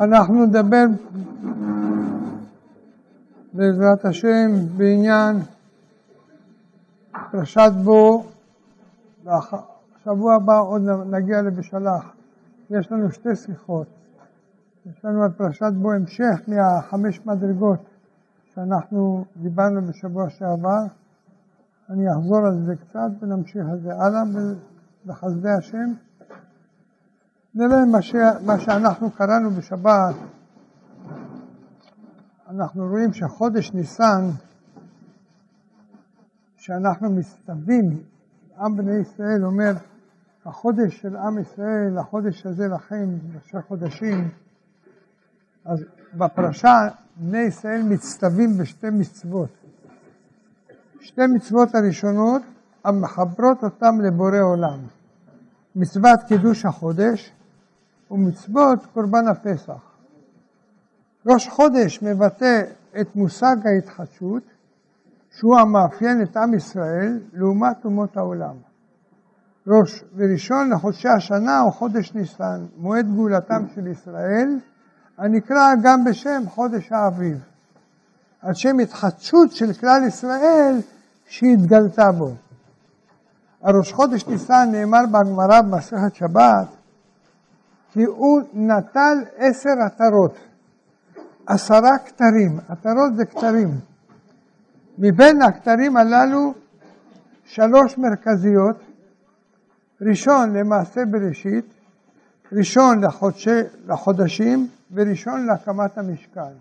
אנחנו נדבר בעזרת השם בעניין פרשת בו, בשבוע הבא עוד נגיע לבשלח. יש לנו שתי שיחות. יש לנו על פרשת בו המשך מהחמש מדרגות שאנחנו דיברנו בשבוע שעבר. אני אחזור על זה קצת ונמשיך על זה הלאה בחסדי השם. נראה מה, ש... מה שאנחנו קראנו בשבת. אנחנו רואים שחודש ניסן, שאנחנו מסתווים, עם בני ישראל אומר, החודש של עם ישראל, החודש הזה לכם, ראשי חודשים, אז בפרשה בני ישראל מצטווים בשתי מצוות. שתי מצוות הראשונות המחברות אותם לבורא עולם. מצוות קידוש החודש ומצוות קורבן הפסח. ראש חודש מבטא את מושג ההתחדשות שהוא המאפיין את עם ישראל לעומת אומות העולם. ראש וראשון לחודשי השנה הוא חודש ניסן, מועד גאולתם של ישראל, הנקרא גם בשם חודש האביב, על שם התחדשות של כלל ישראל שהתגלתה בו. על ראש חודש ניסן נאמר בגמרא במסכת שבת כי הוא נטל עשר עטרות, עשרה כתרים, עטרות זה כתרים. מבין הכתרים הללו שלוש מרכזיות, ראשון למעשה בראשית, ראשון לחודשי, לחודשים וראשון להקמת המשכן.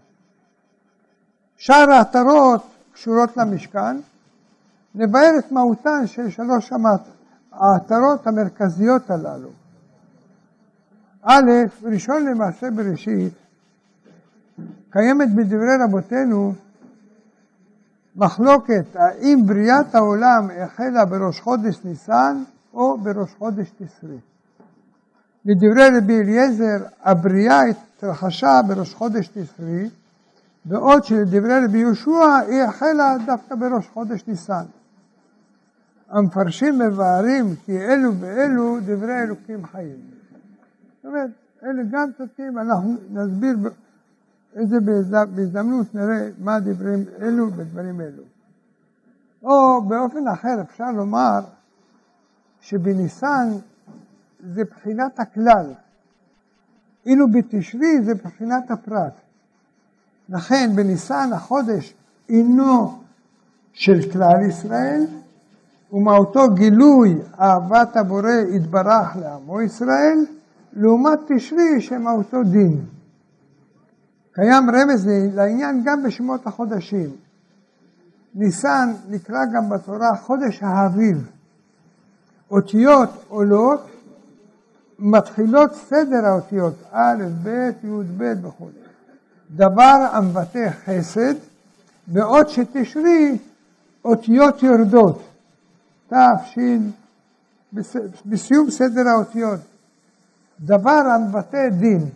שאר העטרות קשורות למשכן, נבהר את מהותן של שלוש העטרות המרכזיות הללו. א', ראשון למעשה בראשית, קיימת בדברי רבותינו מחלוקת האם בריאת העולם החלה בראש חודש ניסן או בראש חודש תשרי. לדברי רבי אליעזר, הבריאה התרחשה בראש חודש תשרי, בעוד שלדברי רבי יהושע היא החלה דווקא בראש חודש ניסן. המפרשים מבארים כי אלו ואלו דברי אלוקים חיים. זאת אומרת, אלה גם צודקים, אנחנו נסביר איזה בהזדמנות נראה מה דברים אלו בדברים אלו. או באופן אחר אפשר לומר שבניסן זה בחינת הכלל, אילו בתשרי זה בחינת הפרט. לכן בניסן החודש אינו של כלל ישראל, ומאותו גילוי אהבת הבורא יתברך לעמו ישראל, לעומת תשרי שמאותו דין. קיים רמז לעניין גם בשמות החודשים. ניסן נקרא גם בתורה חודש האביב. אותיות עולות, מתחילות סדר האותיות, א', ב', י', ב' וכו'. דבר המבטא חסד, בעוד שתשרי אותיות יורדות, ת', ש', בסיום סדר האותיות. דבר המבטא דין.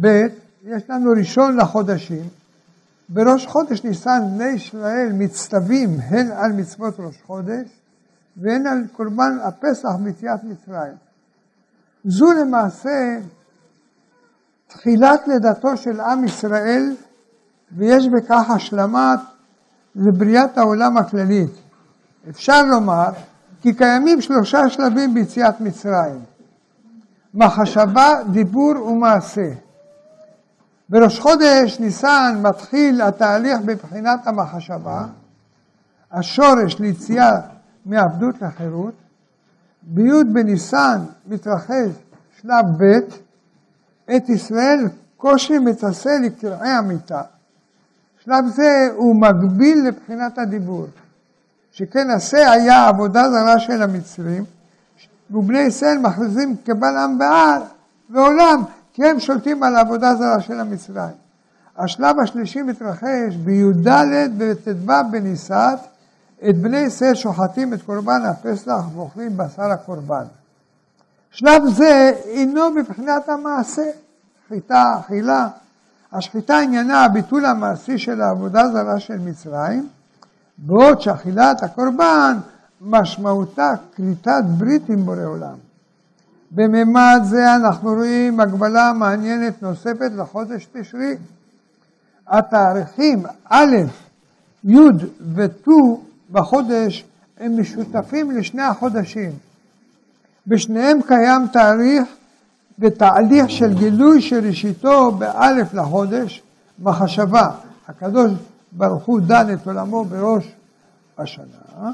ב', יש לנו ראשון לחודשים. בראש חודש ניסן בני ישראל מצטווים הן על מצוות ראש חודש והן על קורבן הפסח ביציאת מצרים. זו למעשה תחילת לידתו של עם ישראל ויש בכך השלמת לבריאת העולם הכללית. אפשר לומר כי קיימים שלושה שלבים ביציאת מצרים, מחשבה, דיבור ומעשה. בראש חודש ניסן מתחיל התהליך בבחינת המחשבה, השורש ליציאה מעבדות לחירות, בי' בניסן מתרחש שלב ב', את ישראל קושי מתעשה לקרעי המיטה. שלב זה הוא מקביל לבחינת הדיבור. שכן עשה היה עבודה זרה של המצרים, ובני ישראל מכריזים קבל עם בעל ועולם, כי הם שולטים על העבודה זרה של המצרים. השלב השלישי מתרחש בי"ד ובט"ו בניסת, את בני ישראל שוחטים את קורבן הפסח ואוכלים בשר הקורבן. שלב זה אינו מבחינת המעשה, שחיטה, אכילה. השחיטה עניינה הביטול המעשי של העבודה זרה של מצרים, בעוד שאכילת הקורבן משמעותה כריתת ברית עם בורא עולם. בממד זה אנחנו רואים הגבלה מעניינת נוספת לחודש תשרי. התאריכים א', י' וט' בחודש הם משותפים לשני החודשים. בשניהם קיים תאריך ותהליך של גילוי שראשיתו באלף לחודש, מחשבה. הקדוש הוא דן את עולמו בראש השנה,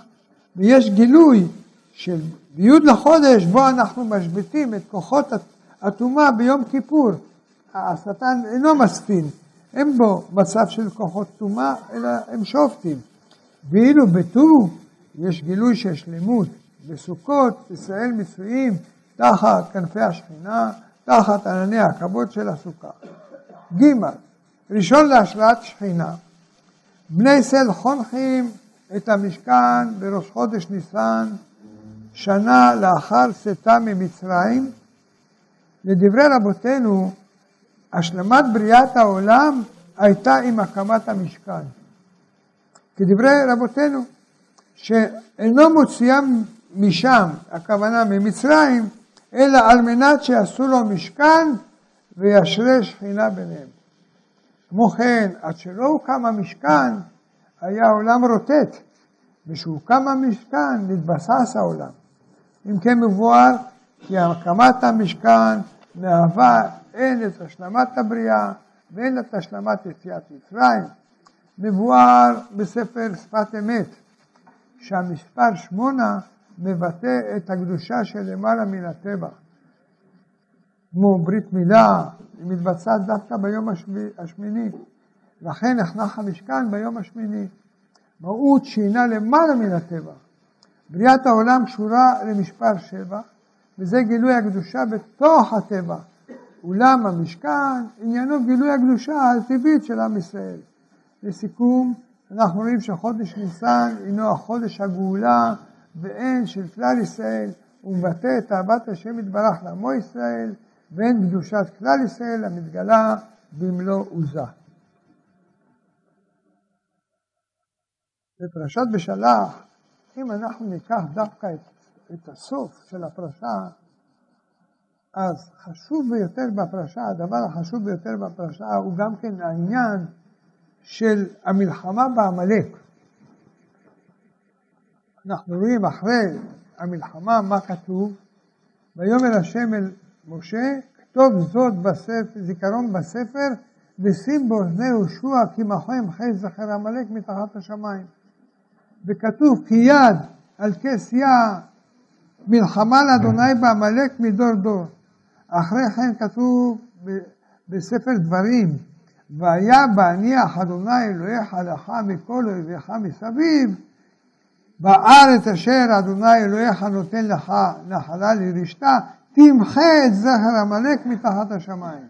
ויש גילוי של בי' לחודש בו אנחנו משביתים את כוחות הטומאה ביום כיפור. השטן אינו מסטין, אין בו מצב של כוחות טומאה, אלא הם שופטים. ואילו בט"ו יש גילוי של שלמות. בסוכות ישראל מצויים תחת כנפי השכינה, תחת ענני הכבוד של הסוכה. ג' ראשון להשראת שכינה, בני ישראל חונכים את המשכן בראש חודש ניסן, שנה לאחר צאתה ממצרים. לדברי רבותינו, השלמת בריאת העולם הייתה עם הקמת המשכן. כדברי רבותינו, שאינו מוציאם משם, הכוונה ממצרים, אלא על מנת שיעשו לו משכן וישרה שכינה ביניהם. כמו כן, עד שלא הוקם המשכן, היה העולם רוטט, ושהוקם המשכן נתבסס העולם. אם כן מבואר כי הקמת המשכן מהווה הן את השלמת הבריאה והן את השלמת יציאת מצרים. מבואר בספר שפת אמת שהמספר שמונה מבטא את הקדושה של למעלה מן הטבע. כמו ברית מילה, היא מתבצעת דווקא ביום השמיני. לכן נחנך המשכן ביום השמיני. מהות שהינה למעלה מן הטבע. בריאת העולם קשורה למספר שבע, וזה גילוי הקדושה בתוך הטבע. אולם המשכן עניינו גילוי הקדושה הטבעית של עם ישראל. לסיכום, אנחנו רואים שחודש ניסן הינו החודש הגאולה והן של כלל ישראל, הוא מבטא את אהבת השם יתברך לעמו ישראל, והן קדושת כלל ישראל המתגלה במלוא עוזה. בפרשת בשלח, אם אנחנו ניקח דווקא את, את הסוף של הפרשה, אז חשוב ביותר בפרשה, הדבר החשוב ביותר בפרשה הוא גם כן העניין של המלחמה בעמלק. אנחנו רואים אחרי המלחמה מה כתוב, ויאמר השם אל משה, כתוב זאת בספר, זיכרון בספר, ושים באוזני יהושע כי מחם חי זכר עמלק מתחת השמיים. וכתוב כי יד על כס יה מלחמה לאדוני בעמלק מדור דור. אחרי כן כתוב בספר דברים, והיה בהניח אדוני אלוהיך לך מכל אויביך מסביב, בארץ אשר אדוני אלוהיך נותן לך נחלה לרשתה, תמחה את זכר עמלק מתחת השמיים.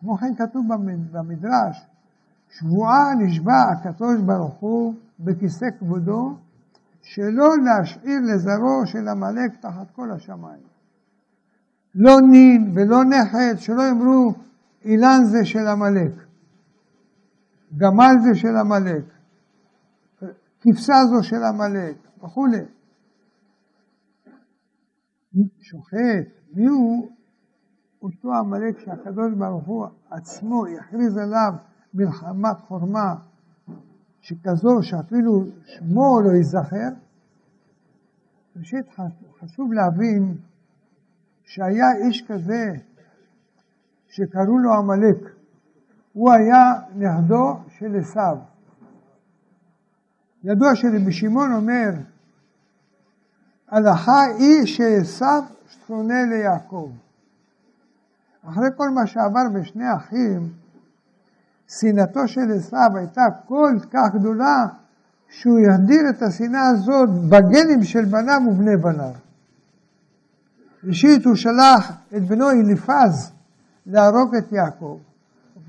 כמו כן כתוב במדרש, שבועה נשבע הקדוש ברוך הוא בכיסא כבודו, שלא להשאיר לזרעו של עמלק תחת כל השמיים. לא נין ולא נכד, שלא יאמרו אילן זה של עמלק, גמל זה של עמלק, כבשה זו של עמלק וכולי. שוחט, מי הוא אותו עמלק שהקדוש ברוך הוא עצמו יכריז עליו מלחמת חורמה שכזו שאפילו שמו לא ייזכר? ראשית חשוב להבין שהיה איש כזה שקראו לו עמלק. הוא היה נכדו של עשיו. ידוע שרבי שמעון אומר, הלכה היא שעשו שונא ליעקב. אחרי כל מה שעבר בשני אחים, שנאתו של עשיו הייתה כל כך גדולה, שהוא יחדיר את השנאה הזאת בגנים של בניו ובני בניו. ראשית הוא שלח את בנו אליפז להרוג את יעקב.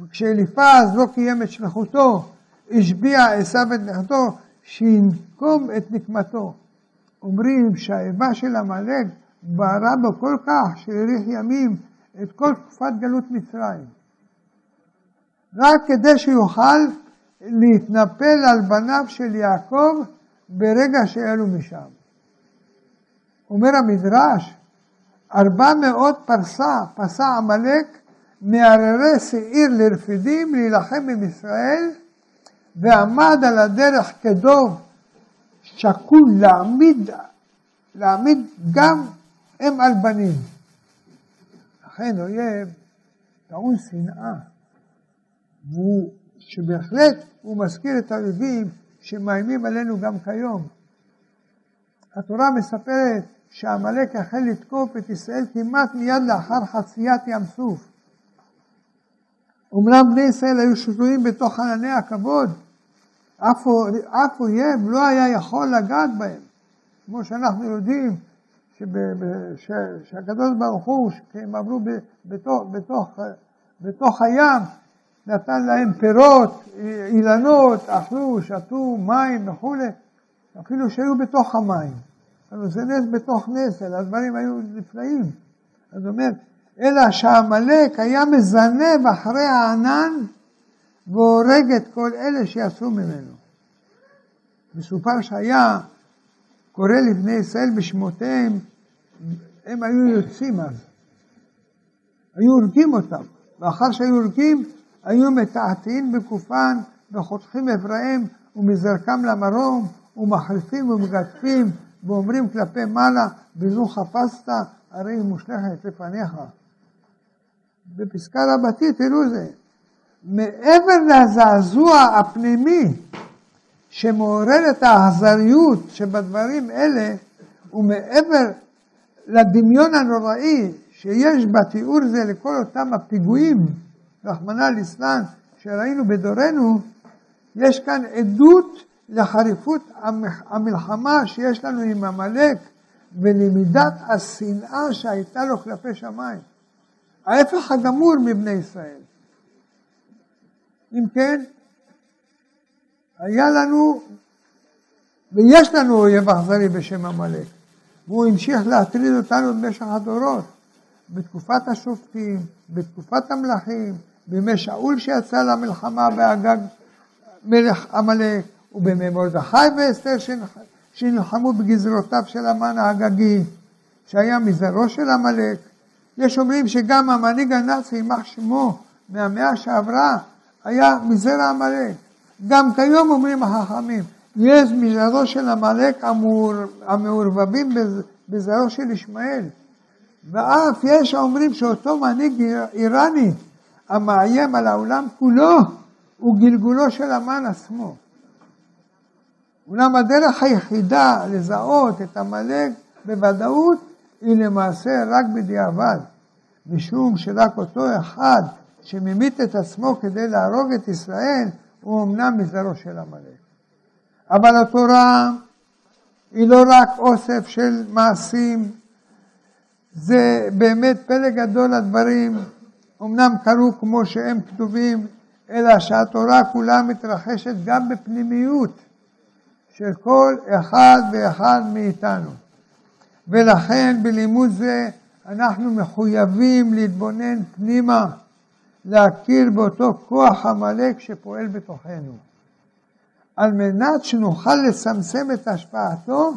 וכשאליפז לא קיים את שליחותו, השביע עשיו את נכדו, שינקום את נקמתו. אומרים שהאיבה של עמלק בערה בו כל כך שהאריך ימים את כל תקופת גלות מצרים. רק כדי שיוכל להתנפל על בניו של יעקב ברגע שאלו משם. אומר המדרש, ארבע מאות פרסה, פסע עמלק מהררי שעיר לרפידים להילחם עם ישראל, ועמד על הדרך כדוב שקול להעמיד, להעמיד גם אם על בנים. לכן אויב טעון שנאה, והוא, שבהחלט הוא מזכיר את האויבים שמאיימים עלינו גם כיום. התורה מספרת שעמלק החל לתקוף את ישראל כמעט מיד לאחר חציית ים סוף. אומנם בני ישראל היו שתויים בתוך ענני הכבוד, אף, אויב לא היה יכול לגעת בהם. כמו שאנחנו יודעים שהקדוש ברוך הוא, כשהם עברו בתוך, בתוך, בתוך הים, נתן להם פירות, אילנות, אכלו, שתו, מים וכולי, אפילו שהיו בתוך המים. אבל זה נס בתוך נס, אלא הדברים היו נפלאים. זאת אומרת, אלא שעמלק היה מזנב אחרי הענן והורג את כל אלה שיצאו ממנו. מסופר שהיה קורא לבני ישראל בשמותיהם, הם היו יוצאים אז. היו הורגים אותם, ואחר שהיו הורגים, היו מתעתעים בגופן וחותכים אבריהם ומזרקם למרום ומחליפים ומגדפים ואומרים כלפי מעלה, בזו חפשת, הרי היא מושלכת לפניך. בפסקה רבתי, תראו זה, מעבר לזעזוע הפנימי שמעורר את האכזריות שבדברים אלה, ומעבר לדמיון הנוראי שיש בתיאור זה לכל אותם הפיגועים, רחמנא ליצלן, שראינו בדורנו, יש כאן עדות לחריפות המלחמה שיש לנו עם עמלק ולמידת השנאה שהייתה לו כלפי שמיים. ההפך הגמור מבני ישראל. אם כן, היה לנו ויש לנו אויב אכזרי בשם עמלק, והוא המשיך להטריד אותנו במשך הדורות, בתקופת השופטים, בתקופת המלכים, בימי שאול שיצא למלחמה באגג מלך עמלק, ובימי מרדכי ואסתר שנלחמו בגזרותיו של המן האגגי, שהיה מזרעו של עמלק. יש אומרים שגם המנהיג הנאצי, יימח שמו, מהמאה שעברה, היה מזרע עמלק. גם כיום אומרים החכמים, יש מזרעו של עמלק המעורבבים בזרעו של ישמעאל. ואף יש האומרים שאותו מנהיג איראני המאיים על העולם כולו הוא גלגולו של המן עצמו. אולם הדרך היחידה לזהות את עמלק בוודאות היא למעשה רק בדיעבד, משום שרק אותו אחד שממית את עצמו כדי להרוג את ישראל, הוא אמנם מזרעו של עמלק. אבל התורה היא לא רק אוסף של מעשים, זה באמת פלא גדול הדברים, אמנם קרו כמו שהם כתובים, אלא שהתורה כולה מתרחשת גם בפנימיות של כל אחד ואחד מאיתנו. ולכן בלימוד זה אנחנו מחויבים להתבונן פנימה, להכיר באותו כוח עמלק שפועל בתוכנו, על מנת שנוכל לצמצם את השפעתו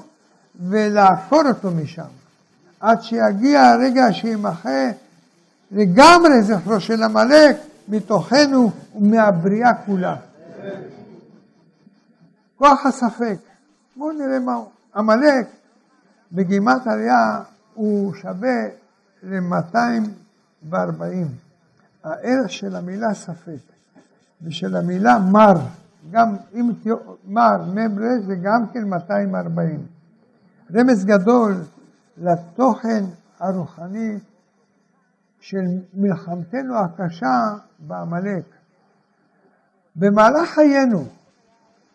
ולעקור אותו משם, עד שיגיע הרגע שימחה לגמרי זכרו של עמלק מתוכנו ומהבריאה כולה. כוח הספק. בואו נראה מה הוא. עמלק בגימת עלייה הוא שווה ל-240. הערך של המילה ספק ושל המילה מר, גם אם מר, מברש, זה גם כן 240. רמז גדול לתוכן הרוחני של מלחמתנו הקשה בעמלק. במהלך חיינו,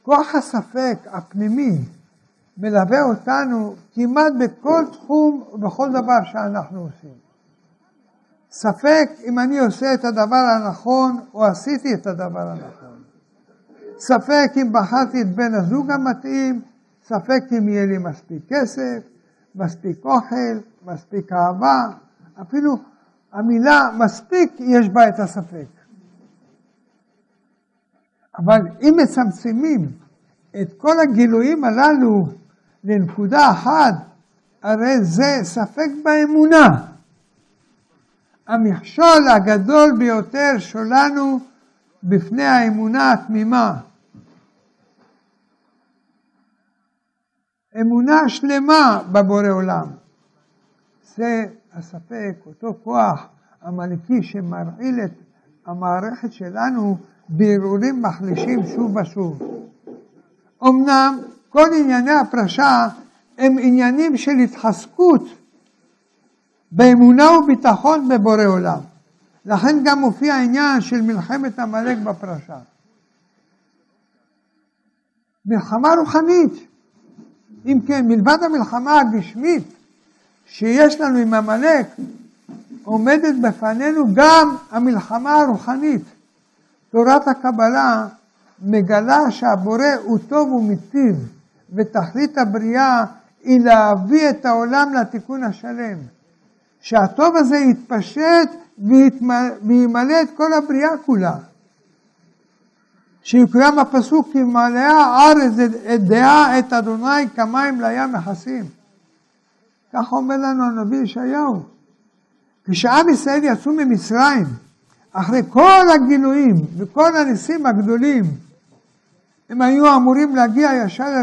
כוח הספק הפנימי מלווה אותנו כמעט בכל תחום ובכל דבר שאנחנו עושים. ספק אם אני עושה את הדבר הנכון או עשיתי את הדבר הנכון. ספק אם בחרתי את בן הזוג המתאים, ספק אם יהיה לי מספיק כסף, מספיק אוכל, מספיק אהבה, אפילו המילה מספיק יש בה את הספק. אבל אם מצמצמים את כל הגילויים הללו לנקודה אחת, הרי זה ספק באמונה. המכשול הגדול ביותר שלנו בפני האמונה התמימה. אמונה שלמה בבורא עולם. זה הספק, אותו כוח עמלקי שמרעיל את המערכת שלנו בהרהורים מחלישים שוב ושוב. אמנם כל ענייני הפרשה הם עניינים של התחזקות באמונה וביטחון בבורא עולם. לכן גם מופיע העניין של מלחמת עמלק בפרשה. מלחמה רוחנית. אם כן, מלבד המלחמה הגשמית שיש לנו עם עמלק, עומדת בפנינו גם המלחמה הרוחנית. תורת הקבלה מגלה שהבורא הוא טוב ומיטיב, ותכלית הבריאה היא להביא את העולם לתיקון השלם. שהטוב הזה יתפשט וימלא את כל הבריאה כולה. שיקוים הפסוק כי מלאה הארץ את דעה את אדוני כמים לים מכסים. כך אומר לנו הנביא ישעיהו. כשעם ישראל יצאו ממצרים, אחרי כל הגילויים וכל הניסים הגדולים, הם היו אמורים להגיע ישר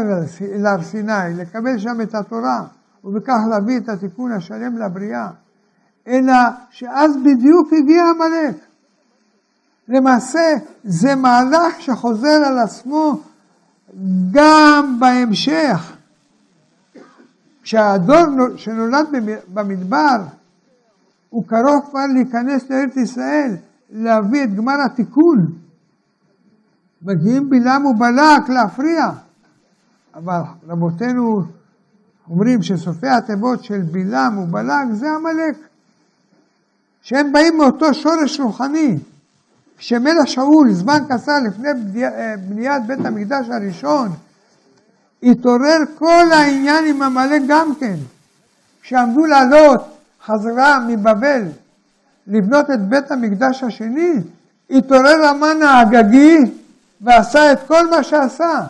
אל הר סיני, לקבל שם את התורה, ובכך להביא את התיקון השלם לבריאה. אלא שאז בדיוק הגיע עמלק. למעשה זה מהלך שחוזר על עצמו גם בהמשך. כשהדור שנולד במדבר הוא קרוב כבר להיכנס לארץ ישראל, להביא את גמר התיקון. מגיעים בלעם ובלק להפריע. אבל רבותינו אומרים שסופי התיבות של בלעם ובלק זה עמלק. שהם באים מאותו שורש רוחני. כשמלך שאול, זמן קצר לפני אה, בניית בית המקדש הראשון, התעורר כל העניין עם עמלק גם כן. כשעמדו לעלות חזרה מבבל לבנות את בית המקדש השני, התעורר המן האגגי ועשה את כל מה שעשה.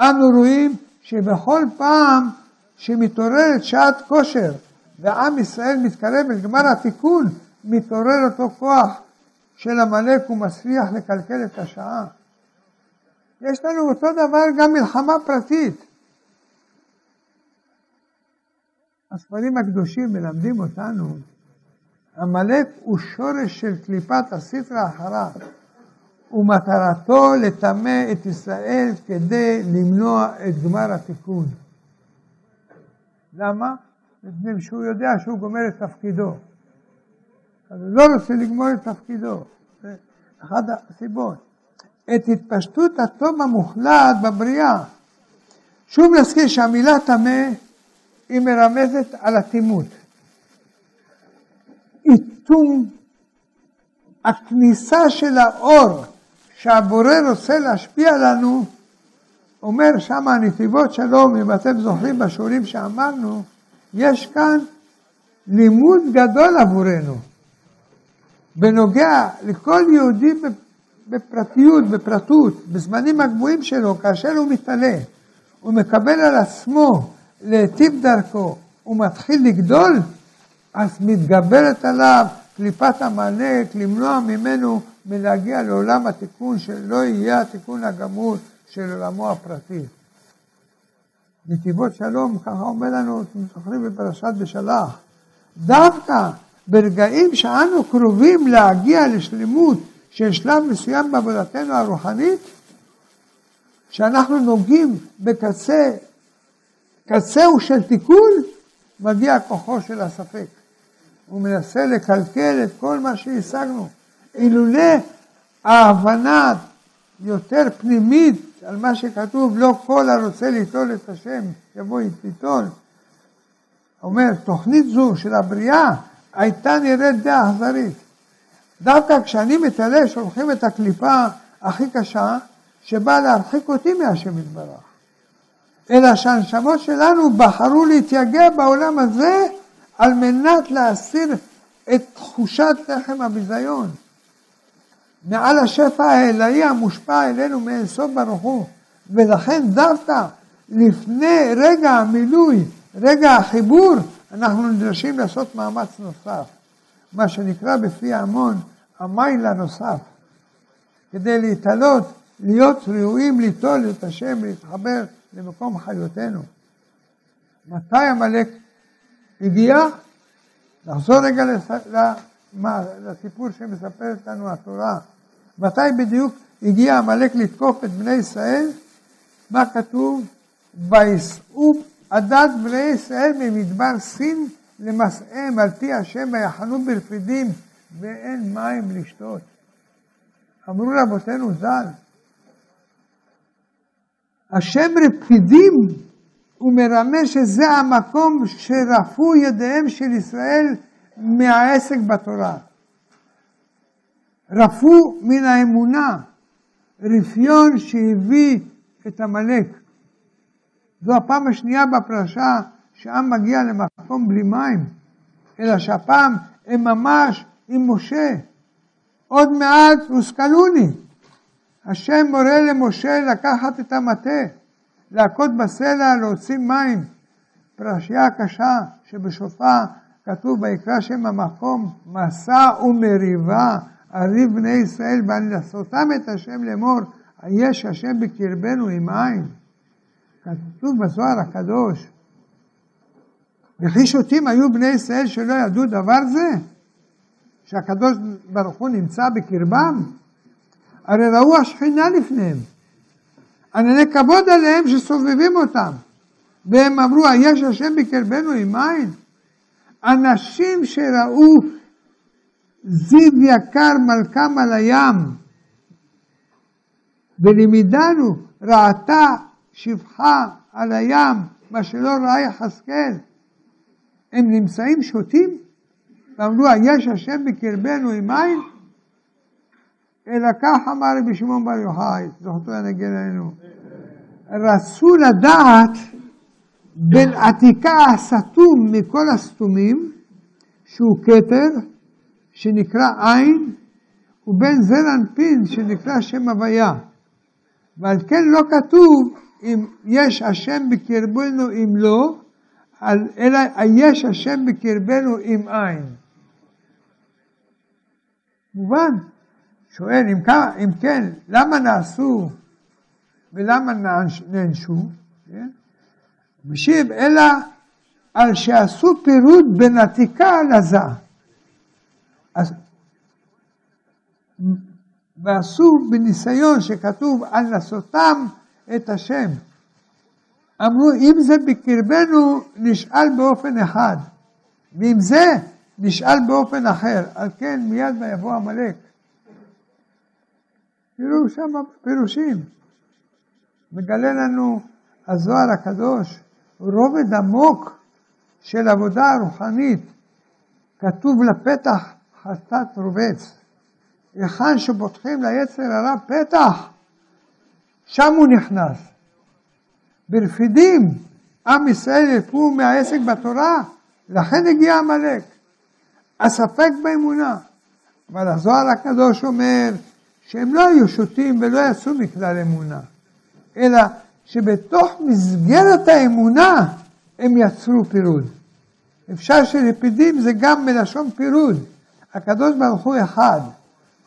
אנו רואים שבכל פעם שמתעוררת שעת כושר ועם ישראל מתקרב אל גמר התיקון, מתעורר אותו כוח של עמלק ומצליח לקלקל את השעה. יש לנו אותו דבר גם מלחמה פרטית. הספרים הקדושים מלמדים אותנו, עמלק הוא שורש של קליפת הסטרא אחריו, ומטרתו לטמא את ישראל כדי למנוע את גמר התיקון. למה? מפני שהוא יודע שהוא גומר את תפקידו. אז הוא לא רוצה לגמור את תפקידו. זה אחת הסיבות. את התפשטות הטוב המוחלט בבריאה. שוב נזכיר שהמילה טמא היא מרמזת על אטימות. איתום הכניסה של האור שהבורא רוצה להשפיע לנו, אומר שם הנתיבות שלום, אם אתם זוכרים בשיעורים שאמרנו, יש כאן לימוד גדול עבורנו. בנוגע לכל יהודי בפרטיות, בפרטות, בזמנים הגבוהים שלו, כאשר הוא מתעלה, הוא מקבל על עצמו להיטיב דרכו, הוא מתחיל לגדול, אז מתגברת עליו קליפת עמלק, למנוע ממנו מלהגיע לעולם התיקון, שלא יהיה התיקון הגמור של עולמו הפרטי. נתיבות שלום, ככה אומר לנו, אתם זוכרים בפרשת בשלח, דווקא ברגעים שאנו קרובים להגיע לשלמות של שלב מסוים בעבודתנו הרוחנית, שאנחנו נוגעים בקצה, קצהו של תיקון, מגיע כוחו של הספק. הוא מנסה לקלקל את כל מה שהשגנו. אילולא ההבנה יותר פנימית על מה שכתוב, לא כל הרוצה ליטול את השם, יבוא ליטול. אומר, תוכנית זו של הבריאה הייתה נראית די אכזרית. דווקא כשאני מתעלה שולחים את הקליפה הכי קשה, שבאה להרחיק אותי מהשם יתברך. אלא שהנשמות שלנו בחרו להתייגע בעולם הזה על מנת להסיר את תחושת לחם הביזיון. מעל השפע האלוהי המושפע אלינו מאין סוף ברוך הוא. ולכן דווקא לפני רגע המילוי, רגע החיבור, אנחנו נדרשים לעשות מאמץ נוסף. מה שנקרא בפי ההמון המייל הנוסף, כדי להתעלות, להיות ראויים ליטול את השם, להתחבר למקום חיותנו. מתי עמלק הגיע? נחזור רגע לסיפור שמספרת לנו התורה. מתי בדיוק הגיע עמלק לתקוף את בני ישראל? מה כתוב? ויסעו עדת בני ישראל ממדבר סין למסעיהם על פי השם ויחנו ברפידים ואין מים לשתות. אמרו רבותינו ז"ל, השם רפידים הוא מרמז שזה המקום שרפו ידיהם של ישראל מהעסק בתורה. רפו מן האמונה, רפיון שהביא את עמלק. זו הפעם השנייה בפרשה שהעם מגיע למקום בלי מים, אלא שהפעם הם ממש עם משה. עוד מעט הושכלוני. השם מורה למשה לקחת את המטה, להכות בסלע, להוציא מים. פרשייה קשה שבסופה כתוב ויקרא שם המקום מסע ומריבה הריב בני ישראל ואני לעשותם את השם לאמור היש השם בקרבנו עם עין. כתוב בזוהר הקדוש וכי שוטים היו בני ישראל שלא ידעו דבר זה? שהקדוש ברוך הוא נמצא בקרבם? הרי ראו השכינה לפניהם. ענני כבוד עליהם שסובבים אותם. והם אמרו, היש השם בקרבנו עם מים? אנשים שראו זיו יקר מלכם על הים, ולימידנו ראתה שפחה על הים, מה שלא ראה יחזקאל. הם נמצאים שותים? ואמרו, היש השם בקרבנו עם מים? אלא כך אמר רבי שמעון בר יוחאי, זכותו ינגן עלינו. רצו לדעת בין עתיקה הסתום מכל הסתומים, שהוא כתר, שנקרא עין, ובין זר אנפין, שנקרא שם הוויה. ועל כן לא כתוב אם יש השם בקרבנו אם לא, אלא היש השם בקרבנו אם אין. מובן? שואל, אם, כן, למה נעשו ולמה נענשו? כן? משיב, אלא על שעשו פירוד בין עתיקה לזה. ועשו בניסיון שכתוב על נסותם את השם. אמרו, אם זה בקרבנו, נשאל באופן אחד, ואם זה, נשאל באופן אחר. על כן, מיד ויבוא עמלק. תראו שם פירושים. מגלה לנו הזוהר הקדוש רובד עמוק של עבודה רוחנית. כתוב לפתח חטאת רובץ. היכן שפותחים ליצר הרע פתח, שם הוא נכנס. ברפידים, עם ישראל יפו מהעסק בתורה, לכן הגיע עמלק. הספק באמונה. אבל הזוהר הקדוש אומר שהם לא היו שותים ולא יצאו מכלל אמונה, אלא שבתוך מסגרת האמונה הם יצרו פירוד. אפשר שלפידים זה גם מלשון פירוד. הקדוש ברוך הוא אחד.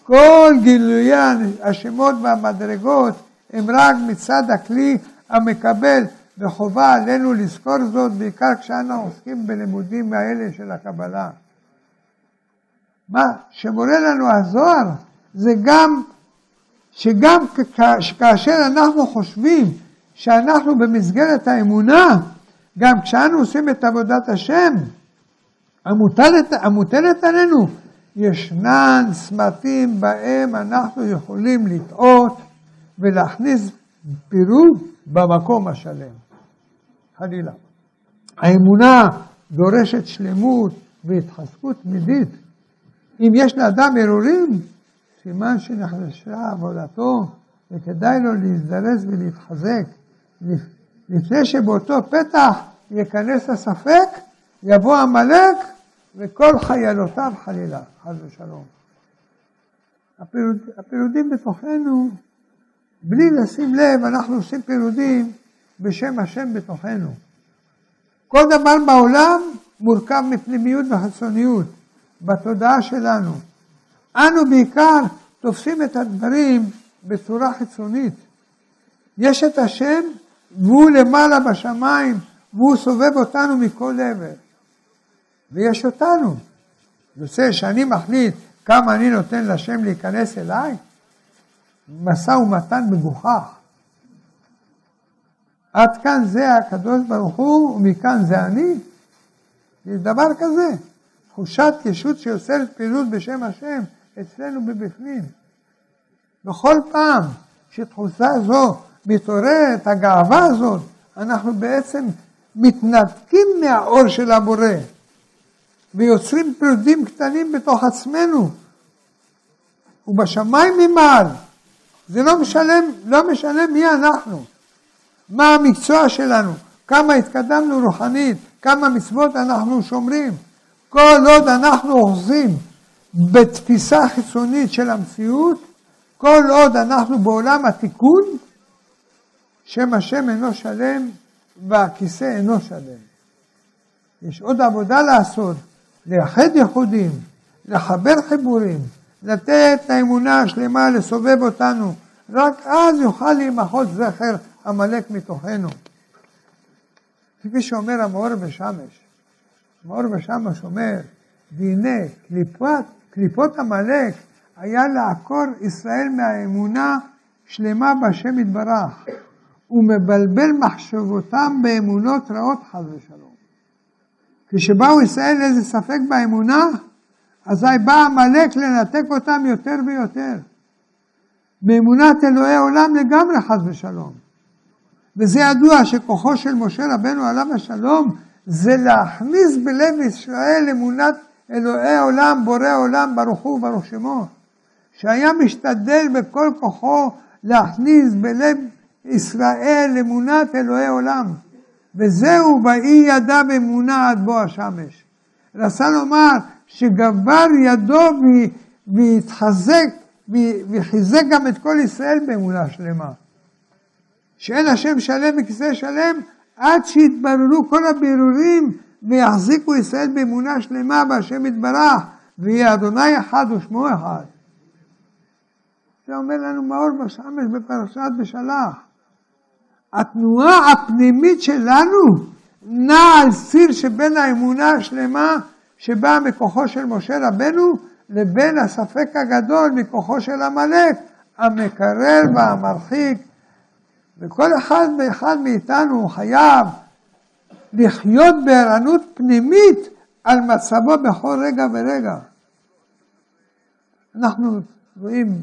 כל גילויי השמות והמדרגות הם רק מצד הכלי המקבל, וחובה עלינו לזכור זאת בעיקר כשאנו עוסקים בלימודים האלה של הקבלה. מה שמורה לנו הזוהר זה גם שגם כאשר אנחנו חושבים שאנחנו במסגרת האמונה, גם כשאנו עושים את עבודת השם, המוטלת, המוטלת עלינו, ישנן צמתים בהם אנחנו יכולים לטעות ולהכניס פירוד במקום השלם. חלילה. האמונה דורשת שלמות והתחזקות תמידית. אם יש לאדם הרהורים, סימן שנחלשה עבודתו וכדאי לו להזדרז ולהתחזק. לפני שבאותו פתח ייכנס הספק, יבוא עמלק וכל חיילותיו חלילה, חס ושלום. הפירוד, הפירודים בתוכנו, בלי לשים לב, אנחנו עושים פירודים בשם השם בתוכנו. כל דבר בעולם מורכב מפנימיות וחיצוניות. בתודעה שלנו. אנו בעיקר תופסים את הדברים בצורה חיצונית. יש את השם והוא למעלה בשמיים והוא סובב אותנו מכל עבר. ויש אותנו. יוצא שאני מחליט כמה אני נותן לשם להיכנס אליי? משא ומתן מגוחך. עד כאן זה הקדוש ברוך הוא ומכאן זה אני? יש דבר כזה. תחושת ישות שיוצרת פעילות בשם השם אצלנו בבפנים. בכל פעם שתחושה זו מתעוררת, הגאווה הזאת, אנחנו בעצם מתנתקים מהאור של הבורא ויוצרים פרודים קטנים בתוך עצמנו ובשמיים ממעל. זה לא משנה, לא משנה מי אנחנו, מה המקצוע שלנו, כמה התקדמנו רוחנית, כמה מצוות אנחנו שומרים. כל עוד אנחנו אוחזים בתפיסה חיצונית של המציאות, כל עוד אנחנו בעולם התיקון, שם השם אינו שלם והכיסא אינו שלם. יש עוד עבודה לעשות, לייחד ייחודים, לחבר חיבורים, לתת את האמונה השלמה לסובב אותנו, רק אז יוכל להימחות זכר עמלק מתוכנו. כפי שאומר המאור בשמש, המאור בשמש אומר, והנה קליפות, קליפות עמלק היה לעקור ישראל מהאמונה שלמה בשם יתברך, ומבלבל מחשבותם באמונות רעות חס ושלום. כשבאו ישראל לאיזה ספק באמונה, אזי בא עמלק לנתק אותם יותר ויותר. מאמונת אלוהי עולם לגמרי חס ושלום. וזה ידוע שכוחו של משה רבנו עליו השלום זה להכניס בלב ישראל אמונת אלוהי עולם, בורא עולם, ברוך הוא וברוך שמו. שהיה משתדל בכל כוחו להכניס בלב ישראל אמונת אלוהי עולם. וזהו באי ידע באמונה עד בוא השמש. רצה לומר שגבר ידו והתחזק וחיזק גם את כל ישראל באמונה שלמה. שאין השם שלם וכיסא שלם עד שיתבררו כל הבירורים ויחזיקו ישראל באמונה שלמה בהשם יתברך ויהיה אדוני אחד ושמו אחד. זה אומר לנו מאור בשמש בפרשת בשלח. התנועה הפנימית שלנו נעה על ציר שבין האמונה השלמה שבאה מכוחו של משה רבנו לבין הספק הגדול מכוחו של עמלק המקרר והמרחיק וכל אחד ואחד מאיתנו חייב לחיות בערנות פנימית על מצבו בכל רגע ורגע. אנחנו רואים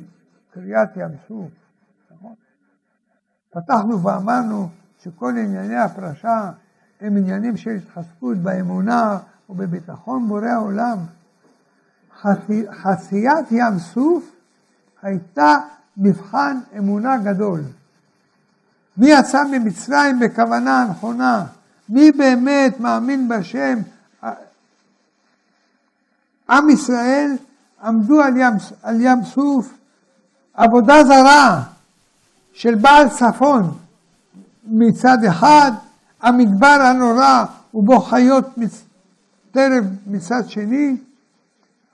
קריאת ים סוף, נכון? פתחנו ואמרנו שכל ענייני הפרשה הם עניינים של התחזקות באמונה ובביטחון בורא העולם. חציית ים סוף הייתה מבחן אמונה גדול. מי יצא ממצרים בכוונה הנכונה? מי באמת מאמין בשם? עם ישראל עמדו על ים, על ים סוף עבודה זרה של בעל צפון מצד אחד, המדבר הנורא ובו חיות טרף מצד שני,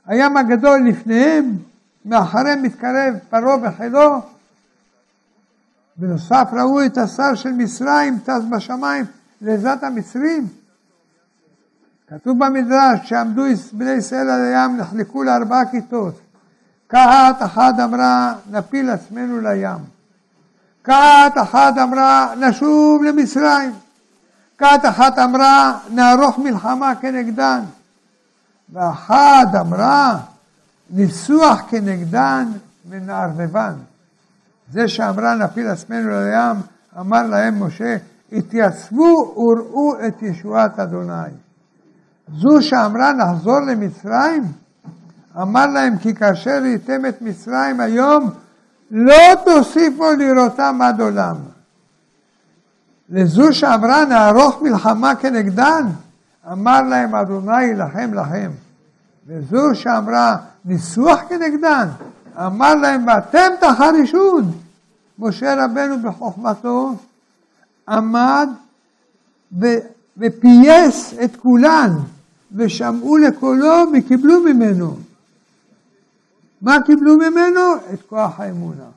הים הגדול לפניהם, מאחריהם מתקרב פרעה וחילו, בנוסף ראו את השר של מצרים טס בשמיים לעזרת המצרים. כתוב במדרש, כשעמדו בני ישראל על הים נחלקו לארבעה כיתות. כת אחת אמרה, נפיל עצמנו לים. כת אחת אמרה, נשוב למצרים. כת אחת אמרה, נערוך מלחמה כנגדן. ואחת אמרה, ניסוח כנגדן ונערבבן. זה שאמרה נפיל עצמנו לים, אמר להם משה, התייצבו וראו את ישועת אדוני. זו שאמרה נחזור למצרים, אמר להם כי כאשר ראיתם את מצרים היום, לא תוסיפו לראותם עד עולם. לזו שאמרה נערוך מלחמה כנגדן, אמר להם אדוני יילחם לכם. וזו שאמרה ניסוח כנגדן, אמר להם ואתם תחרישון. משה רבנו בחוכמתו עמד ופייס את כולן ושמעו לקולו וקיבלו ממנו. מה קיבלו ממנו? את כוח האמונה.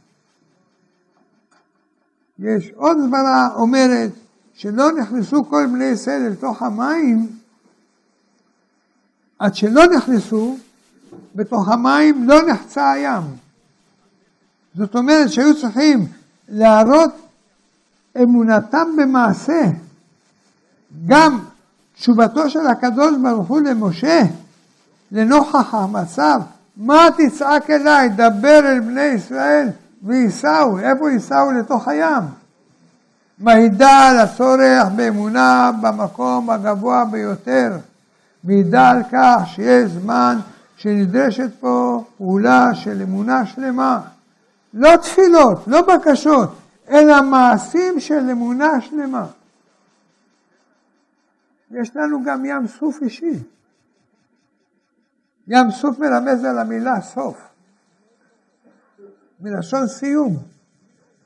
יש עוד סברה אומרת שלא נכנסו כל בני ישראל לתוך המים עד שלא נכנסו בתוך המים לא נחצה הים. זאת אומרת שהיו צריכים להראות אמונתם במעשה. גם תשובתו של הקדוש ברוך הוא למשה, לנוכח המצב, מה תצעק אליי, דבר אל בני ישראל וייסעו, איפה ייסעו? לתוך הים. מעידה על הצורך באמונה במקום הגבוה ביותר, מעידה על כך שיש זמן שנדרשת פה פעולה של אמונה שלמה. לא תפילות, לא בקשות, אלא מעשים של אמונה שלמה. יש לנו גם ים סוף אישי. ים סוף מרמז על המילה סוף, מלשון סיום.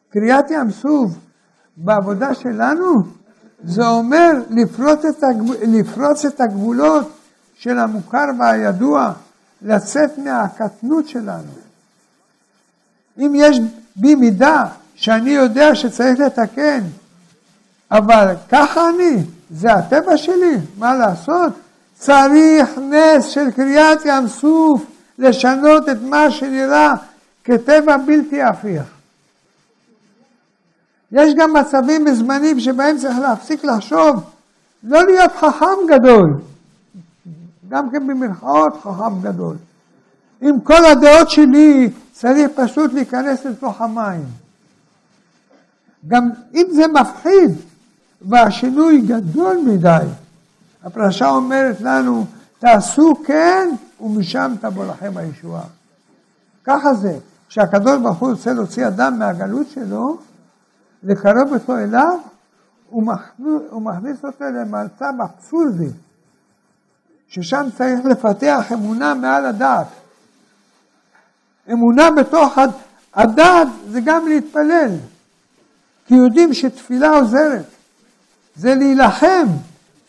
קריאת ים סוף בעבודה שלנו זה אומר לפרוץ את, הגב... לפרוץ את הגבולות של המוכר והידוע, לצאת מהקטנות שלנו. אם יש בי מידה שאני יודע שצריך לתקן, אבל ככה אני, זה הטבע שלי, מה לעשות? צריך נס של קריאת ים סוף לשנות את מה שנראה כטבע בלתי הפיך. יש גם מצבים וזמנים שבהם צריך להפסיק לחשוב, לא להיות חכם גדול, גם כן במרכאות חכם גדול. עם כל הדעות שלי צריך פשוט להיכנס לתוך המים. גם אם זה מפחיד והשינוי גדול מדי, הפרשה אומרת לנו, תעשו כן ומשם תבוא לכם הישועה. ככה זה, כשהקדוש ברוך הוא רוצה להוציא אדם מהגלות שלו, לקרב אותו אליו, הוא מכניס אותו למצב אבסורדי, ששם צריך לפתח אמונה מעל הדעת. אמונה בתוך הדעת זה גם להתפלל, כי יודעים שתפילה עוזרת, זה להילחם,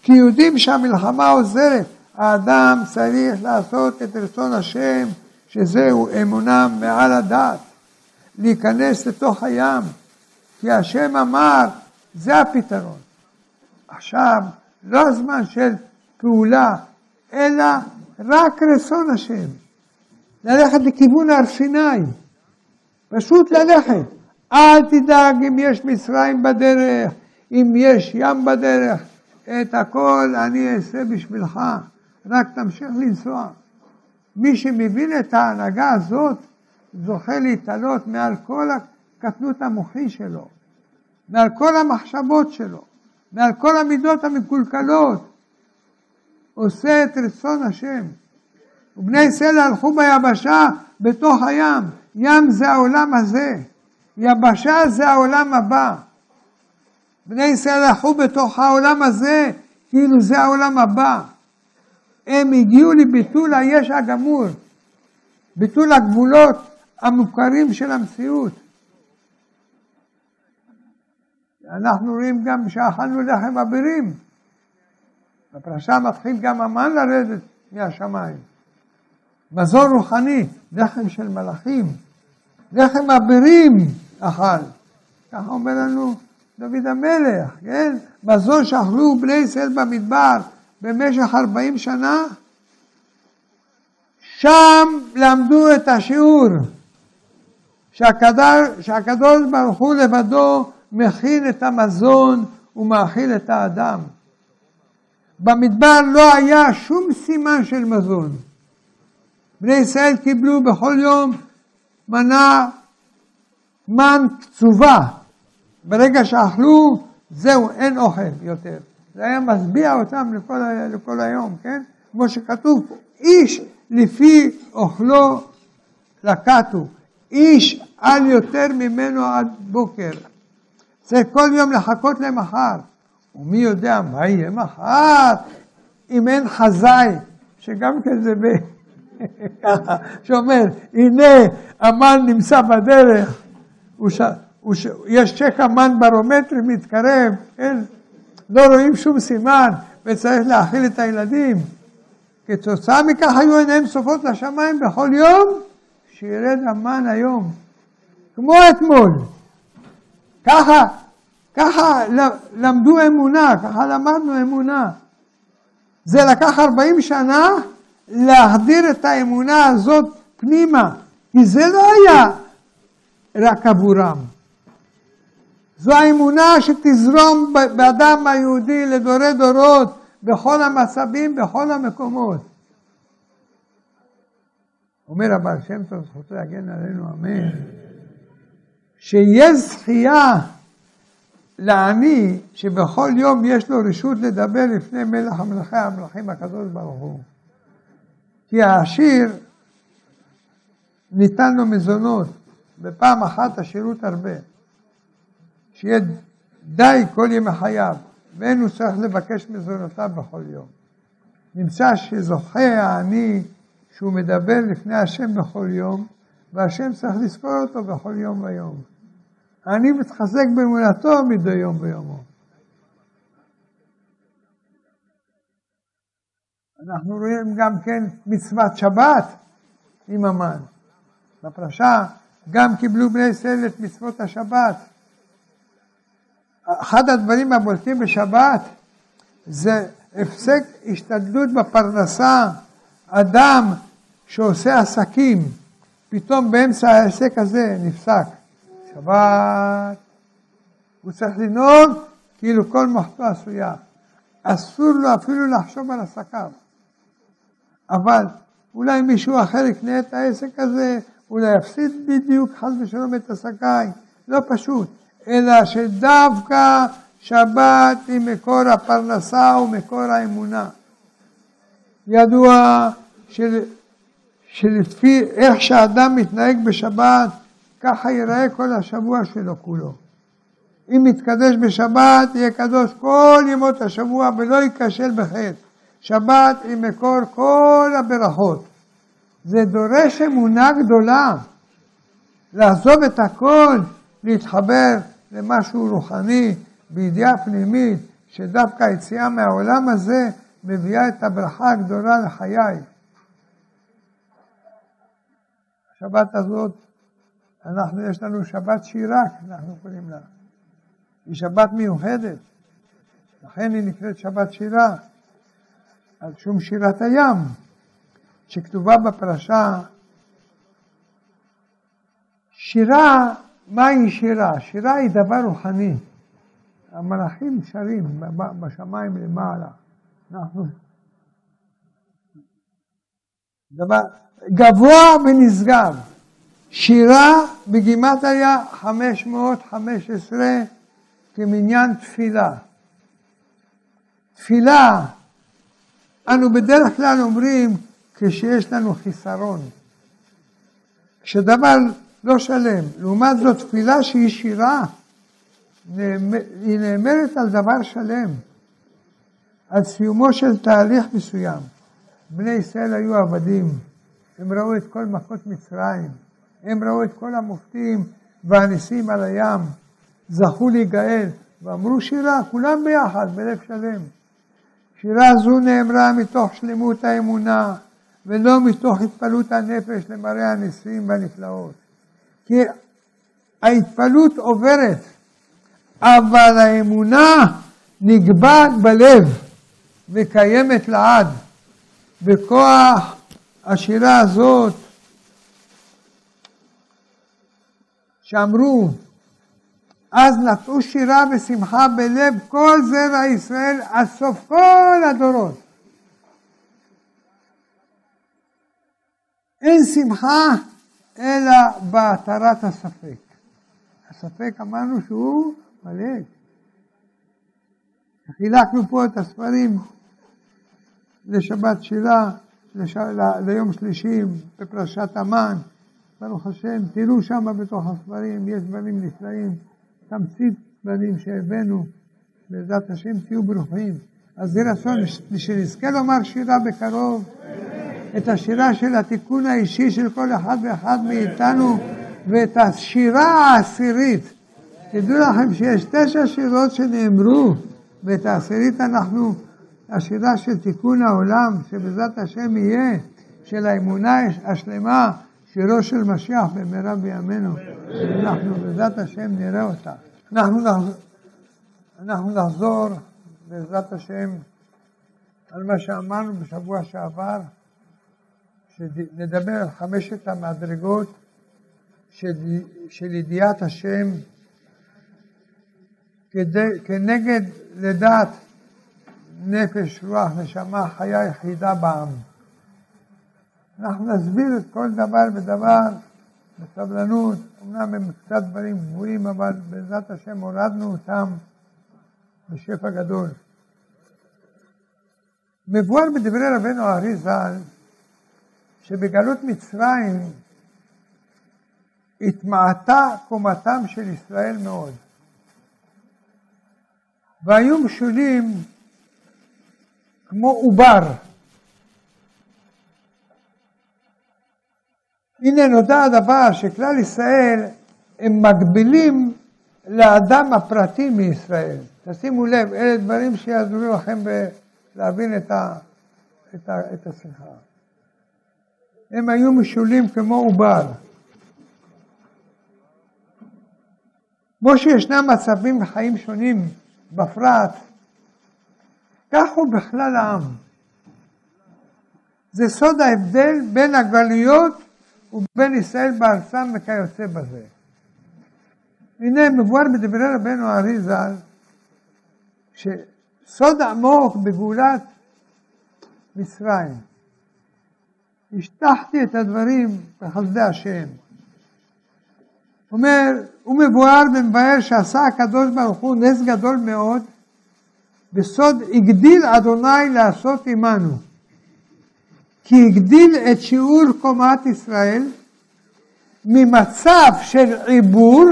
כי יודעים שהמלחמה עוזרת. האדם צריך לעשות את רצון השם, שזהו אמונה מעל הדעת, להיכנס לתוך הים, כי השם אמר, זה הפתרון. עכשיו, לא הזמן של פעולה, אלא רק רצון השם. ללכת לכיוון הר סיני, פשוט ללכת. אל תדאג אם יש מצרים בדרך, אם יש ים בדרך, את הכל אני אעשה בשבילך, רק תמשיך לנסוע. מי שמבין את ההנהגה הזאת, זוכה להתעלות מעל כל הקטנות המוחי שלו, מעל כל המחשבות שלו, מעל כל המידות המקולקלות, עושה את רצון השם. ובני ישראל הלכו ביבשה בתוך הים, ים זה העולם הזה, יבשה זה העולם הבא. בני ישראל הלכו בתוך העולם הזה, כאילו זה העולם הבא. הם הגיעו לביטול היש הגמור, ביטול הגבולות המוכרים של המציאות. אנחנו רואים גם שאכלנו לחם אבירים. בפרשה מתחיל גם המן לרדת מהשמיים. מזון רוחני, לחם של מלאכים, לחם אבירים אכל. ככה אומר לנו דוד המלך, כן? מזון שאכלו בני ישראל במדבר במשך ארבעים שנה, שם למדו את השיעור שהקדוש, שהקדוש ברוך הוא לבדו מכין את המזון ומאכיל את האדם. במדבר לא היה שום סימן של מזון. בני ישראל קיבלו בכל יום מנה מן קצובה. ברגע שאכלו, זהו, אין אוכל יותר. זה היה משביע אותם לכל, לכל היום, כן? כמו שכתוב, איש לפי אוכלו לקטו, איש על יותר ממנו עד בוקר. צריך כל יום לחכות למחר. ומי יודע מה יהיה מחר, אם אין חזאי, שגם כן זה ב... שאומר, הנה המן נמצא בדרך, ש... ש... יש צ'ק המן ברומטרי מתקרב, כן? לא רואים שום סימן וצריך להאכיל את הילדים. כתוצאה מכך היו עיניהם צופות לשמיים בכל יום, שירד המן היום. כמו אתמול. ככה, ככה למדו אמונה, ככה למדנו אמונה. זה לקח 40 שנה להחדיר את האמונה הזאת פנימה, כי זה לא היה רק עבורם. זו האמונה שתזרום באדם היהודי לדורי דורות, בכל המצבים, בכל המקומות. אומר הבעל שם טוב, זכותו יגן עלינו, אמן, שיהיה זכייה לעני שבכל יום יש לו רשות לדבר לפני מלך המלכי המלכים הקדוש ברוך הוא. כי העשיר ניתן לו מזונות, בפעם אחת השירות הרבה. שיהיה די כל ימי חייו, ואין הוא צריך לבקש מזונותיו בכל יום. נמצא שזוכה העני שהוא מדבר לפני השם בכל יום, והשם צריך לזכור אותו בכל יום ויום. העני מתחזק באמונתו מדי יום ביומו. אנחנו רואים גם כן מצוות שבת עם המן. בפרשה גם קיבלו בני ישראל את מצוות השבת. אחד הדברים הבולטים בשבת זה הפסק השתדלות בפרנסה. אדם שעושה עסקים, פתאום באמצע העסק הזה נפסק. שבת, הוא צריך לנהוג כאילו כל מוחתו עשויה. אסור לו אפילו לחשוב על עסקיו. אבל אולי מישהו אחר יקנה את העסק הזה, אולי יפסיד בדיוק חס ושלום את עסקיי. לא פשוט. אלא שדווקא שבת היא מקור הפרנסה ומקור האמונה. ידוע של, שלפי איך שאדם מתנהג בשבת, ככה ייראה כל השבוע שלו כולו. אם יתקדש בשבת, יהיה קדוש כל ימות השבוע ולא ייכשל בחטא. שבת היא מקור כל הברכות. זה דורש אמונה גדולה. לעזוב את הכל, להתחבר למשהו רוחני, בידיעה פנימית, שדווקא היציאה מהעולם הזה מביאה את הברכה הגדולה לחיי. השבת הזאת, אנחנו, יש לנו שבת שירה, אנחנו קוראים לה. היא שבת מיוחדת, לכן היא נקראת שבת שירה, על שום שירת הים, שכתובה בפרשה שירה מהי שירה? שירה היא דבר רוחני. המלאכים שרים בשמיים למעלה. אנחנו... דבר גבוה ונשגב. שירה בגימטריה 515 כמניין תפילה. תפילה, אנו בדרך כלל אומרים כשיש לנו חיסרון. כשדבר לא שלם. לעומת זאת, תפילה שהיא שירה, היא נאמרת על דבר שלם, על סיומו של תהליך מסוים. בני ישראל היו עבדים, הם ראו את כל מכות מצרים, הם ראו את כל המופתים והניסים על הים, זכו להיגאל, ואמרו שירה, כולם ביחד, בלב שלם. שירה זו נאמרה מתוך שלמות האמונה, ולא מתוך התפעלות הנפש למראה הניסים והנפלאות. כי ההתפעלות עוברת, אבל האמונה נקבעת בלב וקיימת לעד. בכוח השירה הזאת, שאמרו, אז נטעו שירה ושמחה בלב כל זרע ישראל עד סוף כל הדורות. אין שמחה אלא בהתרת הספק. הספק אמרנו שהוא מלא. חילקנו פה את הספרים לשבת שירה, לש... ליום שלישי בפרשת המן, ברוך השם, תראו שם בתוך הספרים, יש דברים נפלאים, תמצית דברים שהבאנו, בעזרת השם תהיו ברוכים. אז יהי רצון שנזכה לומר שירה בקרוב. את השירה של התיקון האישי של כל אחד ואחד מאיתנו ואת השירה העשירית. תדעו לכם שיש תשע שירות שנאמרו ואת העשירית אנחנו השירה של תיקון העולם, שבעזרת השם יהיה, של האמונה השלמה, שירו של משיח במהרה בימינו. אנחנו בעזרת השם נראה אותה. אנחנו אנחנו נחזור בעזרת השם על מה שאמרנו בשבוע שעבר, שנדבר על חמשת המדרגות של, של ידיעת השם כדי, כנגד לדעת נפש, רוח, נשמה, חיה יחידה בעם. אנחנו נסביר את כל דבר ודבר בסבלנות, אמנם הם קצת דברים גבוהים, אבל בעזרת השם הורדנו אותם בשפע גדול. מבואר בדברי רבנו הארי ז"ל, שבגלות מצרים התמעטה קומתם של ישראל מאוד. והיו משולים כמו עובר. הנה נודע הדבר שכלל ישראל הם מקבילים לאדם הפרטי מישראל. תשימו לב, אלה דברים שיעזרו לכם להבין את, ה, את, ה, את השיחה. הם היו משולים כמו עובר. כמו שישנם מצבים וחיים שונים בפרט, כך הוא בכלל העם. זה סוד ההבדל בין הגלויות ובין ישראל בארצם וכיוצא בזה. הנה מבואר בדברי רבנו הארי ז"ל, שסוד עמוק בגאולת מצרים. השטחתי את הדברים בחסדי השם. אומר, הוא מבואר ומבאר שעשה הקדוש ברוך הוא נס גדול מאוד, בסוד הגדיל אדוני לעשות עמנו. כי הגדיל את שיעור קומת ישראל ממצב של עיבור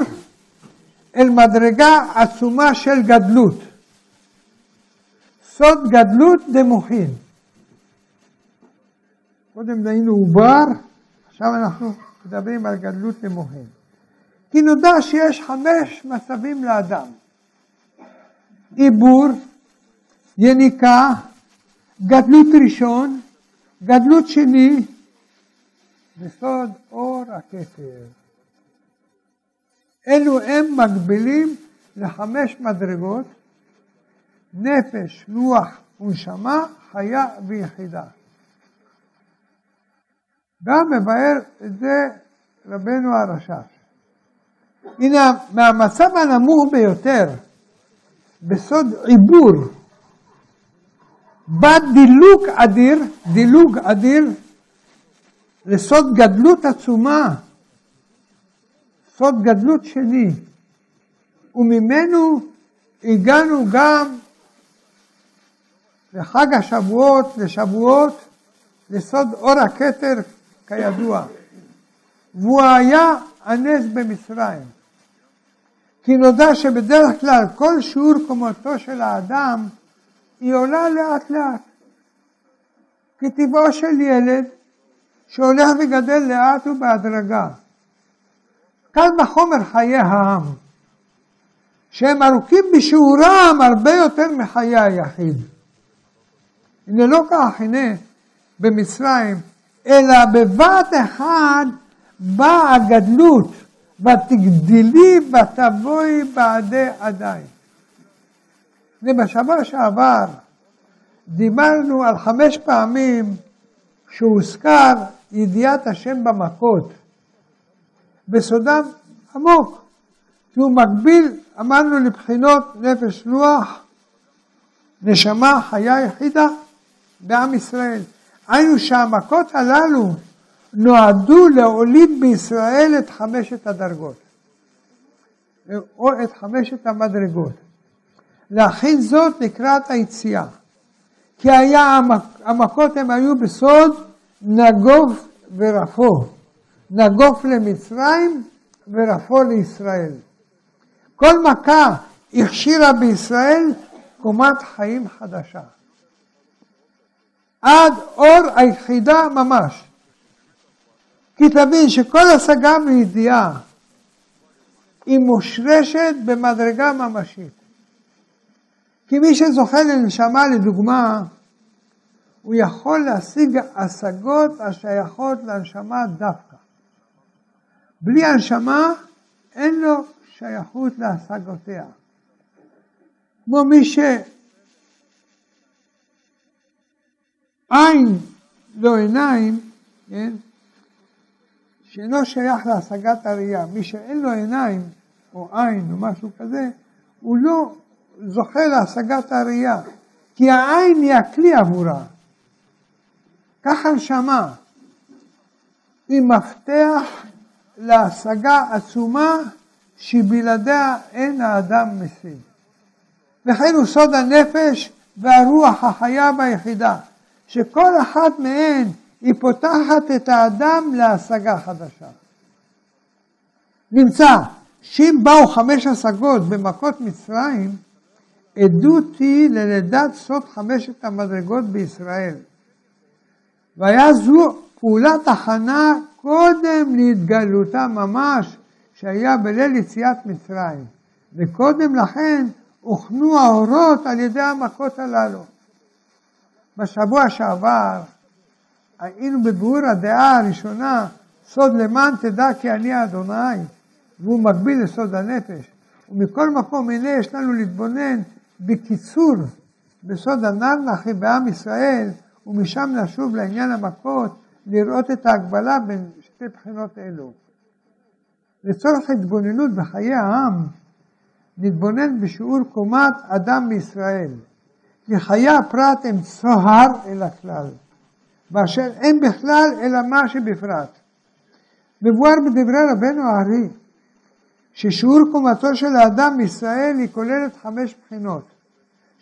אל מדרגה עצומה של גדלות. סוד גדלות דמוחין. קודם היינו עובר, עכשיו אנחנו מדברים על גדלות דמוחין. כי נודע שיש חמש מצבים לאדם. עיבור, יניקה, גדלות ראשון, גדלות שני, וסוד אור הכתר. אלו הם מקבילים לחמש מדרגות, נפש, רוח ונשמה, חיה ויחידה. גם מבאר את זה רבנו הרש"ש. הנה, מהמצב הנמוך ביותר, בסוד עיבור, בא דילוג אדיר, דילוג אדיר, לסוד גדלות עצומה, סוד גדלות שני, וממנו הגענו גם לחג השבועות, לשבועות, לסוד אור הכתר כידוע. והוא היה הנס במצרים. כי נודע שבדרך כלל כל שיעור קומתו של האדם היא עולה לאט לאט. כטבעו של ילד שהולך וגדל לאט ובהדרגה. קל וחומר חיי העם, שהם ארוכים בשיעורם הרבה יותר מחיי היחיד. הנה לא כך, הנה במצרים, אלא בבת אחד באה הגדלות, ותגדלי ותבואי בעדי עדיי. בשבוע שעבר דיברנו על חמש פעמים שהוזכר ידיעת השם במכות, בסודם עמוק, כי הוא מקביל, אמרנו, לבחינות נפש רוח, נשמה, חיה יחידה בעם ישראל. היינו שהמכות הללו נועדו להוליד בישראל את חמשת הדרגות, או את חמשת המדרגות. להכין זאת לקראת היציאה. כי היה המכות הם היו בסוד נגוף ורפו. נגוף למצרים ורפו לישראל. כל מכה הכשירה בישראל קומת חיים חדשה. עד אור היחידה ממש. כי תבין שכל השגה וידיעה היא מושרשת במדרגה ממשית. כי מי שזוכה לנשמה, לדוגמה, הוא יכול להשיג השגות השייכות לנשמה דווקא. בלי הנשמה, אין לו שייכות להשגותיה. כמו מי שעין לא עיניים, כן? שאינו שייך להשגת הראייה. מי שאין לו עיניים, או עין, או משהו כזה, הוא לא זוכה להשגת הראייה, כי העין היא הכלי עבורה. ככה נשמה, היא מפתח להשגה עצומה שבלעדיה אין האדם משיג. וכן הוא סוד הנפש והרוח החיה ביחידה, שכל אחת מהן היא פותחת את האדם להשגה חדשה. נמצא שאם באו חמש השגות במכות מצרים, עדות היא ללידת סוד חמשת המדרגות בישראל. והיה זו פעולת הכנה קודם להתגלותה ממש, שהיה בליל יציאת מצרים. וקודם לכן הוכנו האורות על ידי המכות הללו. בשבוע שעבר היינו בביאור הדעה הראשונה, סוד למען תדע כי אני אדוני, והוא מקביל לסוד הנפש. ומכל מקום, הנה יש לנו להתבונן בקיצור בסוד הנרנחי בעם ישראל, ומשם לשוב לעניין המכות, לראות את ההגבלה בין שתי בחינות אלו. לצורך התבוננות בחיי העם, נתבונן בשיעור קומת אדם בישראל. כי חיי הפרט הם צוהר אל הכלל, באשר אין בכלל אלא מה שבפרט. מבואר בדברי רבנו הארי, ששיעור קומתו של האדם בישראל היא כוללת חמש בחינות,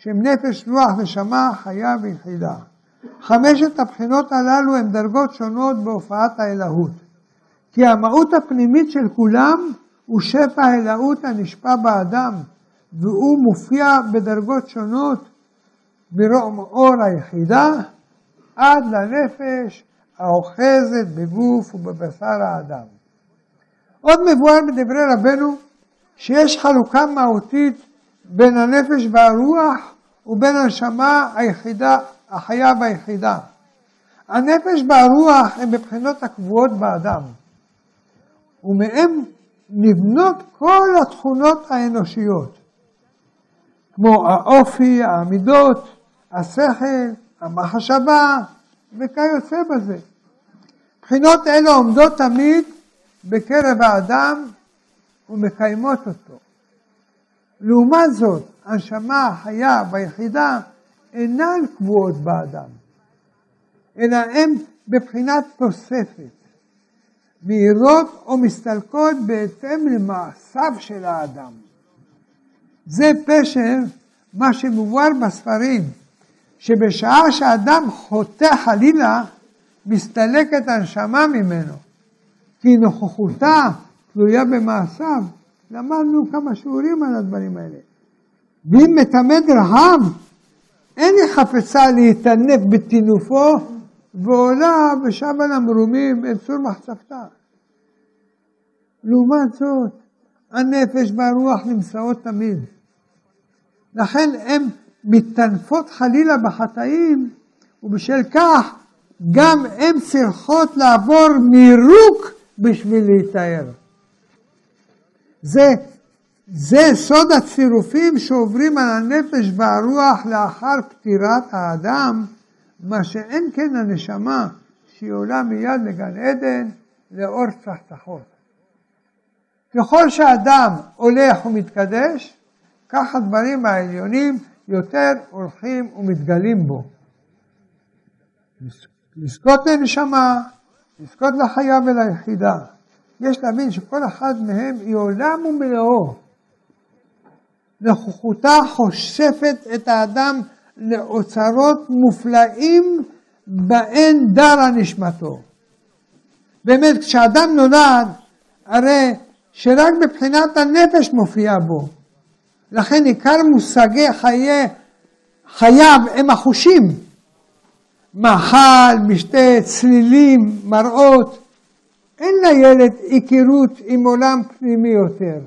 שהן נפש, רוח, נשמה, חיה ויחידה. חמשת הבחינות הללו הן דרגות שונות בהופעת האלוהות, כי המהות הפנימית של כולם הוא שפע האלוהות הנשפע באדם, והוא מופיע בדרגות שונות מרום אור היחידה עד לנפש האוחזת בגוף ובבשר האדם. עוד מבואר בדברי רבנו שיש חלוקה מהותית בין הנפש והרוח ובין הנשמה היחידה, החיה והיחידה. הנפש והרוח הם בבחינות הקבועות באדם, ומהם נבנות כל התכונות האנושיות, כמו האופי, העמידות, השכל, המחשבה וכיוצא בזה. בחינות אלה עומדות תמיד בקרב האדם ומקיימות אותו. לעומת זאת, הנשמה החיה ביחידה אינן קבועות באדם, אלא הן בבחינת תוספת, מהירות או מסתלקות בהתאם למעשיו של האדם. זה פשר מה שמובן בספרים, שבשעה שאדם חוטא חלילה, מסתלקת הנשמה ממנו, כי נוכחותה תלויה במעשיו. למדנו כמה שיעורים על הדברים האלה. ואם מתמד רעב, אין היא חפצה להתענף בטינופו, ועולה ושבה למרומים אל צור מחצבתה. לעומת זאת, הנפש והרוח נמצאות תמיד. לכן הן מתענפות חלילה בחטאים, ובשל כך גם הן צריכות לעבור מירוק בשביל להיטהר. זה, זה סוד הצירופים שעוברים על הנפש והרוח לאחר פטירת האדם, מה שאין כן הנשמה שהיא עולה מיד לגן עדן לאור צחצחות. ככל שאדם הולך ומתקדש, כך הדברים העליונים יותר הולכים ומתגלים בו. לזכות לנשמה, לזכות לחיה וליחידה. יש להבין שכל אחד מהם היא עולם ומלואו. נוכחותה חושפת את האדם לאוצרות מופלאים בהן דרה נשמתו. באמת, כשאדם נולד, הרי שרק מבחינת הנפש מופיע בו. לכן עיקר מושגי חיי, חייו הם החושים. מאכל, משתה, צלילים, מראות. אין לילד היכרות עם עולם פנימי יותר.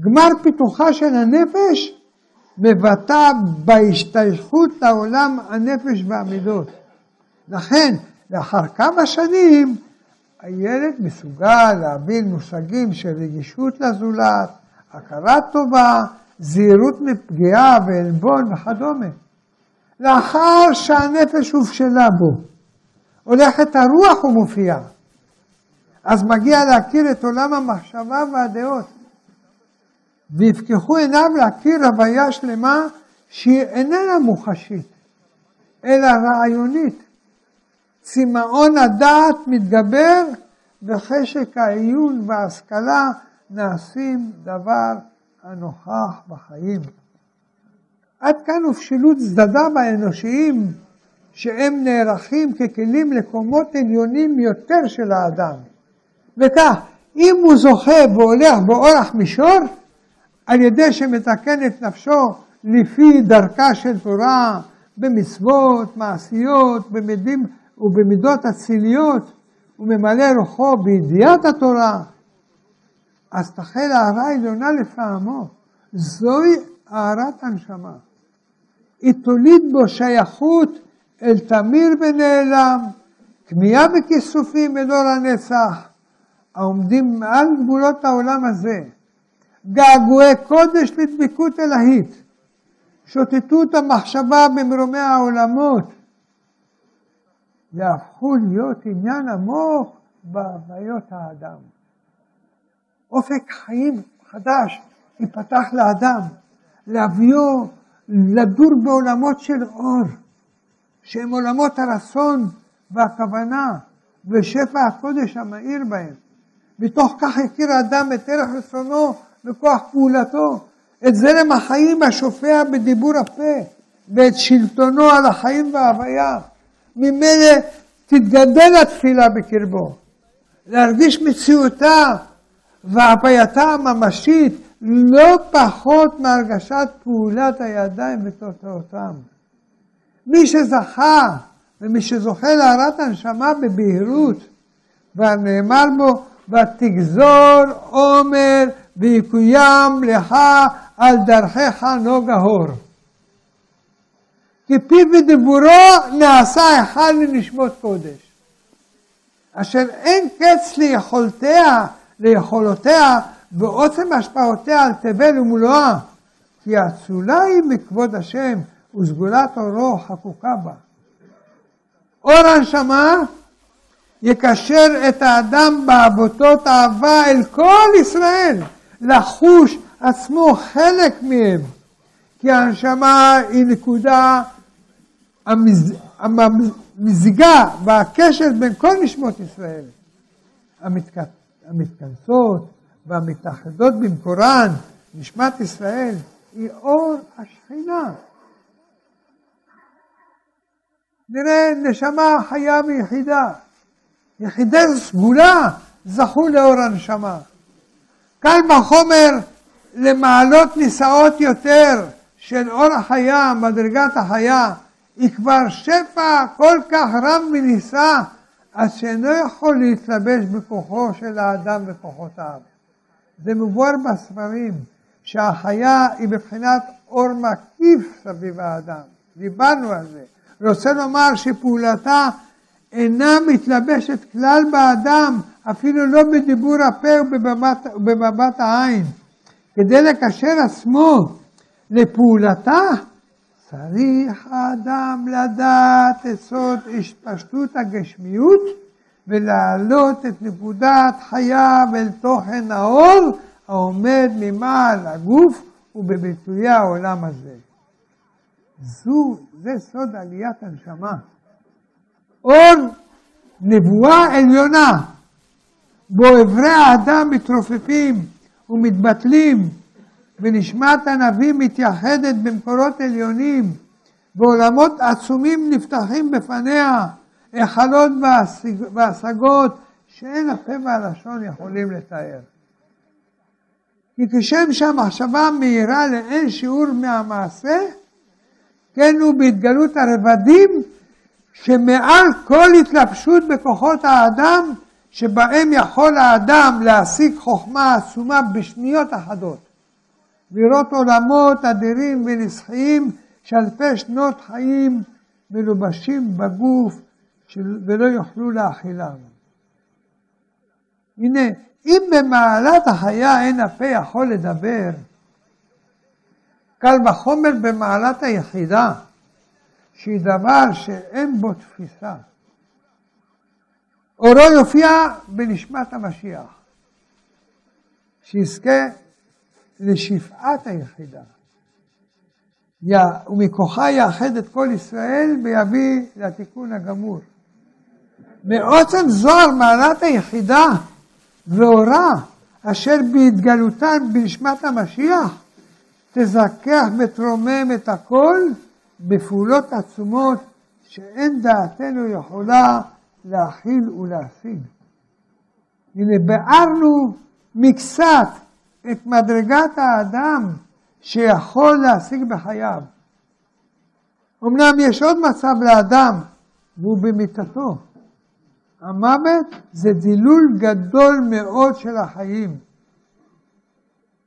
גמר פיתוחה של הנפש מבטא בהשתייכות לעולם הנפש והמידות. לכן, לאחר כמה שנים, הילד מסוגל להבין מושגים של רגישות לזולת, הכרת טובה, זהירות מפגיעה ועלבון וכדומה. לאחר שהנפש הופשלה בו, הולכת הרוח ומופיעה. אז מגיע להכיר את עולם המחשבה והדעות. ויפקחו עיניו להכיר הוויה שלמה שהיא איננה מוחשית, אלא רעיונית. צמאון הדעת מתגבר וחשק העיון וההשכלה נעשים דבר הנוכח בחיים. עד כאן הופשלו צדדיו האנושיים שהם נערכים ככלים לקומות עליונים יותר של האדם. וכך, אם הוא זוכה והולך באורח מישור, על ידי שמתקן את נפשו לפי דרכה של תורה, במצוות מעשיות, במדים ובמידות אציליות, וממלא רוחו בידיעת התורה, אז תחל הערה עליונה לפעמו. זוהי הערת הנשמה. היא תוליד בו שייכות אל תמיר ונעלם, כמיהה וכיסופים אור הנצח, העומדים מעל גבולות העולם הזה, געגועי קודש לדבקות אלהית, שוטטות המחשבה במרומי העולמות, והפכו להיות עניין עמוק בהוויות האדם. אופק חיים חדש ייפתח לאדם, להביאו לדור בעולמות של אור, שהם עולמות הרצון והכוונה ושפע הקודש המאיר בהם. בתוך כך הכיר האדם את ערך רצונו וכוח פעולתו, את זרם החיים השופע בדיבור הפה ואת שלטונו על החיים וההוויה. ממילא תתגדל התפילה בקרבו, להרגיש מציאותה והווייתה הממשית לא פחות מהרגשת פעולת הידיים ותוצאותם. מי שזכה ומי שזוכה להרת הנשמה בבהירות, כבר נאמר בו, ותגזור עומר ויקוים לך על דרכיך נוגה הור. כי פיו ודיבורו נעשה אחד לנשמות קודש. אשר אין קץ ליכולתיה, ליכולותיה ועוצם השפעותיה על תבל ומלואה, כי האצולה היא מכבוד השם וסגולת אורו חקוקה בה. אור הנשמה יקשר את האדם בעבותות אהבה אל כל ישראל, לחוש עצמו חלק מהם, כי הנשמה היא נקודה המז... המזיגה והקשר בין כל נשמות ישראל, המתכ... המתכנסות והמתאחדות במקורן, נשמת ישראל, היא אור השכינה. נראה נשמה חיה ויחידה. יחידי סגולה זכו לאור הנשמה. קל בחומר למעלות נישאות יותר של אור החיה, מדרגת החיה, היא כבר שפע כל כך רב ונישא, אז שאינו יכול להתלבש בכוחו של האדם וכוחותיו. זה מבואר בספרים, שהחיה היא בבחינת אור מקיף סביב האדם. דיברנו על זה. רוצה לומר שפעולתה אינה מתלבשת כלל באדם, אפילו לא בדיבור הפה ובמבט, ובמבט העין. כדי לקשר עצמו לפעולתה, צריך האדם לדעת את סוד התפשטות הגשמיות ולהעלות את נקודת חייו אל תוכן האור העומד ממעל הגוף ובביטויי העולם הזה. זו, זה סוד עליית הנשמה. אור נבואה עליונה, בו אברי האדם מתרופפים ומתבטלים, ונשמת הנביא מתייחדת במקורות עליונים, ועולמות עצומים נפתחים בפניה, היכלות והשגות שאין הפה והלשון יכולים לתאר. כי כשם שהמחשבה מהירה לאין שיעור מהמעשה, כן הוא בהתגלות הרבדים שמעל כל התלבשות בכוחות האדם, שבהם יכול האדם להשיג חוכמה עצומה בשניות אחדות. לראות עולמות אדירים ונצחיים שאלפי שנות חיים מלובשים בגוף ולא יוכלו להכילם. הנה, אם במעלת החיה אין הפה יכול לדבר, קל וחומר במעלת היחידה, שהיא דבר שאין בו תפיסה. אורו יופיע בנשמת המשיח, שיזכה לשפעת היחידה. ומכוחה יאחד את כל ישראל ויביא לתיקון הגמור. מעוצם זוהר מעלת היחידה ואורה אשר בהתגלותן בנשמת המשיח תזכח ותרומם את הכל בפעולות עצומות שאין דעתנו יכולה להכיל ולהשיג. הנה ביארנו מקצת את מדרגת האדם שיכול להשיג בחייו. אמנם יש עוד מצב לאדם, והוא במיטתו. המוות זה דילול גדול מאוד של החיים.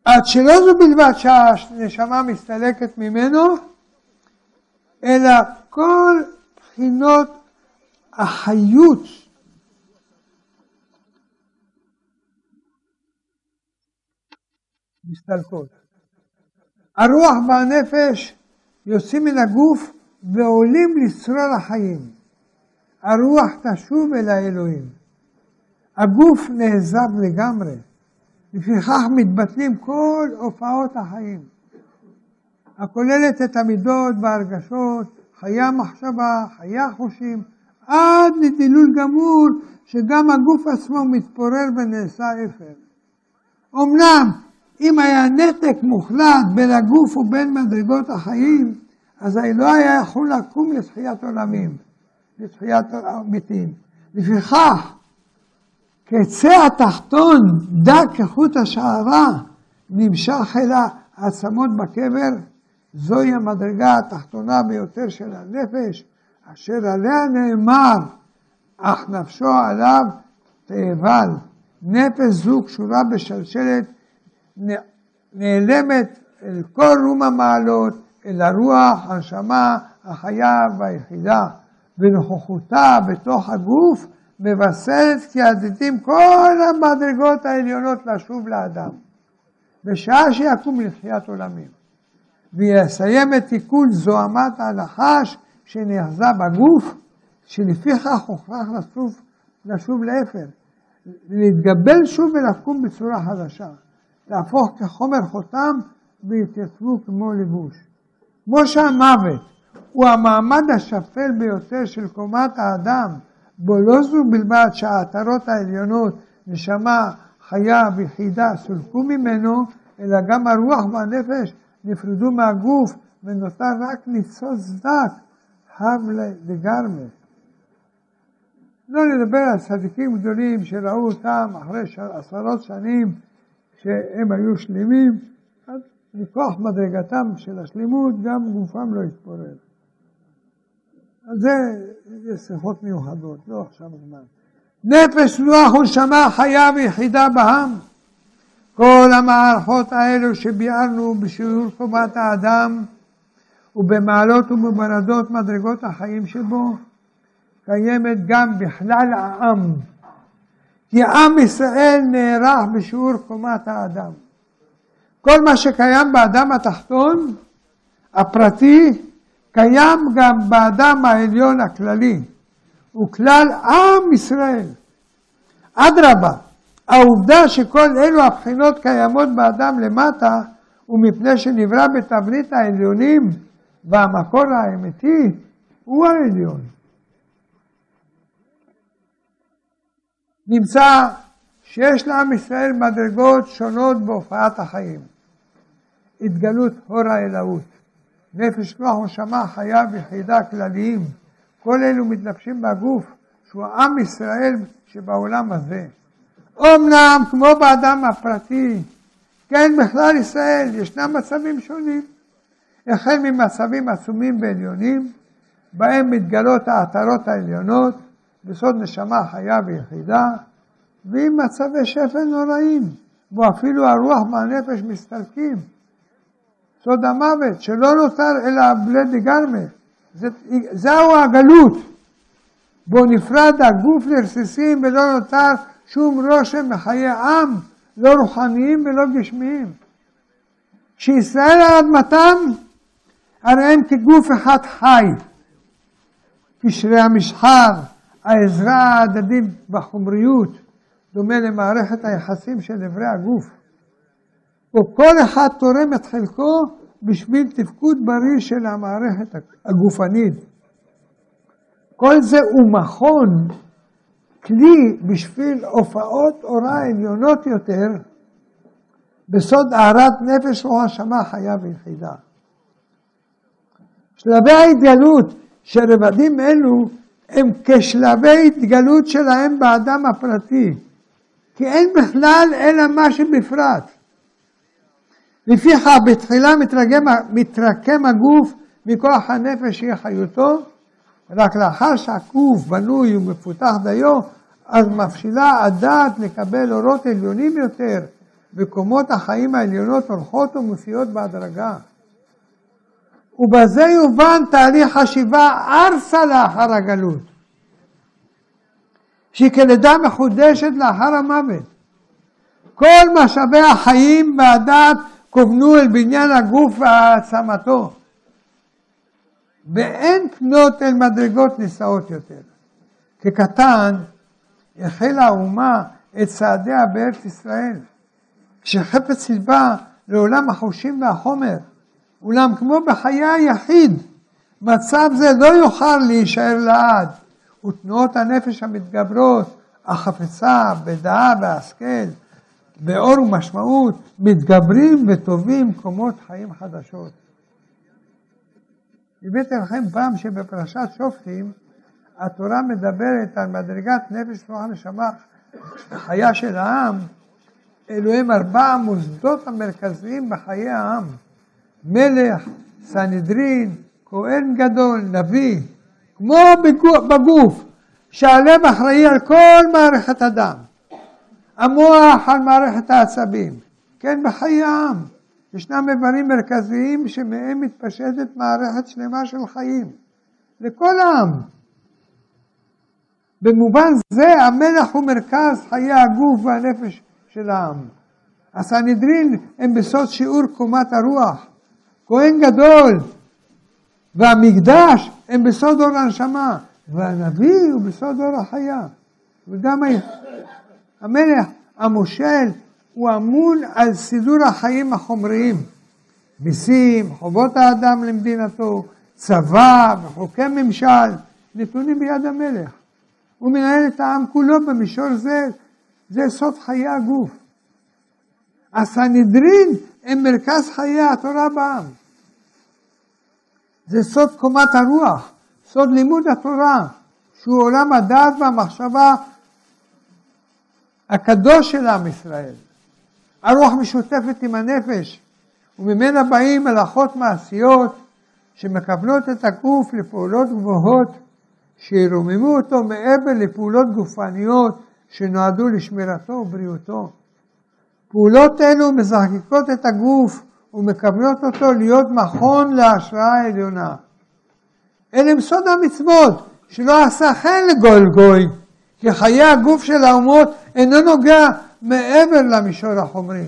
עד שלא זו בלבד שהנשמה מסתלקת ממנו, אלא כל בחינות החיות מסתלקות. הרוח והנפש יוצאים מן הגוף ועולים לצרור החיים. הרוח תשוב אל האלוהים. הגוף נעזב לגמרי, לפיכך מתבטלים כל הופעות החיים, הכוללת את המידות והרגשות, חיי המחשבה, חיי החושים, עד לדילול גמור שגם הגוף עצמו מתפורר ונעשה אפר. אמנם אם היה נתק מוחלט בין הגוף ובין מדרגות החיים, אז לא היה יכול לקום לתחיית עולמים. לתחיית המתים. לפיכך, קצה התחתון דק כחוט השערה נמשך אל העצמות בקבר, זוהי המדרגה התחתונה ביותר של הנפש, אשר עליה נאמר, אך נפשו עליו תאבל. נפש זו קשורה בשלשלת נעלמת אל כל רום המעלות, אל הרוח, הנשמה, החיה והיחידה. ונוכחותה בתוך הגוף מבשרת כי עתידים כל המדרגות העליונות לשוב לאדם, בשעה שיקום לתחיית עולמים. ויסיים את תיקון זוהמת הנחש שנאחזה בגוף, שלפיכך הוכרח לשוב, לשוב לאפר, להתגבל שוב ולקום בצורה חדשה, להפוך כחומר חותם ויתייצבו כמו לבוש. כמו שהמוות הוא המעמד השפל ביותר של קומת האדם, בו לא זו בלבד שהעטרות העליונות, נשמה, חיה ויחידה, סולקו ממנו, אלא גם הרוח והנפש נפרדו מהגוף ונותר רק ניצוץ דק, הב לגרמה. לא נדבר על צדיקים גדולים שראו אותם אחרי עשרות שנים שהם היו שלמים, אז מכוח מדרגתם של השלמות גם גופם לא התפורר. על זה יש שיחות מיוחדות, לא עכשיו הזמן. נפש, רוח ונשמה חיה ויחידה בעם. כל המערכות האלו שביארנו בשיעור חובת האדם ובמעלות ובמרדות מדרגות החיים שבו, קיימת גם בכלל העם. כי עם ישראל נערך בשיעור קומת האדם. כל מה שקיים באדם התחתון, הפרטי, קיים גם באדם העליון הכללי, הוא כלל עם ישראל. אדרבה, העובדה שכל אלו הבחינות קיימות באדם למטה, הוא מפני שנברא בתבנית העליונים והמקור האמיתי הוא העליון. נמצא שיש לעם ישראל מדרגות שונות בהופעת החיים. התגלות הור האלוהות, נפש, רוח ונשמה, חיה ויחידה כלליים. כל אלו מתלבשים בגוף, שהוא עם ישראל שבעולם הזה. אמנם, כמו באדם הפרטי, כן, בכלל ישראל, ישנם מצבים שונים. החל ממצבים עצומים ועליונים, בהם מתגלות העטרות העליונות, בסוד נשמה חיה ויחידה, ועם מצבי שפל נוראים, בו אפילו הרוח והנפש מסתלקים, סוד המוות, שלא נותר אלא בלד גרמה. זה, זהו הגלות. בו נפרד הגוף לרסיסים ולא נותר שום רושם בחיי עם, לא רוחניים ולא גשמיים. כשישראל על אדמתם, הרי הם כגוף אחד חי. קשרי המשחר, העזרה ההדדית בחומריות, דומה למערכת היחסים של איברי הגוף. וכל אחד תורם את חלקו בשביל תפקוד בריא של המערכת הגופנית. כל זה הוא מכון, כלי בשביל הופעות אורה עליונות יותר, בסוד הארת נפש רוח השמה חיה ויחידה. שלבי ההתגלות של רבדים אלו הם כשלבי התגלות שלהם באדם הפרטי, כי אין בכלל אלא מה שבפרט. לפיכך בתחילה מתרגם, מתרקם הגוף מכוח הנפש שהיא חיותו, רק לאחר שהגוף בנוי ומפותח דיו, אז מפשילה הדעת לקבל אורות עליונים יותר, וקומות החיים העליונות הולכות ומופיעות בהדרגה. ובזה יובן תהליך חשיבה ארסה לאחר הגלות, שהיא כלידה מחודשת לאחר המוות. כל משאבי החיים והדת כוונו אל בניין הגוף והעצמתו, ואין פנות אל מדרגות נישאות יותר. כקטן החלה האומה את צעדיה בארץ ישראל, כשחפץ ליבה לעולם החושים והחומר, אולם כמו בחיי היחיד, מצב זה לא יוכל להישאר לעד, ותנועות הנפש המתגברות, החפצה בדעה והשכל, באור ומשמעות, מתגברים וטובים קומות חיים חדשות. הבאתי לכם פעם שבפרשת שופטים התורה מדברת על מדרגת נפש רוח נשמה חיה של העם, אלו הם ארבע המוסדות המרכזיים בחיי העם. מלך, סנהדרין, כהן גדול, נביא, כמו בגוף, שהלב אחראי על כל מערכת הדם. המוח על מערכת העצבים. כן, בחיי העם. ישנם איברים מרכזיים שמהם מתפשטת מערכת שלמה של חיים. לכל העם. במובן זה המלך הוא מרכז חיי הגוף והנפש של העם. הסנהדרין הם בסוד שיעור קומת הרוח. כהן גדול והמקדש הם בסוד אור הנשמה, והנביא הוא בסוד אור החיה. וגם המלך, המושל, הוא אמון על סידור החיים החומריים. מיסים, חובות האדם למדינתו, צבא וחוקי ממשל, נתונים ביד המלך. הוא מנהל את העם כולו במישור זה, זה סוד חיי הגוף. הסנהדרין הם מרכז חיי התורה בעם. זה סוד קומת הרוח, סוד לימוד התורה, שהוא עולם הדעת והמחשבה הקדוש של עם ישראל. הרוח משותפת עם הנפש, וממנה באים מלאכות מעשיות שמקבלות את הגוף לפעולות גבוהות, שירוממו אותו מעבר לפעולות גופניות שנועדו לשמירתו ובריאותו. פעולות אלו מזחקות את הגוף ומקבלות אותו להיות מכון להשראה העליונה. אלה הם סוד המצוות, שלא עשה חן לגול גוי, כי חיי הגוף של האומות אינו נוגע מעבר למישור החומרי.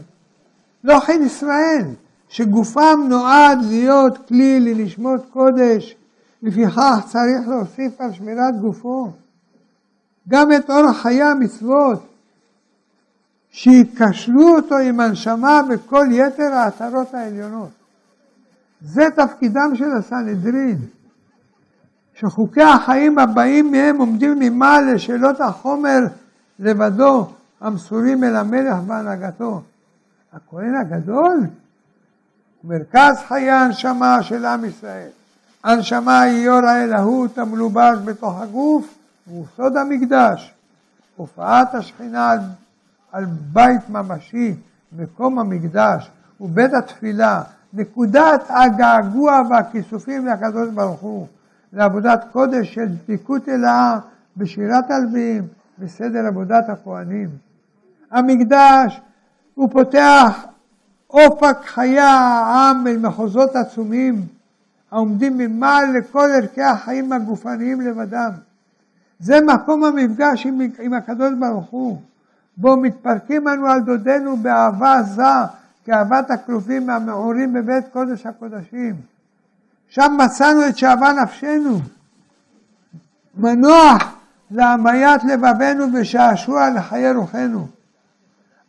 לא כן ישראל, שגופם נועד להיות כלי לנשמות קודש, לפיכך צריך להוסיף על שמירת גופו. גם את אורח חיי המצוות, שיקשרו אותו עם הנשמה וכל יתר העטרות העליונות. זה תפקידם של הסנהדרין, שחוקי החיים הבאים מהם עומדים ממעל לשאלות החומר לבדו, המסורים אל המלך והנהגתו. הכהן הגדול הוא מרכז חיי הנשמה של עם ישראל. הנשמה היא אור האלהות המלובש בתוך הגוף, והוא סוד המקדש. הופעת השכינה על על בית ממשי, מקום המקדש ובית התפילה, נקודת הגעגוע והכיסופים לקדוש ברוך הוא, לעבודת קודש של דביקות אלאה בשירת הלווים וסדר עבודת הכהנים. המקדש הוא פותח אופק חיה העם אל מחוזות עצומים, העומדים ממעל לכל ערכי החיים הגופניים לבדם. זה מקום המפגש עם, עם הקדוש ברוך הוא, בו מתפרקים אנו על דודנו באהבה עזה, כאהבת הכלובים והמעורים בבית קודש הקודשים. שם מצאנו את שאהבה נפשנו, מנוח להמיית לבבנו ושעשוע לחיי רוחנו.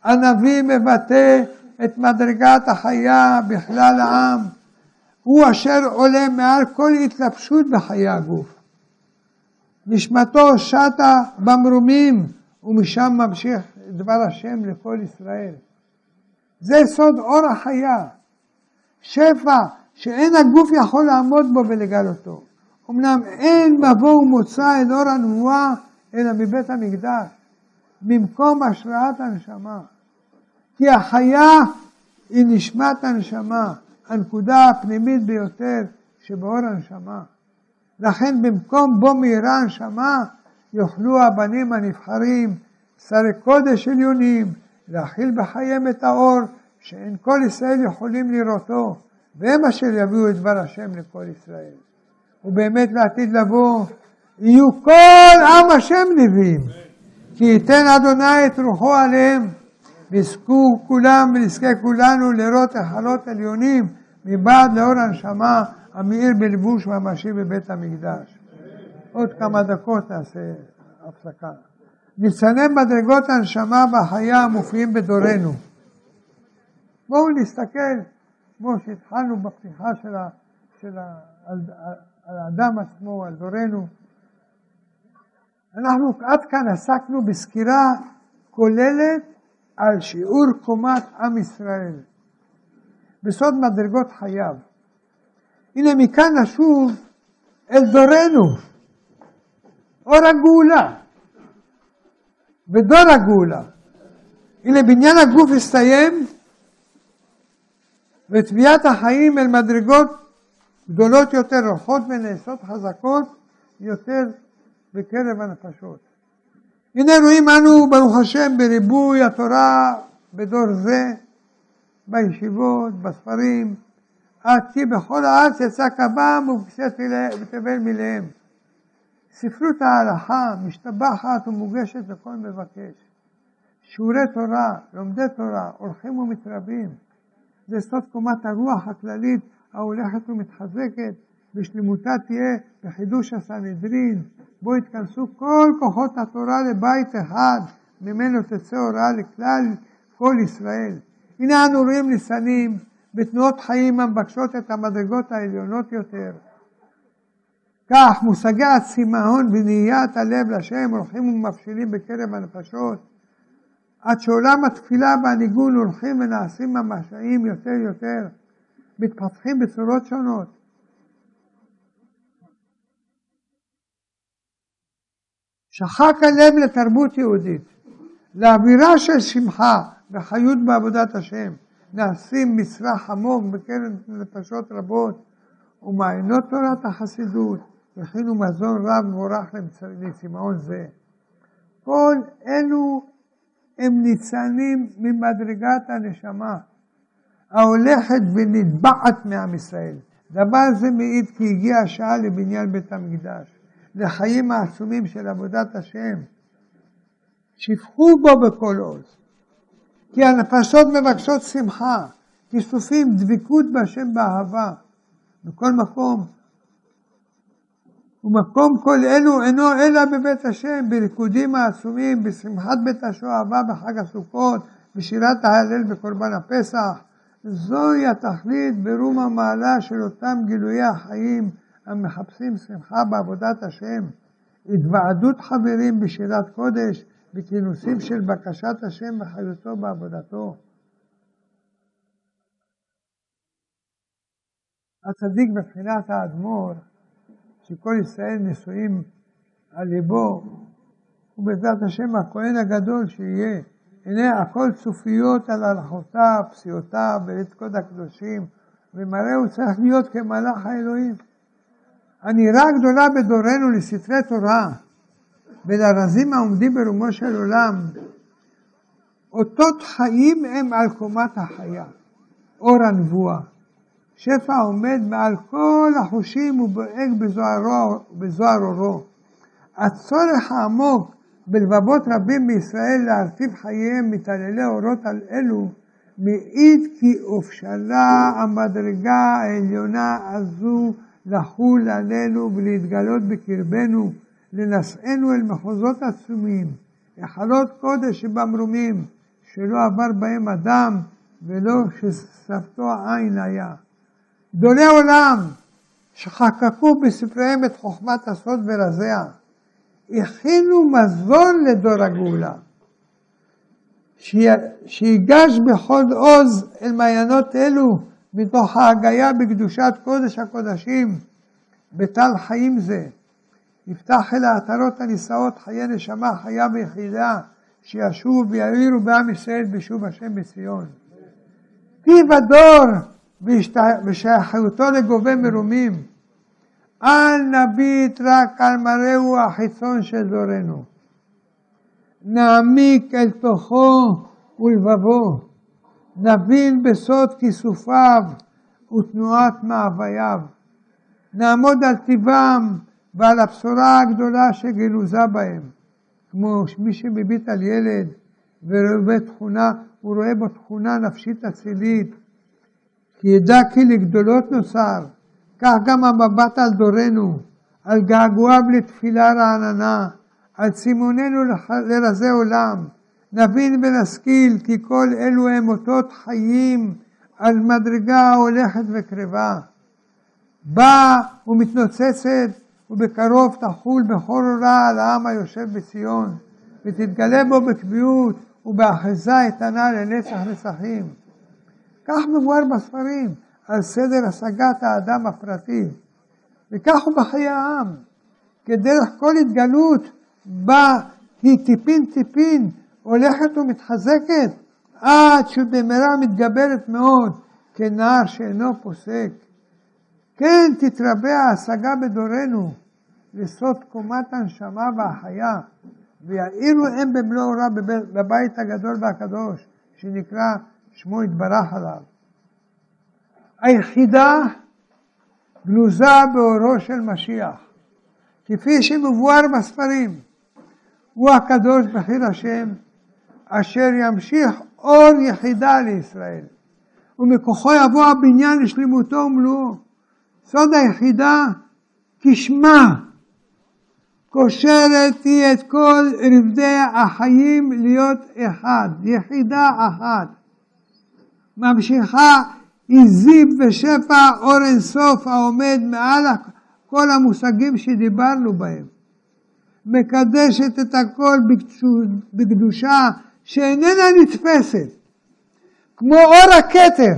הנביא מבטא את מדרגת החיה בכלל העם, הוא אשר עולה מעל כל התלבשות בחיי הגוף. נשמתו שטה במרומים, ומשם ממשיך דבר השם לכל ישראל. זה סוד אור החיה, שפע שאין הגוף יכול לעמוד בו ולגלותו. אמנם אין מבוא ומוצא אל אור הנבואה אלא מבית המקדש, במקום השראת הנשמה. כי החיה היא נשמת הנשמה, הנקודה הפנימית ביותר שבאור הנשמה. לכן במקום בו מאירה הנשמה, יוכלו הבנים הנבחרים, שרי קודש עליונים, להכיל בחייהם את האור, שאין כל ישראל יכולים לראותו, והם אשר יביאו את דבר השם לכל ישראל. ובאמת לעתיד לבוא, יהיו כל עם השם נביאים, כי ייתן אדוני את רוחו עליהם. ויזכו כולם ונזכה כולנו לראות החלות עליונים מבעד לאור הנשמה המאיר בלבוש ממשי בבית המקדש. עוד כמה דקות נעשה הפסקה. ניצני מדרגות הנשמה והחיה המופיעים בדורנו. בואו נסתכל, כמו שהתחלנו בפתיחה של, ה, של ה, על, האדם עצמו, על דורנו. אנחנו עד כאן עסקנו בסקירה כוללת על שיעור קומת עם ישראל, בסוד מדרגות חייו. הנה מכאן נשוב אל דורנו, אור הגאולה, בדור הגאולה. הנה בניין הגוף הסתיים, ותביעת החיים אל מדרגות גדולות יותר, הולכות ונעשות חזקות יותר בקרב הנפשות. הנה רואים אנו, ברוך השם, בריבוי התורה בדור זה, בישיבות, בספרים, עד כי בכל הארץ יצא קבם ותבל מליהם. ספרות ההלכה משתבחת ומוגשת לכל מבקש. שיעורי תורה, לומדי תורה, הולכים ומתרבים. זה סוד קומת הרוח הכללית ההולכת ומתחזקת, ושלמותה תהיה בחידוש הסנהדרין, בו יתכנסו כל כוחות התורה לבית אחד, ממנו תצא הוראה לכלל כל ישראל. הנה אנו רואים ניסנים בתנועות חיים המבקשות את המדרגות העליונות יותר. כך מושגי הצמאון ונהיית הלב לשם הולכים ומבשילים בקרב הנפשות, עד שעולם התפילה והניגון הולכים ונעשים ממשיים יותר יותר, מתפתחים בצורות שונות. שחק הלב לתרבות יהודית, לאווירה של שמחה וחיות בעבודת השם, נעשים מצרך עמוק בקרב נפשות רבות, ומעיינות תורת החסידות הכינו מזון רב מבורך לצמאון זה. כל אלו הם ניצנים ממדרגת הנשמה ההולכת ונטבעת מעם ישראל. דבר זה מעיד כי הגיעה השעה לבניין בית המקדש. לחיים העצומים של עבודת השם. שפכו בו בכל עוז. כי הנפשות מבקשות שמחה, כיסופים, דבקות בהשם באהבה. בכל מקום. ומקום כל אלו אינו אלא בבית השם, בריקודים העצומים, בשמחת בית השואבה בחג הסוכות, בשירת ההלל בקורבן הפסח. זוהי התכלית ברום המעלה של אותם גילויי החיים המחפשים שמחה בעבודת השם, התוועדות חברים בשירת קודש, בכינוסים של בקשת השם וחיותו בעבודתו. הצדיק בבחינת האדמו"ר, שכל ישראל נשואים על ליבו, ובעזרת השם הכהן הגדול שיהיה. הנה הכל צופיות על הלכותיו, פסיעותיו, ולתקוד הקדושים, ומראה הוא צריך להיות כמלאך האלוהים. הנראה הגדולה בדורנו לספרי תורה ולרזים העומדים ברומו של עולם, אותות חיים הם על קומת החיה. אור הנבואה. שפע עומד מעל כל החושים ובועג בזוהר אורו. הצורך העמוק בלבבות רבים בישראל להרטיב חייהם מתעללי אורות על אלו, מעיד כי הופשלה המדרגה העליונה הזו לחול עלינו ולהתגלות בקרבנו, לנשאנו אל מחוזות עצומים, היכלות קודש שבמרומים, שלא עבר בהם אדם ולא ששפתו עין היה. גדולי עולם שחקקו בספריהם את חוכמת הסוד ורזיה, הכינו מזון לדור הגאולה, שיגש בכל עוז אל מעיינות אלו מתוך ההגייה בקדושת קודש הקודשים בטל חיים זה. יפתח אל העטרות הנישאות חיי נשמה חיה ויחידה שישובו ויעירו בעם ישראל בשוב השם בציון. פיו הדור ושייכותו לגובה מרומים. אל נביט רק על מראהו החיצון של דורנו. נעמיק אל תוכו ולבבו. נבין בסוד כיסופיו ותנועת מאווייו. נעמוד על טיבם ועל הבשורה הגדולה שגנוזה בהם. כמו מי שמביט על ילד ורואה תכונה, הוא רואה בו תכונה נפשית אצילית, כי ידע כי לגדולות נוסר, כך גם המבט על דורנו, על געגועיו לתפילה רעננה, על צימוננו לרזי עולם, נבין ונשכיל כי כל אלו הם אותות חיים על מדרגה הולכת וקרבה. באה ומתנוצצת ובקרוב תחול בכל הוראה על העם היושב בציון, ותתגלה בו בקביעות ובאחיזה איתנה לנצח נצחים. כך מבואר בספרים על סדר השגת האדם הפרטי, וכך הוא בחיי העם, כדרך כל התגלות בה היא טיפין טיפין הולכת ומתחזקת עד שבמהרה מתגברת מאוד כנער שאינו פוסק. כן תתרבה ההשגה בדורנו לסוד קומת הנשמה והחיה, ויאירו הם במלוא אורה בבית הגדול והקדוש, שנקרא שמו יתברך עליו. היחידה גנוזה באורו של משיח, כפי שמבואר בספרים. הוא הקדוש בחיר השם, אשר ימשיך אור יחידה לישראל, ומכוחו יבוא הבניין לשלמותו ומלואו. סוד היחידה כשמה, קושרת היא את כל רבדי החיים להיות אחד, יחידה אחת. ממשיכה היא ושפע אור אינסוף העומד מעל כל המושגים שדיברנו בהם. מקדשת את הכל בקדושה שאיננה נתפסת, כמו אור הכתר,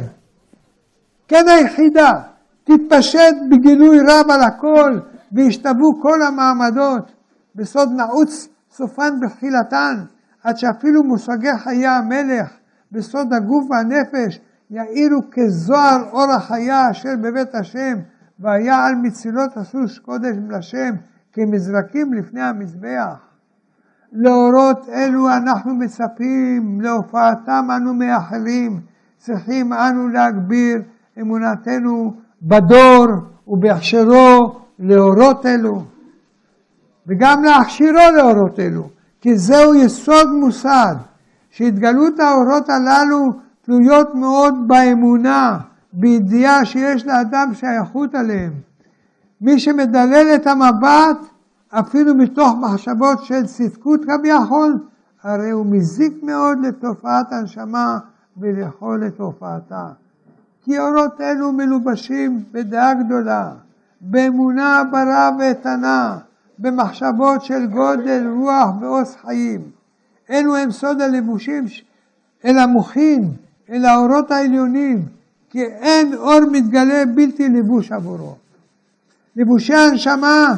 כן היחידה, תתפשט בגילוי רב על הכל, וישתוו כל המעמדות, בסוד נעוץ סופן בתחילתן, עד שאפילו מושגי חיי המלך, בסוד הגוף והנפש, יאירו כזוהר אור החיה אשר בבית השם, והיה על מצילות הסוס קודש לשם, כמזרקים לפני המזבח. לאורות אלו אנחנו מצפים, להופעתם אנו מייחלים, צריכים אנו להגביר אמונתנו בדור ובהכשרו לאורות אלו, וגם להכשירו לאורות אלו, כי זהו יסוד מוסד, שהתגלות האורות הללו תלויות מאוד באמונה, בידיעה שיש לאדם שייכות עליהם. מי שמדלל את המבט, אפילו מתוך מחשבות של צדקות כביכול, הרי הוא מזיק מאוד לתופעת הנשמה ולכל לתופעתה. כי אורות אלו מלובשים בדעה גדולה, באמונה ברה ואיתנה, במחשבות של גודל רוח ועוז חיים. אלו הם סוד הלבושים אל המוחין, אל האורות העליונים, כי אין אור מתגלה בלתי לבוש עבורו. לבושי הנשמה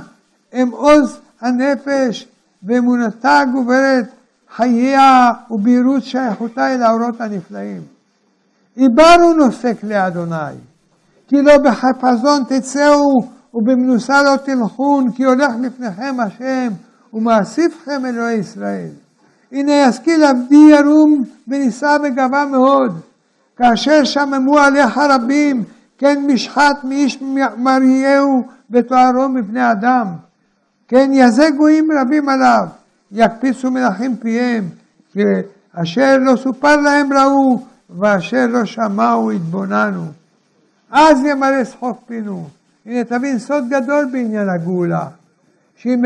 הם עוז הנפש ואמונתה גוברת חייה ובהירות שייכותה אל האורות הנפלאים. עיברו נוסק לאדוני, כי לא בחפזון תצאו ובמנוסה לא תלכון, כי הולך לפניכם השם ומאסיפכם אלוהי ישראל. הנה ישכיל עבדי ירום ונישא בגבה מאוד, כאשר שממו עליך רבים, כן משחת מאיש מריהו ותוארו מפני אדם. כן יזה גויים רבים עליו, יקפיצו מלכים פיהם, אשר לא סופר להם ראו, ואשר לא שמעו התבוננו. אז ימלא שחוק פינו. הנה תבין סוד גדול בעניין הגאולה, שהיא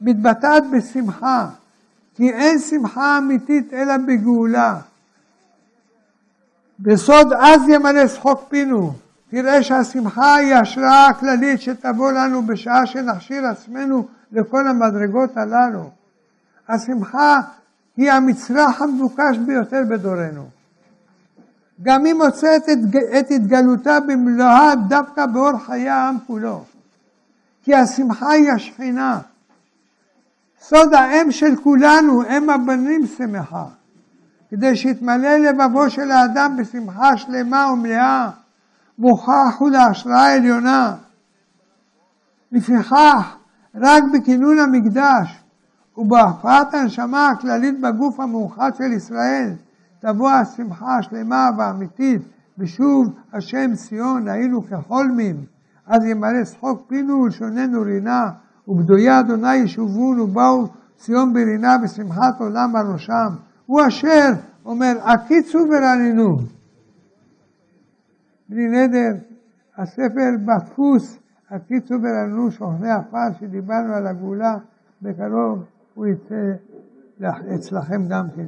מתבטאת בשמחה, כי אין שמחה אמיתית אלא בגאולה. בסוד אז ימלא שחוק פינו. תראה שהשמחה היא ההשראה הכללית שתבוא לנו בשעה שנכשיר עצמנו לכל המדרגות הללו. השמחה היא המצרך המבוקש ביותר בדורנו. גם היא מוצאת את, את התגלותה במלואה דווקא באור חיי העם כולו. כי השמחה היא השכינה. סוד האם של כולנו, אם הבנים שמחה. כדי שיתמלא לבבו של האדם בשמחה שלמה ומלאה, מוכח הוא להשראה עליונה. לפיכך, רק בכינון המקדש ובהפרעת הנשמה הכללית בגוף המאוחד של ישראל, תבוא השמחה השלמה והאמיתית, ושוב השם ציון היינו כחולמים, אז ימלא שחוק פינו ולשוננו רינה, ובדויי אדוני ישובון ובאו ציון ברינה ושמחת עולם על ראשם. הוא אשר אומר, עקיצו ורננו. בלי נדר, הספר בדפוס, עקיצו ורננו, שוכני עפר, שדיברנו על הגאולה, בקרוב הוא יצא אצלכם גם כן.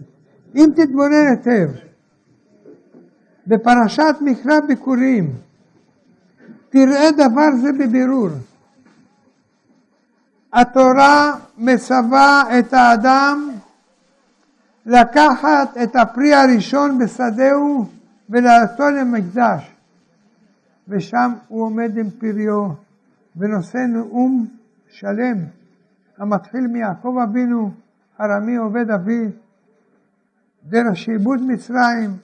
אם תתבונן היטב, בפרשת מקרא ביקורים, תראה דבר זה בבירור. התורה מצווה את האדם לקחת את הפרי הראשון בשדהו ולעשותו למקדש. ושם הוא עומד עם פריו ונושא נאום שלם המתחיל מיעקב אבינו, ארמי עובד אבי, דרך שעבוד מצרים,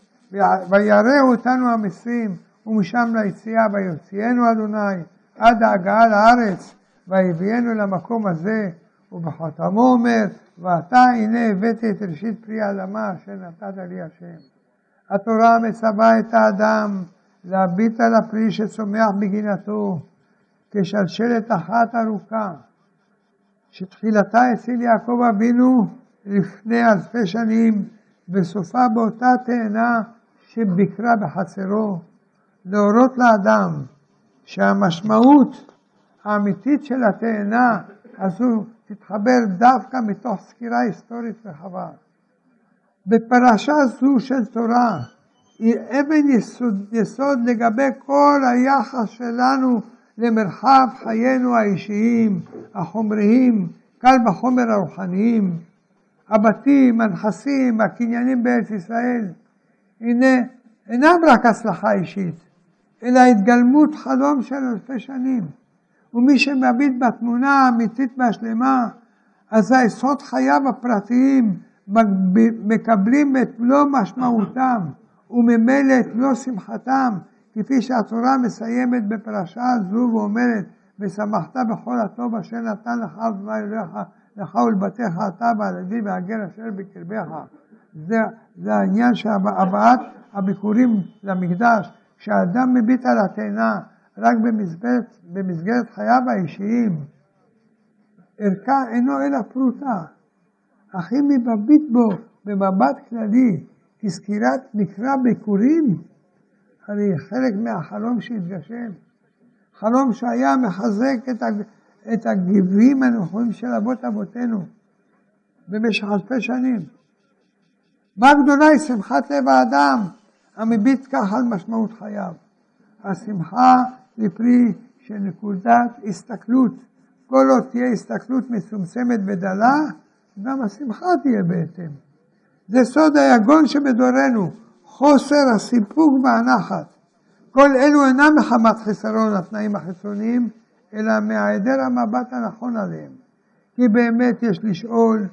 וירא אותנו המצרים, ומשם ליציאה ויוציאנו אדוני, עד ההגעה לארץ, ויביאנו למקום הזה, ובחותמו אומר, ועתה הנה הבאתי את ראשית פרי האדמה אשר נתת לי השם. התורה מצווה את האדם להביט על הפרי שצומח בגינתו כשלשלת אחת ארוכה, שתחילתה אצל יעקב אבינו לפני אלפי שנים, וסופה באותה תאנה שביקרה בחצרו, להורות לאדם שהמשמעות האמיתית של התאנה הזו תתחבר דווקא מתוך סקירה היסטורית רחבה. בפרשה זו של תורה היא אבן יסוד, יסוד לגבי כל היחס שלנו למרחב חיינו האישיים, החומריים, קל וחומר הרוחניים, הבתים, הנכסים, הקניינים בארץ ישראל. הנה, אינם רק הצלחה אישית, אלא התגלמות חלום של אלפי שנים. ומי שמביט בתמונה האמיתית והשלמה, אז היסוד חייו הפרטיים מקבלים את מלוא משמעותם, וממילא את מלוא שמחתם, כפי שהתורה מסיימת בפרשה זו ואומרת, ושמחת בכל הטוב אשר נתן לך אב אלוהיך, לך ולבתיך אתה והלוי והגר אשר בקרבך. זה, זה העניין של הבאת הביקורים למקדש, כשאדם מביט על התאנה רק במסגרת, במסגרת חייו האישיים, ערכה אינו אלא פרוטה, אך אם מביט בו במבט כללי כסקירת מקרא ביקורים, הרי חלק מהחלום שהתגשם. חלום שהיה מחזק את, הג... את הגיבים הנכונים של אבות אבותינו במשך אלפי שנים. מה גדולה היא שמחת לב האדם המביט כך על משמעות חייו. השמחה היא פרי של נקודת הסתכלות. כל עוד תהיה הסתכלות מצומצמת ודלה, גם השמחה תהיה בהתאם. זה סוד היגון שבדורנו, חוסר הסיפוק והנחת. כל אלו אינם מחמת חיסרון התנאים החיצוניים, אלא מהיעדר המבט הנכון עליהם. כי באמת יש לשאול,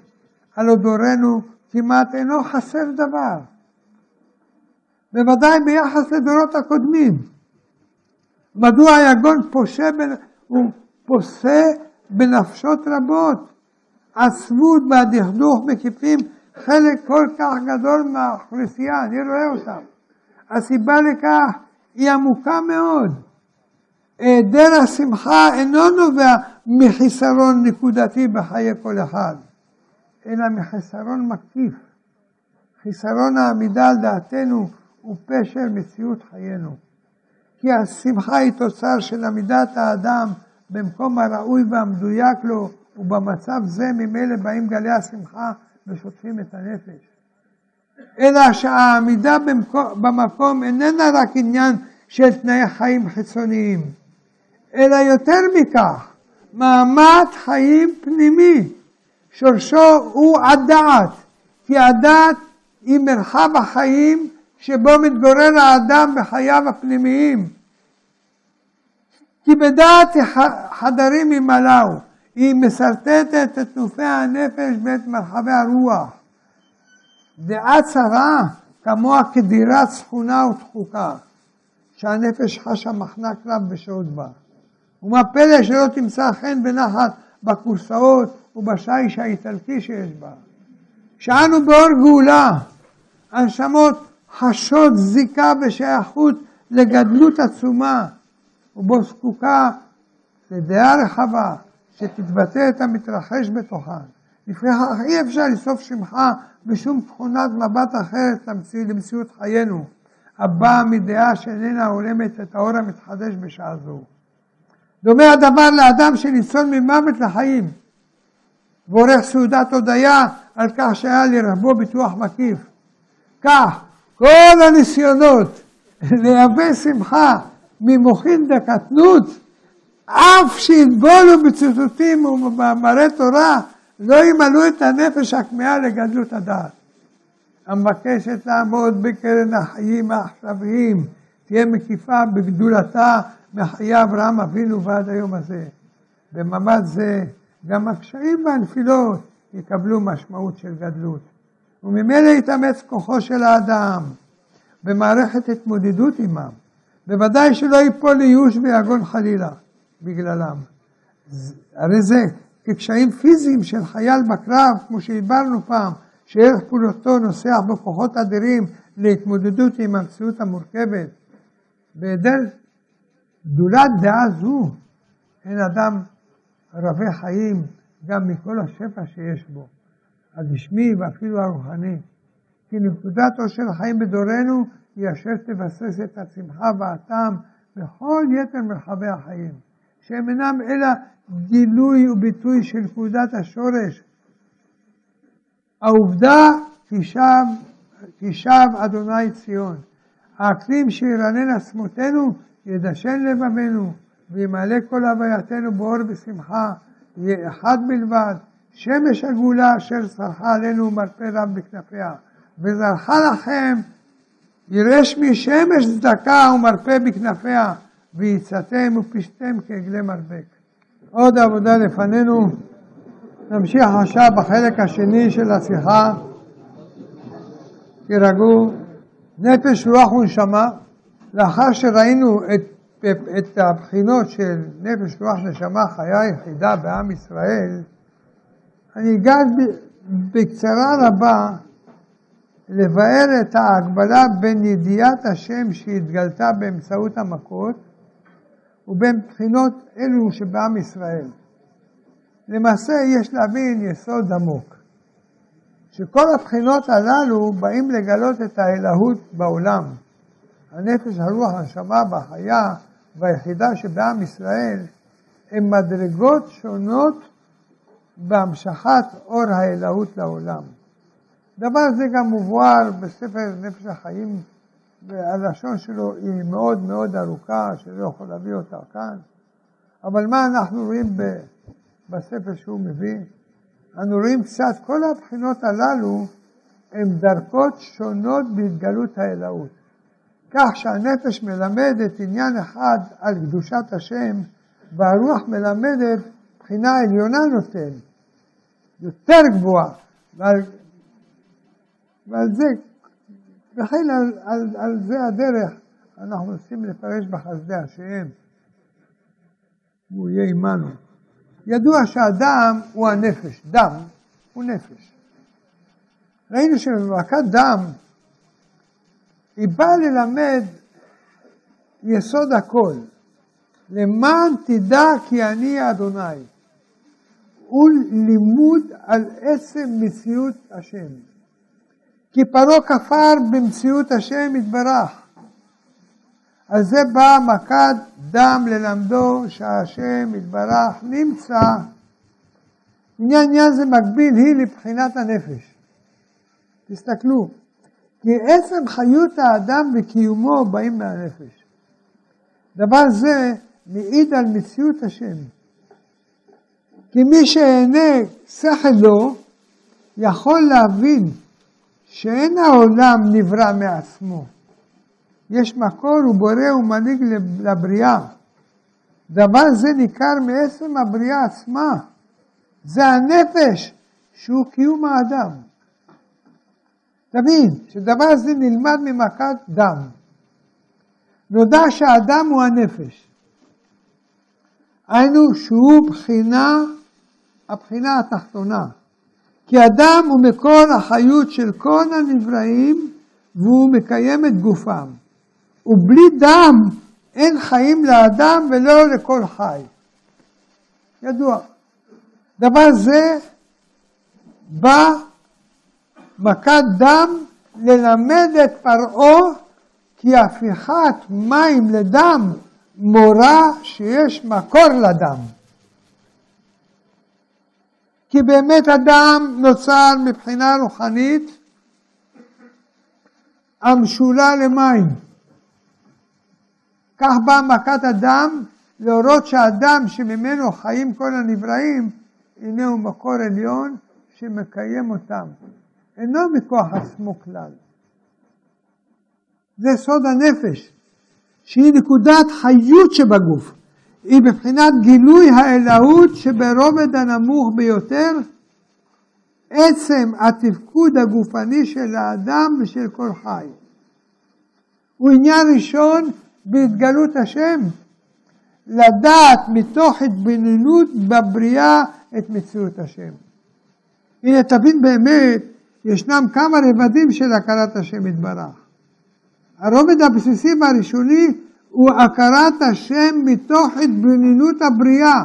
הלא דורנו כמעט אינו חסר דבר. בוודאי ביחס לדורות הקודמים. מדוע היגון פושה, בנ... הוא פוסה בנפשות רבות. עצבות והדכדוך מקיפים חלק כל כך גדול מהאוכלוסייה, אני רואה אותם. הסיבה לכך היא עמוקה מאוד. היעדר השמחה אינו נובע מחיסרון נקודתי בחיי כל אחד, אלא מחיסרון מקיף. חיסרון העמידה על דעתנו הוא פשר מציאות חיינו. כי השמחה היא תוצר של עמידת האדם במקום הראוי והמדויק לו, ובמצב זה ממילא באים גלי השמחה ושוטפים את הנפש. אלא שהעמידה במקום איננה רק עניין של תנאי חיים חיצוניים, אלא יותר מכך, מעמד חיים פנימי, שורשו הוא הדעת, כי הדעת היא מרחב החיים שבו מתגורר האדם בחייו הפנימיים. כי בדעת חדרים ימלאו, היא משרטטת את תנופי הנפש ואת מרחבי הרוח. דעה צרה כמוה כדירת שכונה ותחוקה, שהנפש חשה מחנק רב בשעות בה. ומה פלא שלא תמצא חן ונחת בכורסאות ובשיש האיטלקי שיש בה. כשאנו באור גאולה, הנשמות חשות זיקה ושייכות לגדלות עצומה, ובו זקוקה לדעה רחבה שתתבטא את המתרחש בתוכן. לפיכך אי אפשר לסוף שמחה בשום תכונת מבט אחרת למציאות חיינו, הבאה מדעה שאיננה הולמת את האור המתחדש בשעה זו. דומה הדבר לאדם שניצול ממוות לחיים, ועורך סעודת הודיה על כך שהיה לרבו ביטוח מקיף. כך, כל הניסיונות לייבא שמחה ממוחין דקתנות, אף שיתבולו בציטוטים ובמאמרי תורה, לא ימלאו את הנפש הכמהה לגדלות הדעת. המבקשת לעמוד בקרן החיים העכשוויים, תהיה מקיפה בגדולתה מחיי אברהם אבינו ועד היום הזה. במעמד זה גם הקשיים והנפילות יקבלו משמעות של גדלות. וממילא יתאמץ כוחו של האדם במערכת התמודדות עמם. בוודאי שלא ייפול לייאוש ויגון חלילה בגללם. הרי זה כקשיים פיזיים של חייל בקרב, כמו שהסברנו פעם, שערך פעולתו נוסע בכוחות אדירים להתמודדות עם המציאות המורכבת. בהיעדר גדולת דעה זו, אין אדם רבי חיים גם מכל השפע שיש בו, הגשמי ואפילו הרוחני. כי נקודת עושר החיים בדורנו היא אשר תבסס את השמחה והטעם בכל יתר מרחבי החיים, שהם אינם אלא גילוי וביטוי של נקודת השורש. העובדה כי שב, כי אדוני ציון. האקלים שירנן עצמותינו ידשן לבבנו וימלא כל הווייתנו באור ושמחה, יהיה אחד בלבד, שמש הגאולה אשר צרחה עלינו מרפא רב בכנפיה, וזרחה לכם ירש משמש צדקה ומרפא בכנפיה, ויצאתם ופשתם כעגלי מרבק. עוד עבודה לפנינו. נמשיך עכשיו בחלק השני של השיחה. תירגעו. נפש, רוח ונשמה. לאחר שראינו את, את הבחינות של נפש, רוח, נשמה, חיה יחידה בעם ישראל, אני אגש בקצרה רבה לבאר את ההגבלה בין ידיעת השם שהתגלתה באמצעות המכות ובין בחינות אלו שבעם ישראל. למעשה יש להבין יסוד עמוק, שכל הבחינות הללו באים לגלות את האלוהות בעולם. הנפש, הרוח, הנשמה והחיה והיחידה שבעם ישראל הן מדרגות שונות בהמשכת אור האלוהות לעולם. דבר זה גם מבואר בספר נפש החיים, והלשון שלו היא מאוד מאוד ארוכה, שלא יכול להביא אותה כאן. אבל מה אנחנו רואים בספר שהוא מביא? אנו רואים קצת, כל הבחינות הללו הן דרכות שונות בהתגלות האלוהות. כך שהנפש מלמדת עניין אחד על קדושת השם, והרוח מלמדת בחינה עליונה נותן, יותר גבוהה, ועל, ועל זה, וכן על, על, על זה הדרך אנחנו רוצים לפרש בחסדי השם, הוא יהיה עמנו. ידוע שהדם הוא הנפש, דם הוא נפש. ראינו שבמעקת דם היא באה ללמד יסוד הכל. למען תדע כי אני אדוני. הוא לימוד על עצם מציאות השם. כי פרעה כפר במציאות השם יתברך. על זה באה מכת דם ללמדו שהשם יתברך נמצא. עניין עניין זה מקביל היא לבחינת הנפש. תסתכלו, כי עצם חיות האדם וקיומו באים מהנפש. דבר זה מעיד על מציאות השם. כי מי שעיני שכלו יכול להבין שאין העולם נברא מעצמו. יש מקור, הוא בורא ומנהיג לבריאה. דבר זה ניכר מעצם הבריאה עצמה. זה הנפש שהוא קיום האדם. תבין שדבר זה נלמד ממכת דם. נודע שהאדם הוא הנפש. היינו שהוא בחינה, הבחינה התחתונה. כי אדם הוא מקור החיות של כל הנבראים והוא מקיים את גופם. ובלי דם אין חיים לאדם ולא לכל חי. ידוע. דבר זה בא מכת דם ללמד את פרעה כי הפיכת מים לדם מורה שיש מקור לדם. כי באמת הדם נוצר מבחינה רוחנית המשולה למים. כך באה מכת הדם להורות שהדם שממנו חיים כל הנבראים, הנה הוא מקור עליון שמקיים אותם. אינו מכוח עצמו כלל. זה סוד הנפש, שהיא נקודת חיות שבגוף. היא מבחינת גילוי האלוהות שברובד הנמוך ביותר, עצם התפקוד הגופני של האדם ושל כל חי. הוא עניין ראשון בהתגלות השם, לדעת מתוך התבוננות בבריאה את מציאות השם. הנה תבין באמת, ישנם כמה רבדים של הכרת השם יתברך. הרובד הבסיסי והראשוני הוא הכרת השם מתוך התבוננות הבריאה.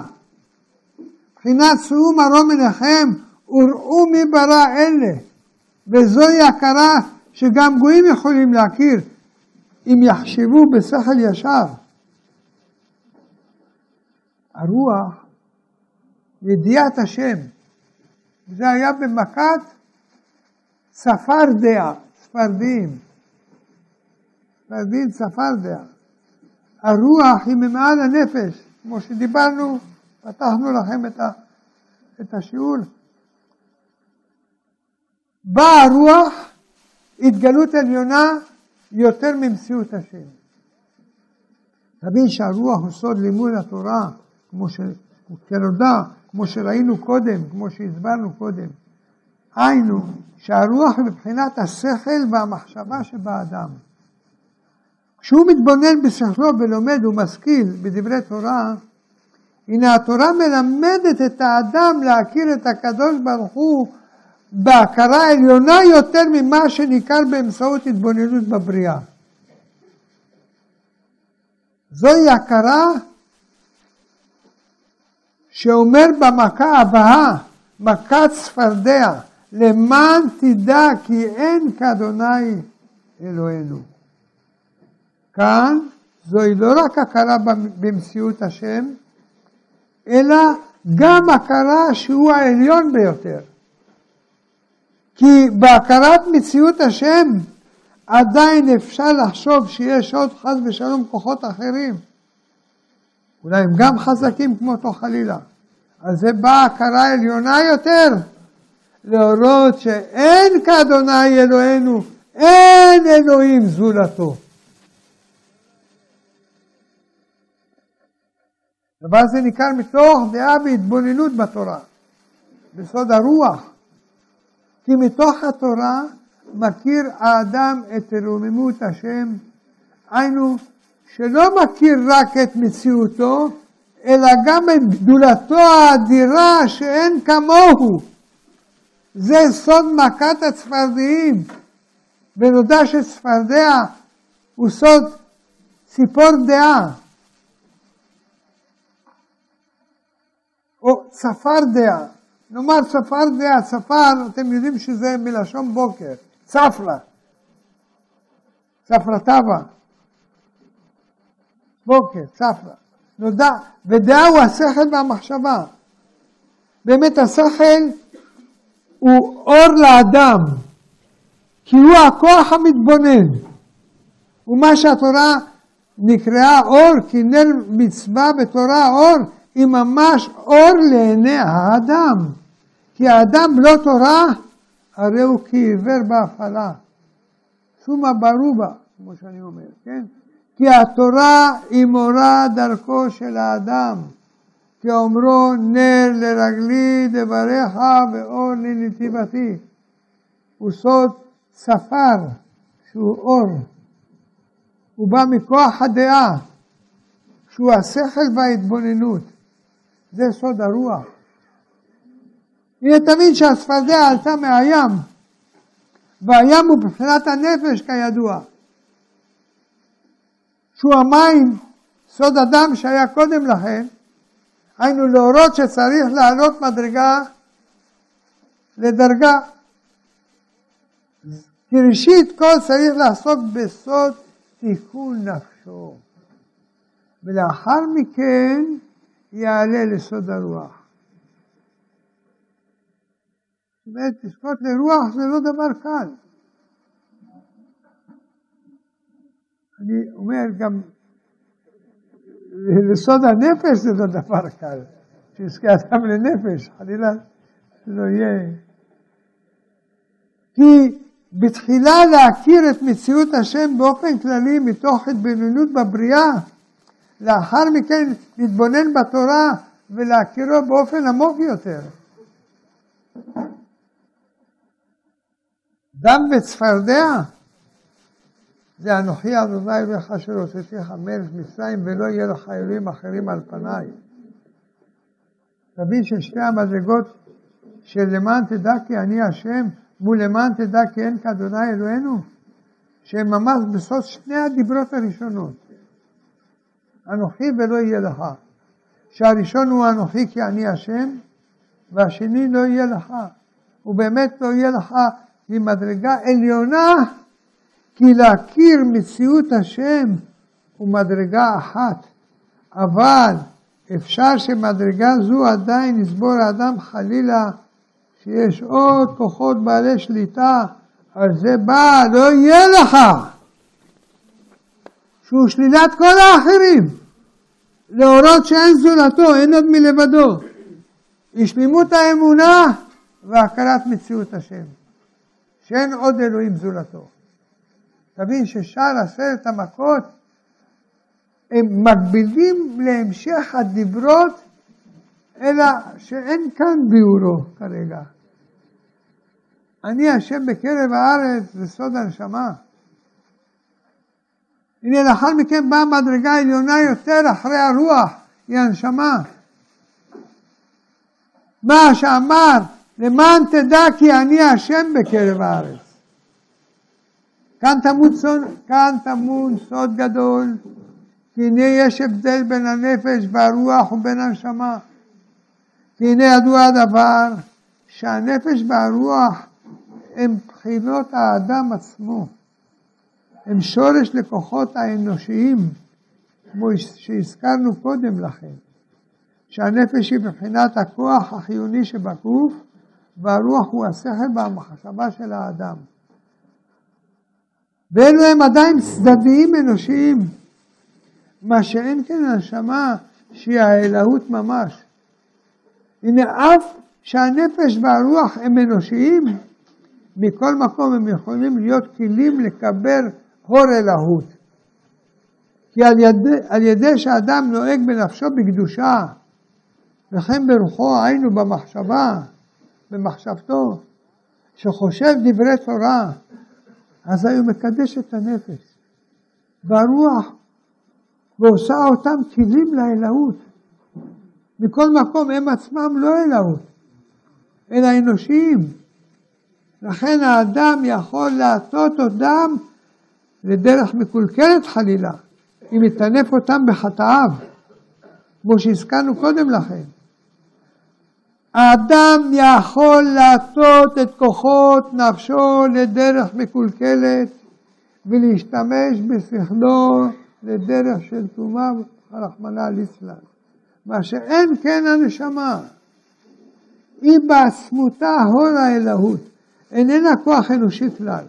מבחינת שאו מרום אליכם וראו מי ברא אלה. וזוהי הכרה שגם גויים יכולים להכיר אם יחשבו בשכל ישר. הרוח, ידיעת השם, זה היה במכת צפרדע, צפרדים. צפרדים צפרדע. הרוח היא ממעל הנפש, כמו שדיברנו, פתחנו לכם את, ה, את השיעור. באה הרוח, התגלות עליונה יותר ממציאות השם. תבין שהרוח הוא סוד לימוד התורה, כמו שנודע, כמו שראינו קודם, כמו שהסברנו קודם. היינו, שהרוח מבחינת השכל והמחשבה שבאדם. כשהוא מתבונן בשכלו ולומד ומשכיל בדברי תורה, הנה התורה מלמדת את האדם להכיר את הקדוש ברוך הוא בהכרה עליונה יותר ממה שניכר באמצעות התבוננות בבריאה. זוהי הכרה שאומר במכה הבאה, מכת צפרדע, למען תדע כי אין כאדוני אלוהינו. כאן זוהי לא רק הכרה במציאות השם, אלא גם הכרה שהוא העליון ביותר. כי בהכרת מציאות השם עדיין אפשר לחשוב שיש עוד חס ושלום כוחות אחרים. אולי הם גם חזקים כמותו חלילה. אז זה באה הכרה עליונה יותר, להורות שאין כאדוני אלוהינו, אין אלוהים זולתו. דבר זה ניכר מתוך דעה והתבוננות בתורה, בסוד הרוח. כי מתוך התורה מכיר האדם את רוממות השם, היינו שלא מכיר רק את מציאותו, אלא גם את גדולתו האדירה שאין כמוהו. זה סוד מכת הצפרדעים. ונודע שצפרדע הוא סוד ציפור דעה, או צפר דעה. נאמר צפר דעה, צפר, אתם יודעים שזה מלשון בוקר, צפרה טבע, בוקר, צפרה. נודע, ודעה הוא השכל והמחשבה. באמת השכל הוא אור לאדם, כי הוא הכוח המתבונן. ומה שהתורה נקראה אור, כי נר מצווה בתורה אור, היא ממש אור לעיני האדם. כי האדם לא תורה, הרי הוא כעיוור בהפעלה. סומא ברובה, כמו שאני אומר, כן? כי התורה היא מורה דרכו של האדם. כי אומרו נר לרגלי דבריך ואור לנתיבתי. הוא סוד ספר שהוא אור. הוא בא מכוח הדעה, שהוא השכל וההתבוננות. זה סוד הרוח. הנה תבין שהצפרדע עלתה מהים, והים הוא מבחינת הנפש כידוע. שהוא המים, סוד אדם שהיה קודם לכן, היינו להורות שצריך לעלות מדרגה לדרגה. כי ראשית כל צריך לעסוק בסוד תיקון נפשו, ולאחר מכן יעלה לסוד הרוח. זאת אומרת, לזכות לרוח זה לא דבר קל. אני אומר גם, לסוד הנפש זה לא דבר קל. שיזכה אדם לנפש, חלילה שלא יהיה. כי בתחילה להכיר את מציאות השם באופן כללי מתוך התבוננות בבריאה, לאחר מכן להתבונן בתורה ולהכירו באופן עמוק יותר. דם וצפרדע זה אנוכי אדוני אלוהיך אשר הוצאתיך מלך מצרים ולא יהיה לך אלוהים אחרים על פניי. תבין ששתי המדרגות של למען תדע כי אני השם מול למען תדע כי אין כאדוני אלוהינו שהם ממש בסוף שני הדיברות הראשונות. אנוכי ולא יהיה לך. שהראשון הוא אנוכי כי אני השם והשני לא יהיה לך. ובאמת לא יהיה לך היא מדרגה עליונה כי להכיר מציאות השם הוא מדרגה אחת, אבל אפשר שמדרגה זו עדיין יסבור האדם חלילה שיש עוד כוחות בעלי שליטה, על זה בא, לא יהיה לך, שהוא שלילת כל האחרים, להורות שאין זולתו, אין עוד מלבדו. השלימות האמונה והכרת מציאות השם, שאין עוד אלוהים זולתו. תבין ששאר עשרת המכות הם מקבילים להמשך הדיברות, אלא שאין כאן ביאורו כרגע. אני השם בקרב הארץ זה סוד הנשמה. הנה לאחר מכן באה מדרגה עליונה יותר אחרי הרוח, היא הנשמה. מה שאמר, למען תדע כי אני השם בקרב הארץ. כאן טמון סוד, כאן טמון סוד גדול, כי הנה יש הבדל בין הנפש והרוח ובין הנשמה. כי הנה ידוע הדבר שהנפש והרוח הם בחינות האדם עצמו. הם שורש לכוחות האנושיים, כמו שהזכרנו קודם לכן, שהנפש היא בבחינת הכוח החיוני שבגוף, והרוח הוא השכל והמחשבה של האדם. ואלו הם עדיין צדדיים אנושיים, מה שאין כן הנשמה שהיא האלוהות ממש. הנה אף שהנפש והרוח הם אנושיים, מכל מקום הם יכולים להיות כלים לקבל הור אלוהות. כי על ידי, על ידי שאדם נוהג בנפשו בקדושה, וכן ברוחו היינו במחשבה, במחשבתו, שחושב דברי תורה, אז הוא מקדש את הנפש. והרוח ועושה אותם כלים לאלוהות. מכל מקום הם עצמם לא אלוהות, אלא אנושיים. לכן האדם יכול להטות אותם לדרך מקולקלת חלילה, אם יטנף אותם בחטאיו, כמו שהזכרנו קודם לכן. האדם יכול להטות את כוחות נפשו לדרך מקולקלת ולהשתמש בשכלו לדרך של טומאה, רחמנא ליצלן. מה שאין כן הנשמה. היא בעצמותה הון האלוהות, איננה כוח אנושי כלל.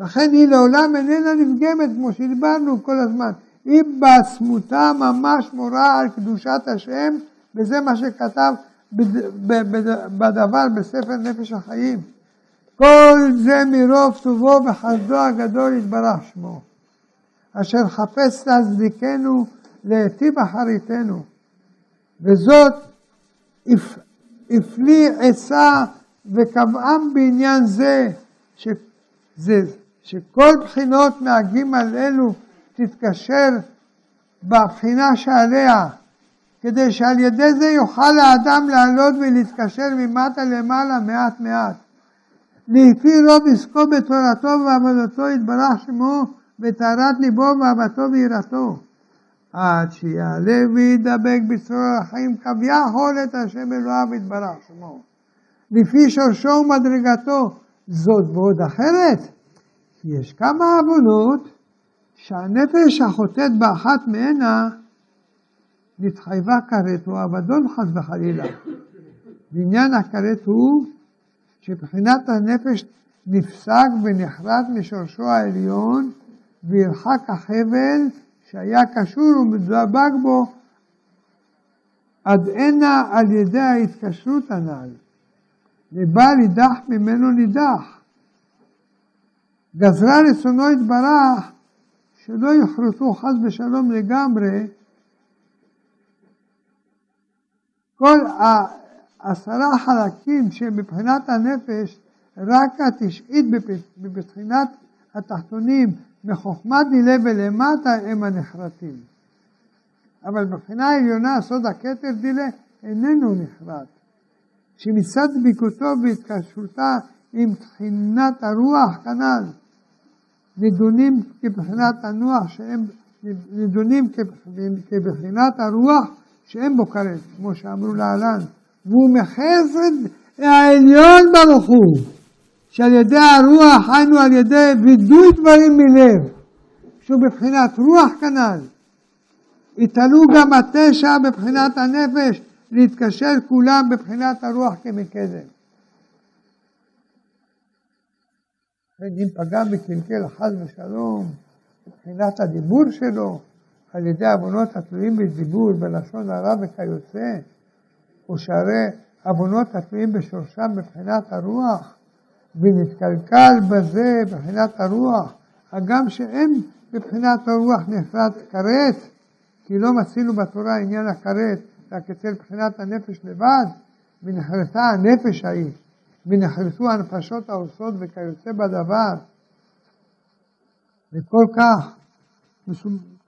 לכן היא לעולם איננה נפגמת, כמו שדיברנו כל הזמן. היא בעצמותה ממש מורה על קדושת השם, וזה מה שכתב בדבר בספר נפש החיים. כל זה מרוב טובו וחסדו הגדול יתברך שמו, אשר חפש להצדיקנו להיטיב אחריתנו, וזאת הפליא עצה וקבעם בעניין זה, שזה, שכל בחינות מהגימל אלו תתקשר בבחינה שעליה, כדי שעל ידי זה יוכל האדם לעלות ולהתקשר ממטה למעלה מעט מעט. לפי רוב עסקו בתורתו ועבודתו יתברך שמו וטהרת ליבו ואהבתו ויראתו. עד שיעלה וידבק בצרור החיים כביכול את השם אלוהיו יתברך שמו. לפי שורשו ומדרגתו, זאת ועוד אחרת. יש כמה עוונות שהנפש החוטאת באחת מהנה נתחייבה כרת או אבדון חס וחלילה. ועניין הכרת הוא שבחינת הנפש נפסק ונחרט משורשו העליון וירחק החבל שהיה קשור ומדבק בו עד הנה על ידי ההתקשרות הנ"ל. לבעל נידח ממנו נידח. גזרה רצונו יתברך שלא יחרטו חס ושלום לגמרי כל העשרה חלקים שמבחינת הנפש רק התשעית בבחינת התחתונים מחוכמת דילה ולמטה הם הנחרטים. אבל מבחינה העליונה סוד הכתר דילה איננו נחרט. שמצד דביקותו והתקשרותה עם תחינת הרוח כנ"ל נדונים כבחינת הנוח שהם נדונים כבחינת הרוח שאין בו כרת, כמו שאמרו להלן, והוא מחסד העליון ברוך הוא. שעל ידי הרוח, היינו על ידי וידוי דברים מלב, שהוא בבחינת רוח כנ"ל. יתעלו גם התשע בבחינת הנפש, להתקשר כולם בבחינת הרוח כמקדם. אם פגם וקלקל חס ושלום מבחינת הדיבור שלו, על ידי עוונות התלויים בדיבור, בלשון הרע וכיוצא, או שהרי עוונות התלויים בשורשם מבחינת הרוח, ונתקלקל בזה מבחינת הרוח, הגם שאין מבחינת הרוח נחרט כרת, כי לא מצינו בתורה עניין הכרת, רק אצל מבחינת הנפש לבד, ונחרטה הנפש ההיא, ונחרטו הנפשות העושות וכיוצא בדבר. וכל כך,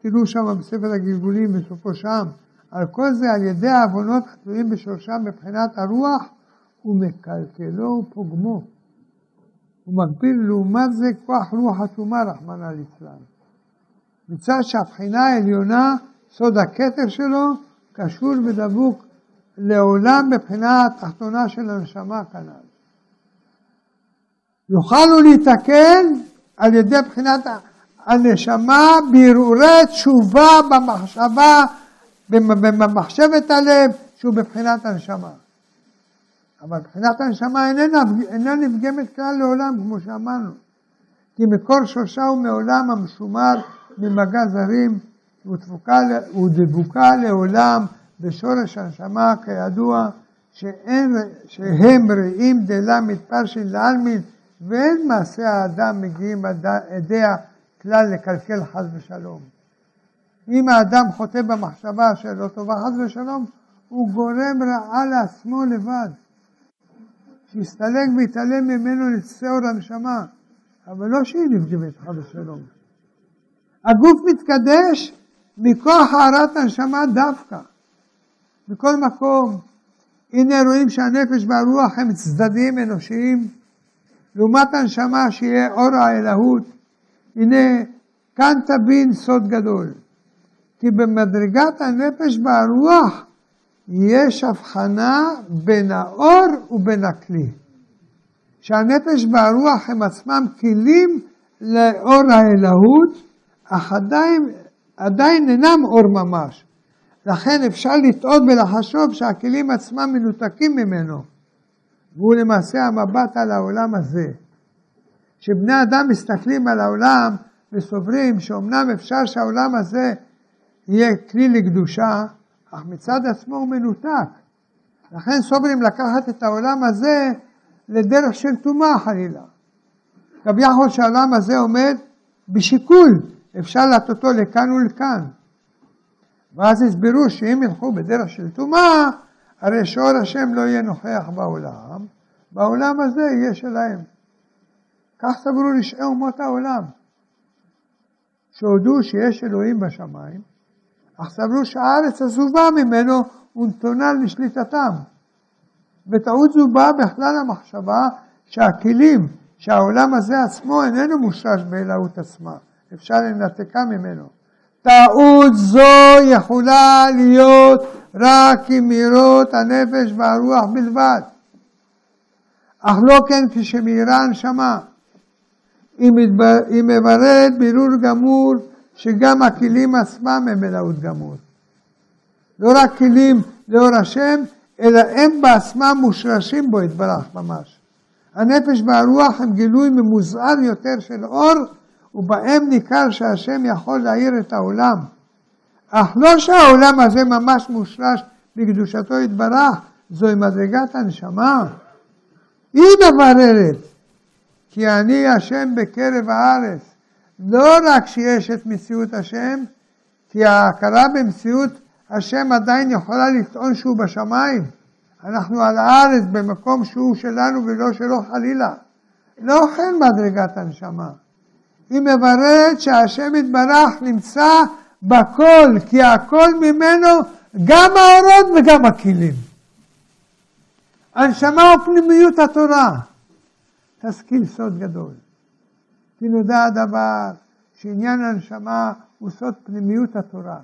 תראו שם בספר הגלגולים, בסופו שם, על כל זה על ידי העוונות התלויים בשורשם מבחינת הרוח, ומקלקלו ופוגמו. הוא מגביל לעומת זה כוח רוח עצומה, רחמנא ליצלן. מצד שהבחינה העליונה, סוד הכתר שלו, קשור ודבוק לעולם בבחינה התחתונה של הנשמה כנ"ל. יוכלנו להתקן על ידי בחינת הנשמה בהרהורי תשובה במחשבה, במחשבת הלב, שהוא בבחינת הנשמה. אבל מבחינת הנשמה איננה, איננה נפגמת כלל לעולם, כמו שאמרנו. כי מקור שורשה הוא מעולם המשומר ממגע זרים, ודבוקה לעולם בשורש הנשמה, כידוע, שאין, שהם רעים דלה מתפרשין לעלמין, ואין מעשה האדם מגיעים עדיה כלל לקלקל חס ושלום. אם האדם חוטא במחשבה שלא טובה חס ושלום, הוא גורם רעה לעצמו לבד. שיסתלק ויתעלם ממנו לצאור הנשמה, אבל לא שהיא נפגמת חד ושלום. הגוף מתקדש מכוח הארת הנשמה דווקא. בכל מקום, הנה רואים שהנפש והרוח הם צדדים אנושיים, לעומת הנשמה שיהיה אור האלוהות, הנה, כאן תבין סוד גדול. כי במדרגת הנפש והרוח יש הבחנה בין האור ובין הכלי. שהנפש והרוח הם עצמם כלים לאור האלוהות, אך עדיין, עדיין אינם אור ממש. לכן אפשר לטעות ולחשוב שהכלים עצמם מנותקים ממנו, והוא למעשה המבט על העולם הזה. שבני אדם מסתכלים על העולם וסוברים שאומנם אפשר שהעולם הזה יהיה כלי לקדושה, אך מצד עצמו הוא מנותק. לכן סוברים לקחת את העולם הזה לדרך של טומאה חלילה. כביכול שהעולם הזה עומד בשיקול, אפשר להטוטו לכאן ולכאן. ואז הסבירו שאם ילכו בדרך של טומאה, הרי שאור השם לא יהיה נוכח בעולם, בעולם הזה יהיה שלהם. כך סברו רשעי אומות העולם, שהודו שיש אלוהים בשמיים, אך סברו שהארץ עזובה ממנו ונתונה לשליטתם. בטעות זו באה בכלל המחשבה שהכלים, שהעולם הזה עצמו איננו מושרש באלוהות עצמה, אפשר לנתקה ממנו. טעות זו יכולה להיות רק עם מהירות הנפש והרוח בלבד, אך לא כן כשמאירה הנשמה. היא מבררת בירור גמור שגם הכלים עצמם הם אלוהות גמור. לא רק כלים לאור השם, אלא הם בעצמם מושרשים בו יתברך ממש. הנפש והרוח הם גילוי ממוזער יותר של אור, ובהם ניכר שהשם יכול להאיר את העולם. אך לא שהעולם הזה ממש מושרש בקדושתו יתברך, זוהי מדרגת הנשמה. היא מבררת כי אני השם בקרב הארץ. לא רק שיש את מציאות השם, כי ההכרה במציאות השם עדיין יכולה לטעון שהוא בשמיים. אנחנו על הארץ במקום שהוא שלנו ולא שלו חלילה. לא כן מדרגת הנשמה. היא מבררת שהשם יתברך נמצא בכל, כי הכל ממנו גם האורות וגם הכלים. הנשמה ופנימיות התורה. תשכיל סוד גדול. כי נודע הדבר שעניין הנשמה הוא סוד פנימיות התורה.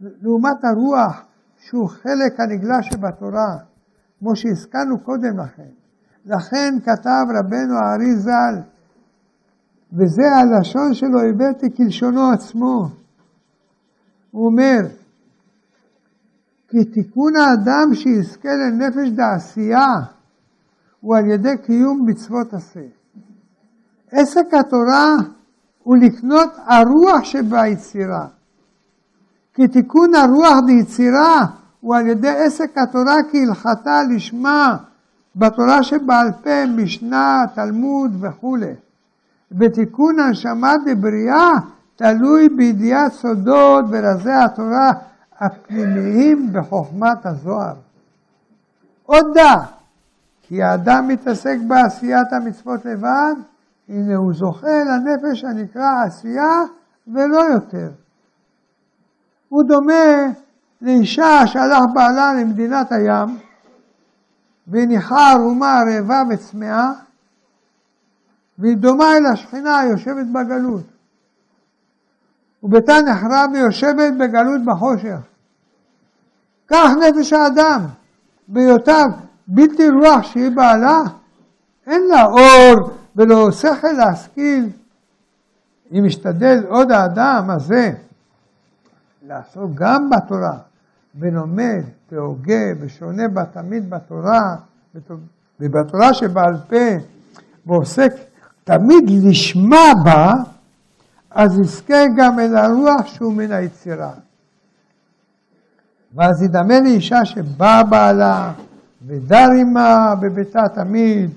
לעומת הרוח שהוא חלק הנגלה שבתורה, כמו שהזכרנו קודם לכן. לכן כתב רבנו הארי ז"ל, וזה הלשון שלו הבאתי כלשונו עצמו. הוא אומר, כי תיקון האדם שיזכה לנפש דעשייה הוא על ידי קיום מצוות עשה. עסק התורה הוא לקנות הרוח שביצירה. כי תיקון הרוח ביצירה הוא על ידי עסק התורה כהלכתה לשמה בתורה שבעל פה, משנה, תלמוד וכולי. בתיקון הנשמה דבריאה תלוי בידיעת סודות ורזי התורה הפנימיים בחוכמת הזוהר. עוד דע כי האדם מתעסק בעשיית המצוות לבד, הנה הוא זוכה לנפש הנקרא עשייה ולא יותר. הוא דומה לאישה שהלך בעלה למדינת הים והניחה ערומה רעבה וצמאה והיא דומה אל השכינה היושבת בגלות. וביתה נחרב ויושבת בגלות בחושך. כך נפש האדם, בהיותיו בלתי רוח שהיא בעלה, אין לה אור ולא שכל להשכיל. אם משתדל עוד האדם הזה לעסוק גם בתורה, ולומד, והוגה, ושונה בה תמיד בתורה, ובתורה שבעל פה, ועוסק תמיד לשמה בה, אז יזכה גם אל הרוח שהוא מן היצירה. ואז ידמה לאישה שבאה בעלה, דר עמה בביתה תמיד,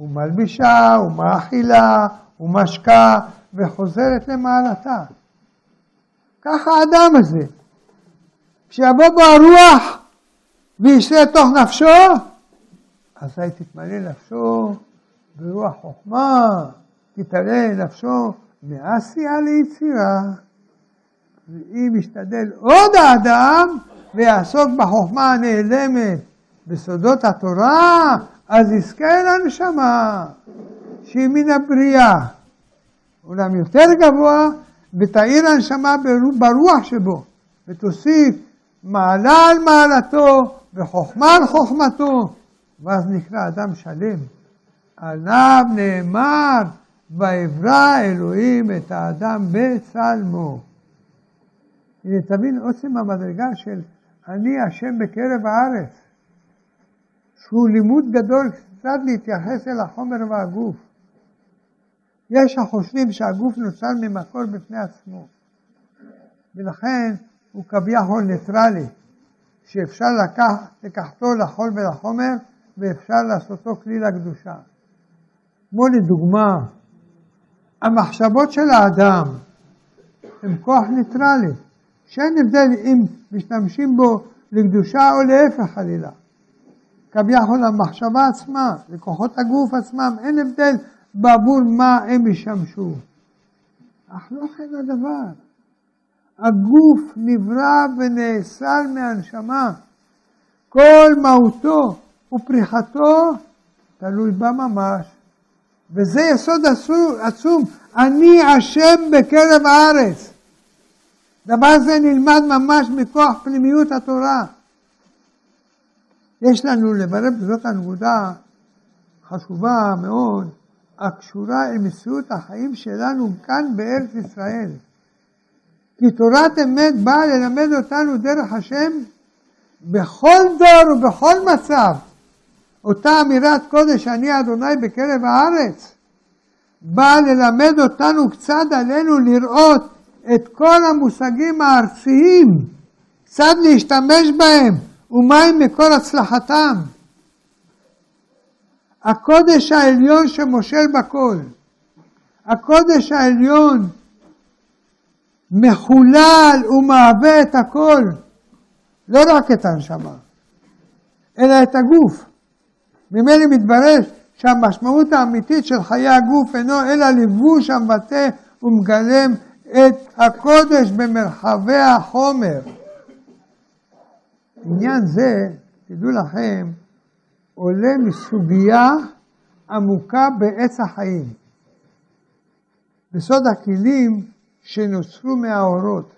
ומלבישה, ומאכילה, ומשקה, וחוזרת למעלתה. ככה האדם הזה. כשיבוא בו הרוח וישרה תוך נפשו, אזי תתמלא נפשו ברוח חוכמה, תתעלה נפשו מעשייה ליצירה. ואם ישתדל עוד האדם ויעסוק בחוכמה הנעלמת בסודות התורה, אז יזכה לנשמה שהיא מן הבריאה. אולם יותר גבוה, ותאיר הנשמה ברוח שבו, ותוסיף מעלה על מעלתו וחוכמה על חוכמתו, ואז נקרא אדם שלם. עליו נאמר, ויברא אלוהים את האדם בצלמו. הנה תבין עוצם המדרגה של אני השם בקרב הארץ, שהוא לימוד גדול קצת להתייחס אל החומר והגוף. יש החושבים שהגוף נוצר ממקור בפני עצמו, ולכן הוא כביכול ניטרלי, שאפשר לקח, לקחתו לחול ולחומר, ואפשר לעשותו כלי לקדושה. כמו לדוגמה, המחשבות של האדם הן כוח ניטרלי, שאין הבדל אם משתמשים בו לקדושה או להפך חלילה. כביכול המחשבה עצמה, לכוחות הגוף עצמם, אין הבדל בעבור מה הם ישמשו. אך לא כן הדבר. הגוף נברא ונאסר מהנשמה. כל מהותו ופריחתו תלוי בה ממש. וזה יסוד עצום. אני השם בקרב הארץ. דבר זה נלמד ממש מכוח פנימיות התורה. יש לנו לברר בזאת הנקודה חשובה מאוד, הקשורה אל מציאות החיים שלנו כאן בארץ ישראל. כי תורת אמת באה ללמד אותנו דרך השם בכל דור ובכל מצב. אותה אמירת קודש אני אדוני בקרב הארץ, באה ללמד אותנו קצת עלינו לראות את כל המושגים הארציים, קצת להשתמש בהם, ומהם מקור הצלחתם. הקודש העליון שמושל בכל, הקודש העליון מחולל ומהווה את הכל, לא רק את הנשמה, אלא את הגוף. ממילא מתברר שהמשמעות האמיתית של חיי הגוף אינו אלא לבוש המבטא ומגלם את הקודש במרחבי החומר. עניין זה, תדעו לכם, עולה מסוגיה עמוקה בעץ החיים. בסוד הכלים שנוצרו מהאורות,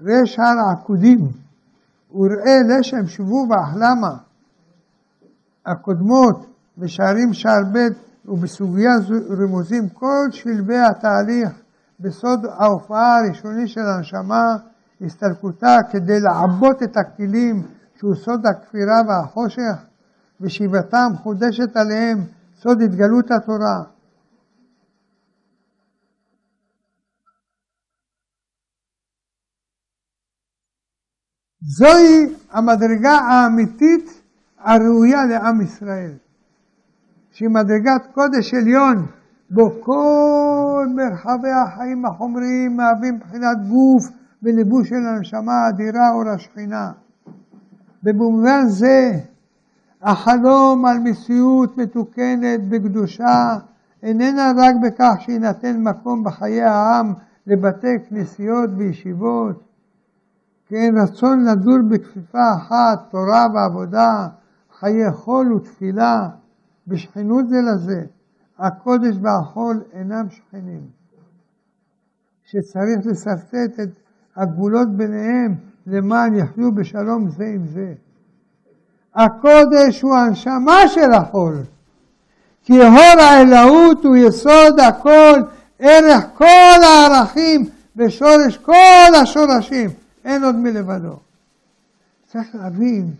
ראה שער העקודים, וראה לשם שבו ואחלמה, הקודמות בשערים שער ב' ובסוגיה זו רמוזים כל שלבי התהליך בסוד ההופעה הראשוני של הנשמה, הסתלקותה כדי לעבות את הכלים שהוא סוד הכפירה והחושך, ושיבתם חודשת עליהם סוד התגלות התורה. זוהי המדרגה האמיתית הראויה לעם ישראל, שהיא מדרגת קודש עליון, בו כל מרחבי החיים החומריים מהווים מבחינת גוף ולבוש של הנשמה האדירה אור השכינה. במובן זה, החלום על מציאות מתוקנת בקדושה איננה רק בכך שיינתן מקום בחיי העם לבתי כנסיות וישיבות, כי אין רצון לדור בכפיפה אחת, תורה ועבודה, חיי חול ותפילה, בשכנות זה לזה. הקודש והחול אינם שכנים. שצריך לשרטט את הגבולות ביניהם למען יחיו בשלום זה עם זה. הקודש הוא הנשמה של החול, כי הור האלוהות הוא יסוד הכל, ערך כל הערכים ושורש כל השורשים, אין עוד מלבדו. צריך להבין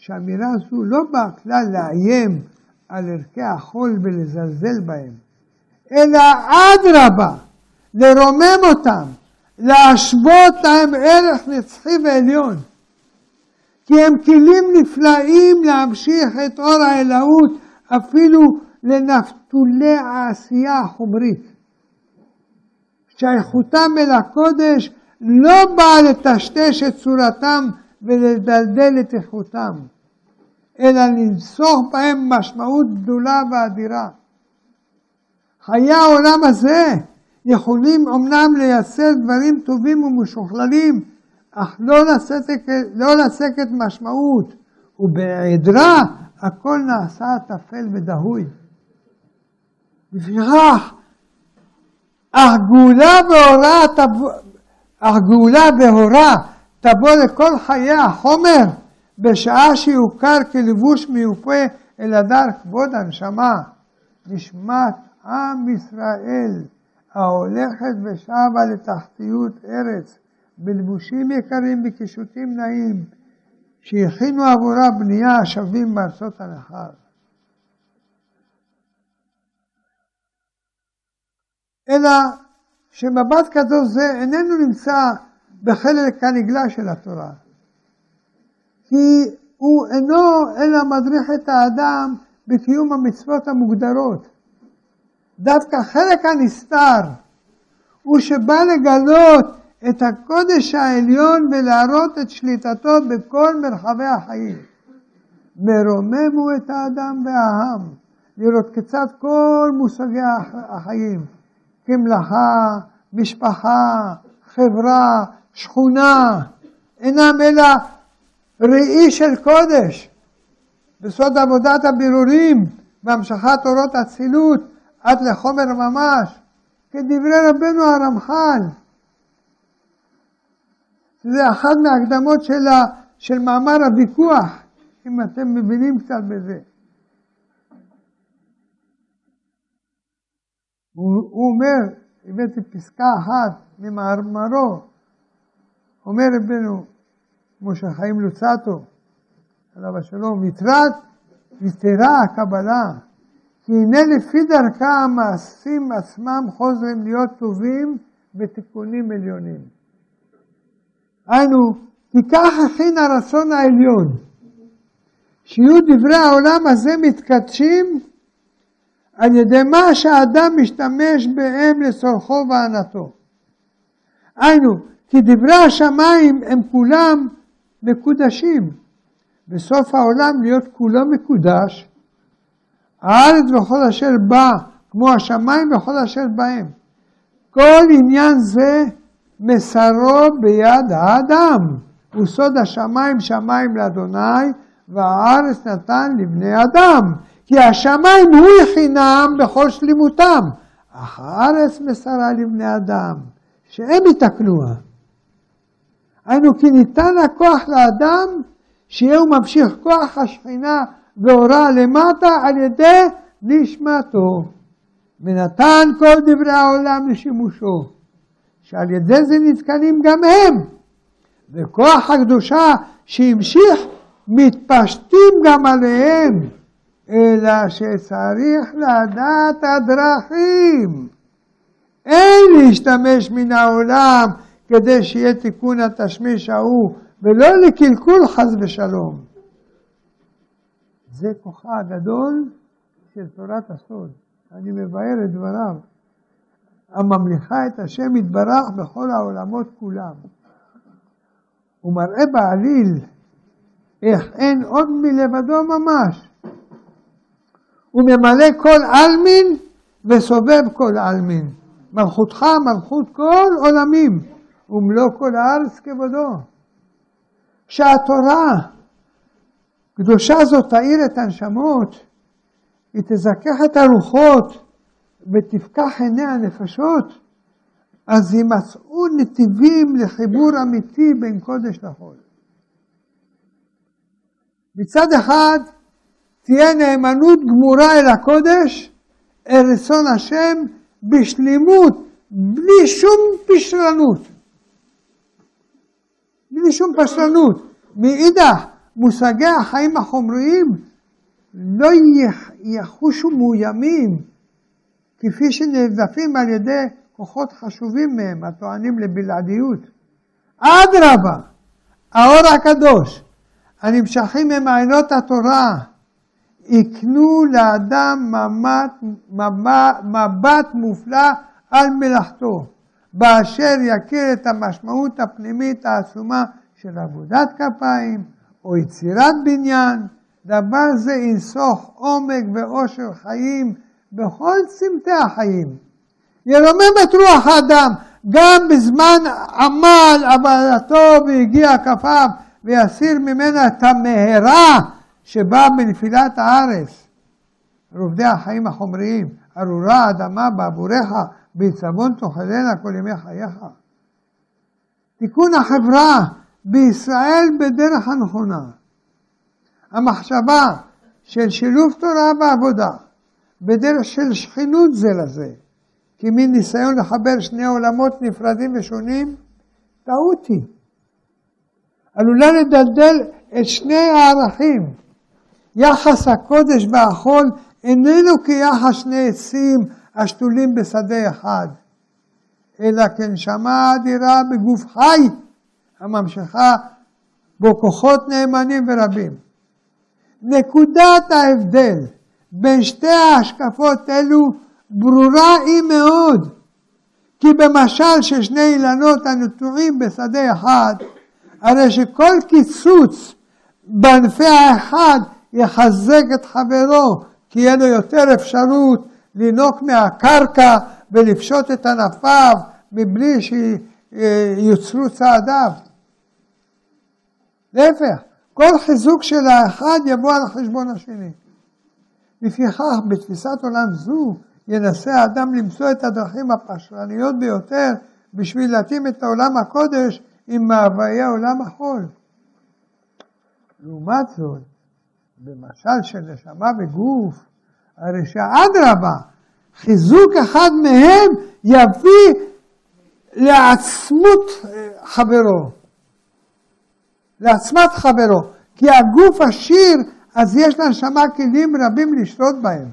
שהאמירה הזו לא באה כלל לאיים על ערכי החול ולזלזל בהם, אלא אדרבה, לרומם אותם, להשוות להם ערך נצחי ועליון. כי הם כלים נפלאים להמשיך את אור האלוהות אפילו לנפתולי העשייה החומרית. שייכותם אל הקודש לא באה לטשטש את צורתם ולדלדל את איכותם, אלא לנסוך בהם משמעות גדולה ואדירה. חיי העולם הזה יכולים אמנם לייצר דברים טובים ומשוכללים, אך לא לצקת, לא לצקת משמעות, ובהיעדרה הכל נעשה טפל ודהוי. לפיכך, אך גאולה והורה אך גאולה והורה תבוא לכל חיי החומר בשעה שיוכר כלבוש מיופה אל הדר כבוד הנשמה, נשמת עם ישראל ההולכת ושבה לתחתיות ארץ בלבושים יקרים בקישוטים נעים שהכינו עבורה בנייה השווים בארצות הנכר. אלא שמבט כזו זה איננו נמצא בחלק הנגלה של התורה. כי הוא אינו אלא מדריך את האדם בקיום המצוות המוגדרות. דווקא חלק הנסתר הוא שבא לגלות את הקודש העליון ולהראות את שליטתו בכל מרחבי החיים. מרוממו את האדם והעם, לראות כיצד כל מושגי החיים, כמלאכה, משפחה, חברה, שכונה, אינם אלא ראי של קודש. בסוד עבודת הבירורים והמשכת אורות אצילות עד לחומר ממש, כדברי רבנו הרמח"ל. זה אחת מההקדמות של, ה, של מאמר הוויכוח, אם אתם מבינים קצת בזה. הוא, הוא אומר, הבאתי פסקה אחת ממאמרו, אומר רבנו משה חיים לוצטו, עליו השלום, יתרת יתרה הקבלה, כי הנה לפי דרכה המעשים עצמם חוזרים להיות טובים בתיקונים עליונים. היינו, כי כך הכין הרצון העליון, שיהיו דברי העולם הזה מתקדשים על ידי מה שהאדם משתמש בהם לצורכו והנאתו. היינו, כי דברי השמיים הם כולם מקודשים. בסוף העולם להיות כולו מקודש, הארץ וכל אשר בא, כמו השמיים וכל אשר בהם. כל עניין זה מסרו ביד האדם, וסוד השמיים שמיים לאדוני, והארץ נתן לבני אדם. כי השמיים הוא יחינם בכל שלמותם, אך הארץ מסרה לבני אדם, שהם יתקנוה. היינו כי ניתן הכוח לאדם שיהיה הוא ממשיך כוח השכינה והורה למטה על ידי נשמתו. ונתן כל דברי העולם לשימושו, שעל ידי זה נתקנים גם הם. וכוח הקדושה שהמשיך מתפשטים גם עליהם, אלא שצריך לדעת הדרכים. אין להשתמש מן העולם כדי שיהיה תיקון התשמיש ההוא, ולא לקלקול חס ושלום. זה כוחה הגדול של תורת הסוד. אני מבאר את דבריו. הממליכה את השם יתברך בכל העולמות כולם. הוא מראה בעליל איך אין עוד מלבדו ממש. הוא ממלא כל עלמין וסובב כל עלמין. מלכותך מלכות כל עולמים. ומלוא כל הארץ כבודו. כשהתורה, קדושה זאת תאיר את הנשמות, היא תזכך את הרוחות ותפקח עיני הנפשות, אז יימצאו נתיבים לחיבור אמיתי בין קודש לחול. מצד אחד תהיה נאמנות גמורה אל הקודש, אל רצון השם, בשלימות, בלי שום פשרנות. בלי שום פשטנות. מאידך, מושגי החיים החומריים לא יחושו מאוימים כפי שנרדפים על ידי כוחות חשובים מהם, הטוענים לבלעדיות. אדרבה, האור הקדוש, הנמשכים ממעיינות התורה, יקנו לאדם מבט, מבט, מבט מופלא על מלאכתו. באשר יכיר את המשמעות הפנימית העצומה של עבודת כפיים או יצירת בניין, דבר זה ינסוך עומק ואושר חיים בכל צמתי החיים. ירומם את רוח האדם גם בזמן עמל עבודתו והגיע כפיו ויסיר ממנה את המהרה שבאה בנפילת הארץ. רובדי החיים החומריים, ארורה אדמה בעבורך בעיצבון תאכלנה כל ימי חייך. תיקון החברה בישראל בדרך הנכונה. המחשבה של שילוב תורה ועבודה בדרך של שכנות זה לזה, כמין ניסיון לחבר שני עולמות נפרדים ושונים, טעות היא. עלולה לדלדל את שני הערכים. יחס הקודש והחול איננו כיחס שני עצים השתולים בשדה אחד, אלא כנשמה אדירה בגוף חי הממשיכה בו כוחות נאמנים ורבים. נקודת ההבדל בין שתי ההשקפות אלו ברורה היא מאוד, כי במשל של שני אילנות הנטועים בשדה אחד, הרי שכל קיצוץ בענפי האחד יחזק את חברו, כי יהיה לו יותר אפשרות לנוק מהקרקע ולפשוט את ענפיו מבלי שיוצרו צעדיו. להפך, כל חיזוק של האחד יבוא על חשבון השני. לפיכך, בתפיסת עולם זו, ינסה האדם למצוא את הדרכים הפשרניות ביותר בשביל להתאים את העולם הקודש עם מאוויי עולם החול. לעומת זאת, במשל של נשמה וגוף, הרי שאדרבה, חיזוק אחד מהם יביא לעצמות חברו, לעצמת חברו, כי הגוף עשיר, אז יש לנשמה כלים רבים לשלוט בהם.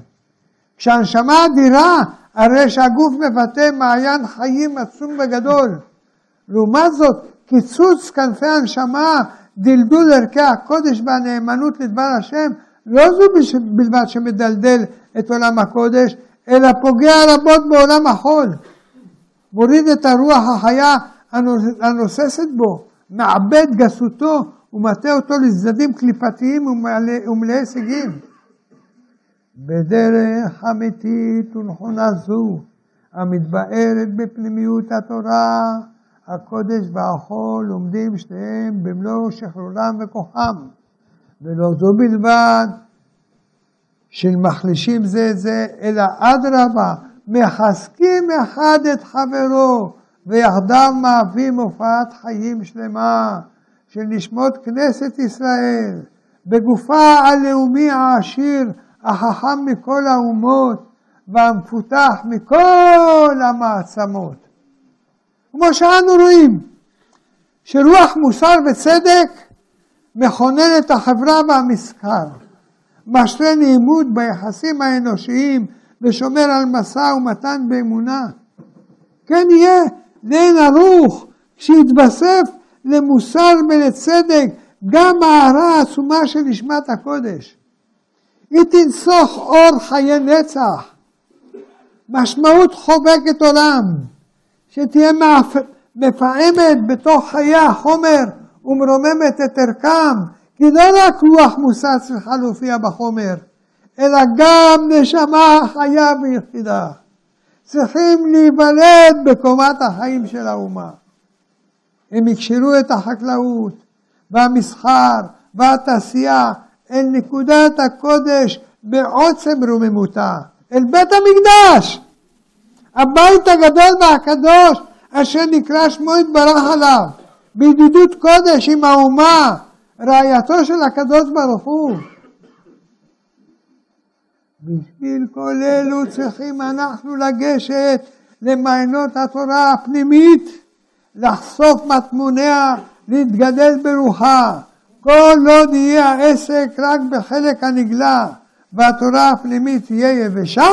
כשהנשמה אדירה, הרי שהגוף מבטא מעיין חיים עצום וגדול. לעומת זאת, קיצוץ כנפי הנשמה, דלדול ערכי הקודש והנאמנות לדבר השם, לא זו בלבד שמדלדל את עולם הקודש, אלא פוגע רבות בעולם החול. מוריד את הרוח החיה הנוססת בו, מעבד גסותו ומטה אותו לצדדים קליפתיים ומלאי הישגים. בדרך אמיתית ונכונה זו, המתבארת בפנימיות התורה, הקודש והחול עומדים שניהם במלוא שחרורם וכוחם, ולא זו בלבד של מחלישים זה את זה, אלא אדרבה, מחזקים אחד את חברו, ויחדיו מהווים הופעת חיים שלמה של נשמות כנסת ישראל, בגופה הלאומי העשיר, החכם מכל האומות, והמפותח מכל המעצמות. כמו שאנו רואים, שרוח מוסר וצדק מכונן את החברה והמסחר, משרה נעימות ביחסים האנושיים ושומר על משא ומתן באמונה. כן יהיה לאין ערוך כשיתווסף למוסר ולצדק גם ההערה העצומה של נשמת הקודש. היא תנסוך אור חיי נצח, משמעות חובקת עולם, שתהיה מפעמת בתוך חיי החומר ומרוממת את ערכם, כי לא רק רוח מוסר צריכה להופיע בחומר, אלא גם נשמה חיה ויחידה. צריכים להיוולד בקומת החיים של האומה. הם יקשרו את החקלאות והמסחר והתעשייה אל נקודת הקודש בעוצם רוממותה, אל בית המקדש, הבית הגדול והקדוש אשר נקרא שמו יתברך עליו, בידידות קודש עם האומה, רעייתו של הקדוש ברוך הוא. בשביל כל אלו צריכים אנחנו לגשת למעיינות התורה הפנימית, לחשוף מטמוניה, להתגדל ברוחה. כל עוד יהיה העסק רק בחלק הנגלה והתורה הפנימית תהיה יבשה,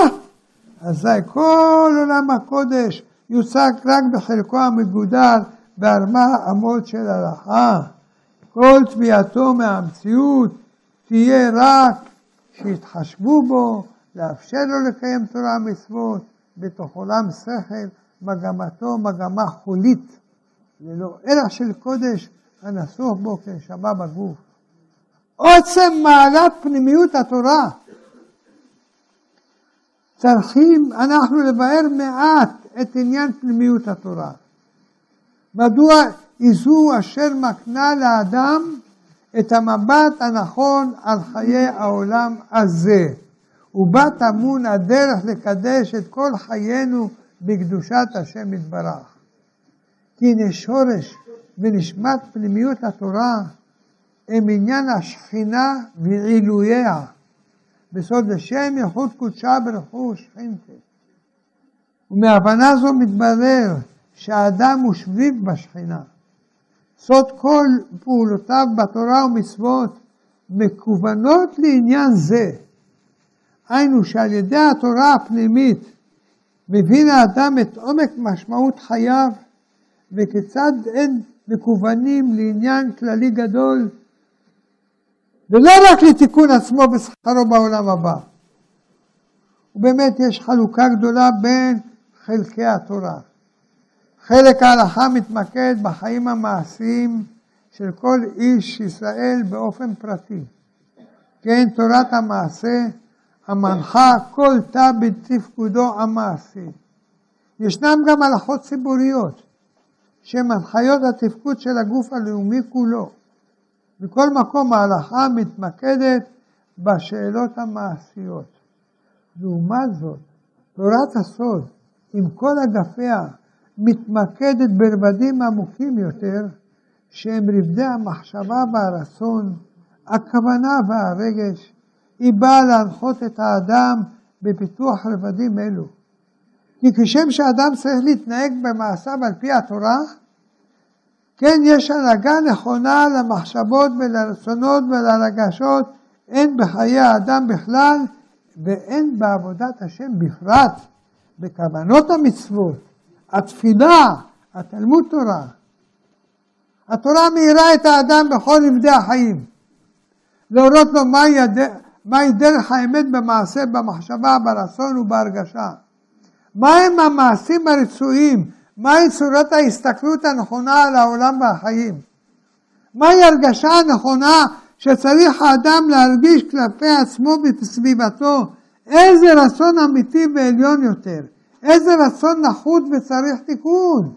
אזי כל עולם הקודש יוצג רק בחלקו המגודר בארבע אמות של הלכה. כל תביעתו מהמציאות תהיה רק שיתחשבו בו, לאפשר לו לקיים תורה ומצוות, בתוך עולם שכל, מגמתו מגמה חולית, ללא ערך של קודש הנסוך בו כנשמה בגוף. עוצם מעלת פנימיות התורה. צריכים אנחנו לבאר מעט את עניין פנימיות התורה. מדוע היא זו אשר מקנה לאדם את המבט הנכון על חיי העולם הזה, ובה טמון הדרך לקדש את כל חיינו בקדושת השם יתברך. כי הנה שורש ונשמת פנימיות התורה הם עניין השכינה ועילוייה. בסוד השם ייחוד קודשה ברכוש שכינתה. ומהבנה זו מתברר שהאדם הוא שביב בשכינה. סוד כל פעולותיו בתורה ומצוות מכוונות לעניין זה. היינו שעל ידי התורה הפנימית מבין האדם את עומק משמעות חייו וכיצד הם מכוונים לעניין כללי גדול ולא רק לתיקון עצמו ושכרו בעולם הבא. ובאמת יש חלוקה גדולה בין חלקי התורה. חלק ההלכה מתמקד בחיים המעשיים של כל איש ישראל באופן פרטי. כן, תורת המעשה המנחה כל תא בתפקודו המעשי. ישנם גם הלכות ציבוריות שהן הנחיות התפקוד של הגוף הלאומי כולו. בכל מקום ההלכה מתמקדת בשאלות המעשיות. לעומת זאת, תורת הסוד, עם כל אגפיה, מתמקדת ברבדים עמוקים יותר, שהם רבדי המחשבה והרצון, הכוונה והרגש. היא באה להנחות את האדם בפיתוח רבדים אלו. כי כשם שאדם צריך להתנהג במעשיו על פי התורה, כן יש הנהגה נכונה למחשבות ולרצונות ולרגשות, הן בחיי האדם בכלל והן בעבודת השם בפרט, בכוונות המצוות, התפילה, התלמוד תורה. התורה מאירה את האדם בכל עמדי החיים. להורות לו מהי, הד... מהי דרך האמת במעשה, במחשבה, ברצון ובהרגשה. מהם המעשים הרצויים מהי צורת ההסתכלות הנכונה על העולם והחיים? מהי הרגשה הנכונה שצריך האדם להרגיש כלפי עצמו ובסביבתו? איזה רצון אמיתי ועליון יותר? איזה רצון נחות וצריך תיקון?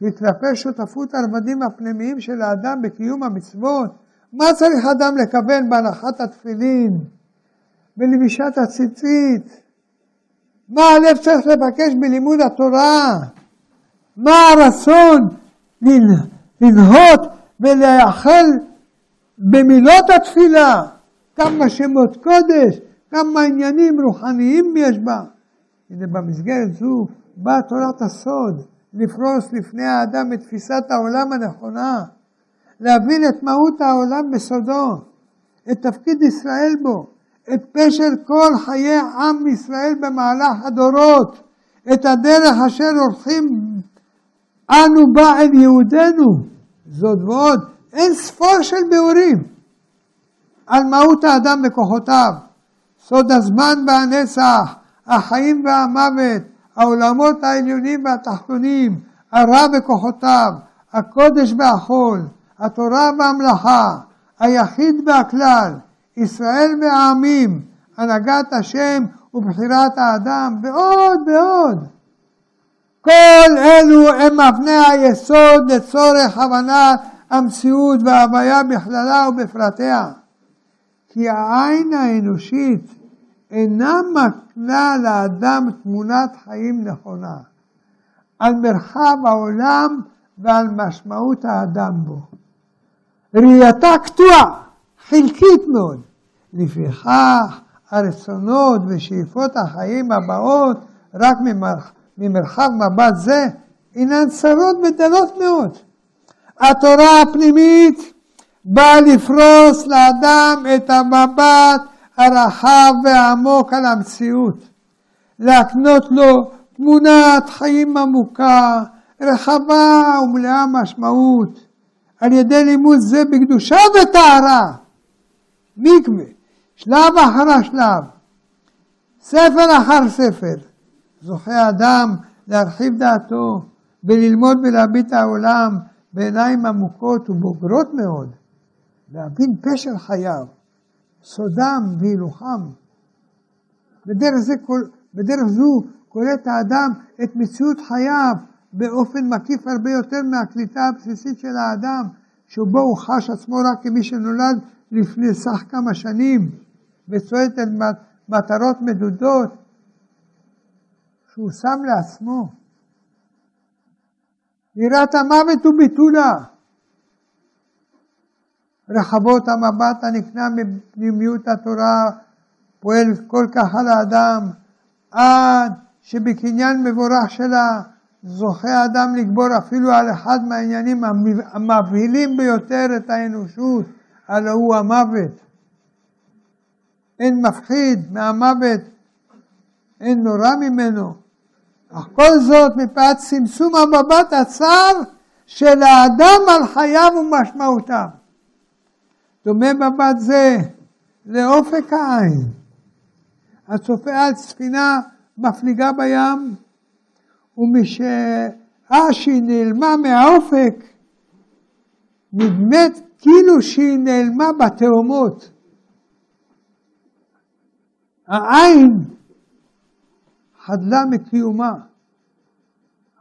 כלפי שותפות הרבדים הפנימיים של האדם בקיום המצוות, מה צריך אדם לכוון בהנחת התפילין, בלבישת הציצית, מה הלב צריך לבקש בלימוד התורה? מה הרצון לנהות ולייחל במילות התפילה? כמה שמות קודש, כמה עניינים רוחניים יש בה. הנה במסגרת זו באה תורת הסוד לפרוס לפני האדם את תפיסת העולם הנכונה, להבין את מהות העולם בסודו, את תפקיד ישראל בו, את פשר כל חיי עם ישראל במהלך הדורות, את הדרך אשר הולכים אנו בה אל יהודינו. זאת ועוד, אין ספור של ביאורים על מהות האדם וכוחותיו, סוד הזמן והנצח, החיים והמוות, העולמות העליונים והתחתונים, הרע וכוחותיו, הקודש והחול, התורה והמלאכה, היחיד והכלל, ישראל והעמים, הנהגת השם ובחירת האדם, ועוד ועוד. כל אלו הם אבני היסוד לצורך הבנת המציאות וההוויה בכללה ובפרטיה. כי העין האנושית אינה מקנה לאדם תמונת חיים נכונה על מרחב העולם ועל משמעות האדם בו. ראייתה קטועה חלקית מאוד. לפיכך הרצונות ושאיפות החיים הבאות רק ממרחב מבט זה אינן צרות ודלות מאוד. התורה הפנימית באה לפרוס לאדם את המבט הרחב והעמוק על המציאות, להקנות לו תמונת חיים עמוקה, רחבה ומלאה משמעות, על ידי לימוד זה בקדושה וטהרה. מקווה, שלב אחר שלב, ספר אחר ספר, זוכה אדם להרחיב דעתו וללמוד ולהביט העולם בעיניים עמוקות ובוגרות מאוד, להבין פשר חייו, סודם והילוכם. בדרך, זה, בדרך זו קולט האדם את מציאות חייו באופן מקיף הרבה יותר מהקליטה הבסיסית של האדם, שבו הוא חש עצמו רק כמי שנולד לפני סך כמה שנים וצועד על מטרות מדודות, שהוא שם לעצמו. יראת המוות הוא ביטולה. רחבות המבט הנקנה מפנימיות התורה פועל כל כך על האדם, עד שבקניין מבורך שלה זוכה האדם לגבור אפילו על אחד מהעניינים המבהילים ביותר את האנושות, הלא הוא המוות. אין מפחיד מהמוות, אין נורא ממנו. אך כל זאת מפאת צמצום המבט הצר של האדם על חייו ומשמעותם. דומה מבט זה לאופק העין, הצופה על ספינה מפליגה בים, ומשעה שהיא נעלמה מהאופק, נדמת כאילו שהיא נעלמה בתאומות. העין חדלה מקיומה.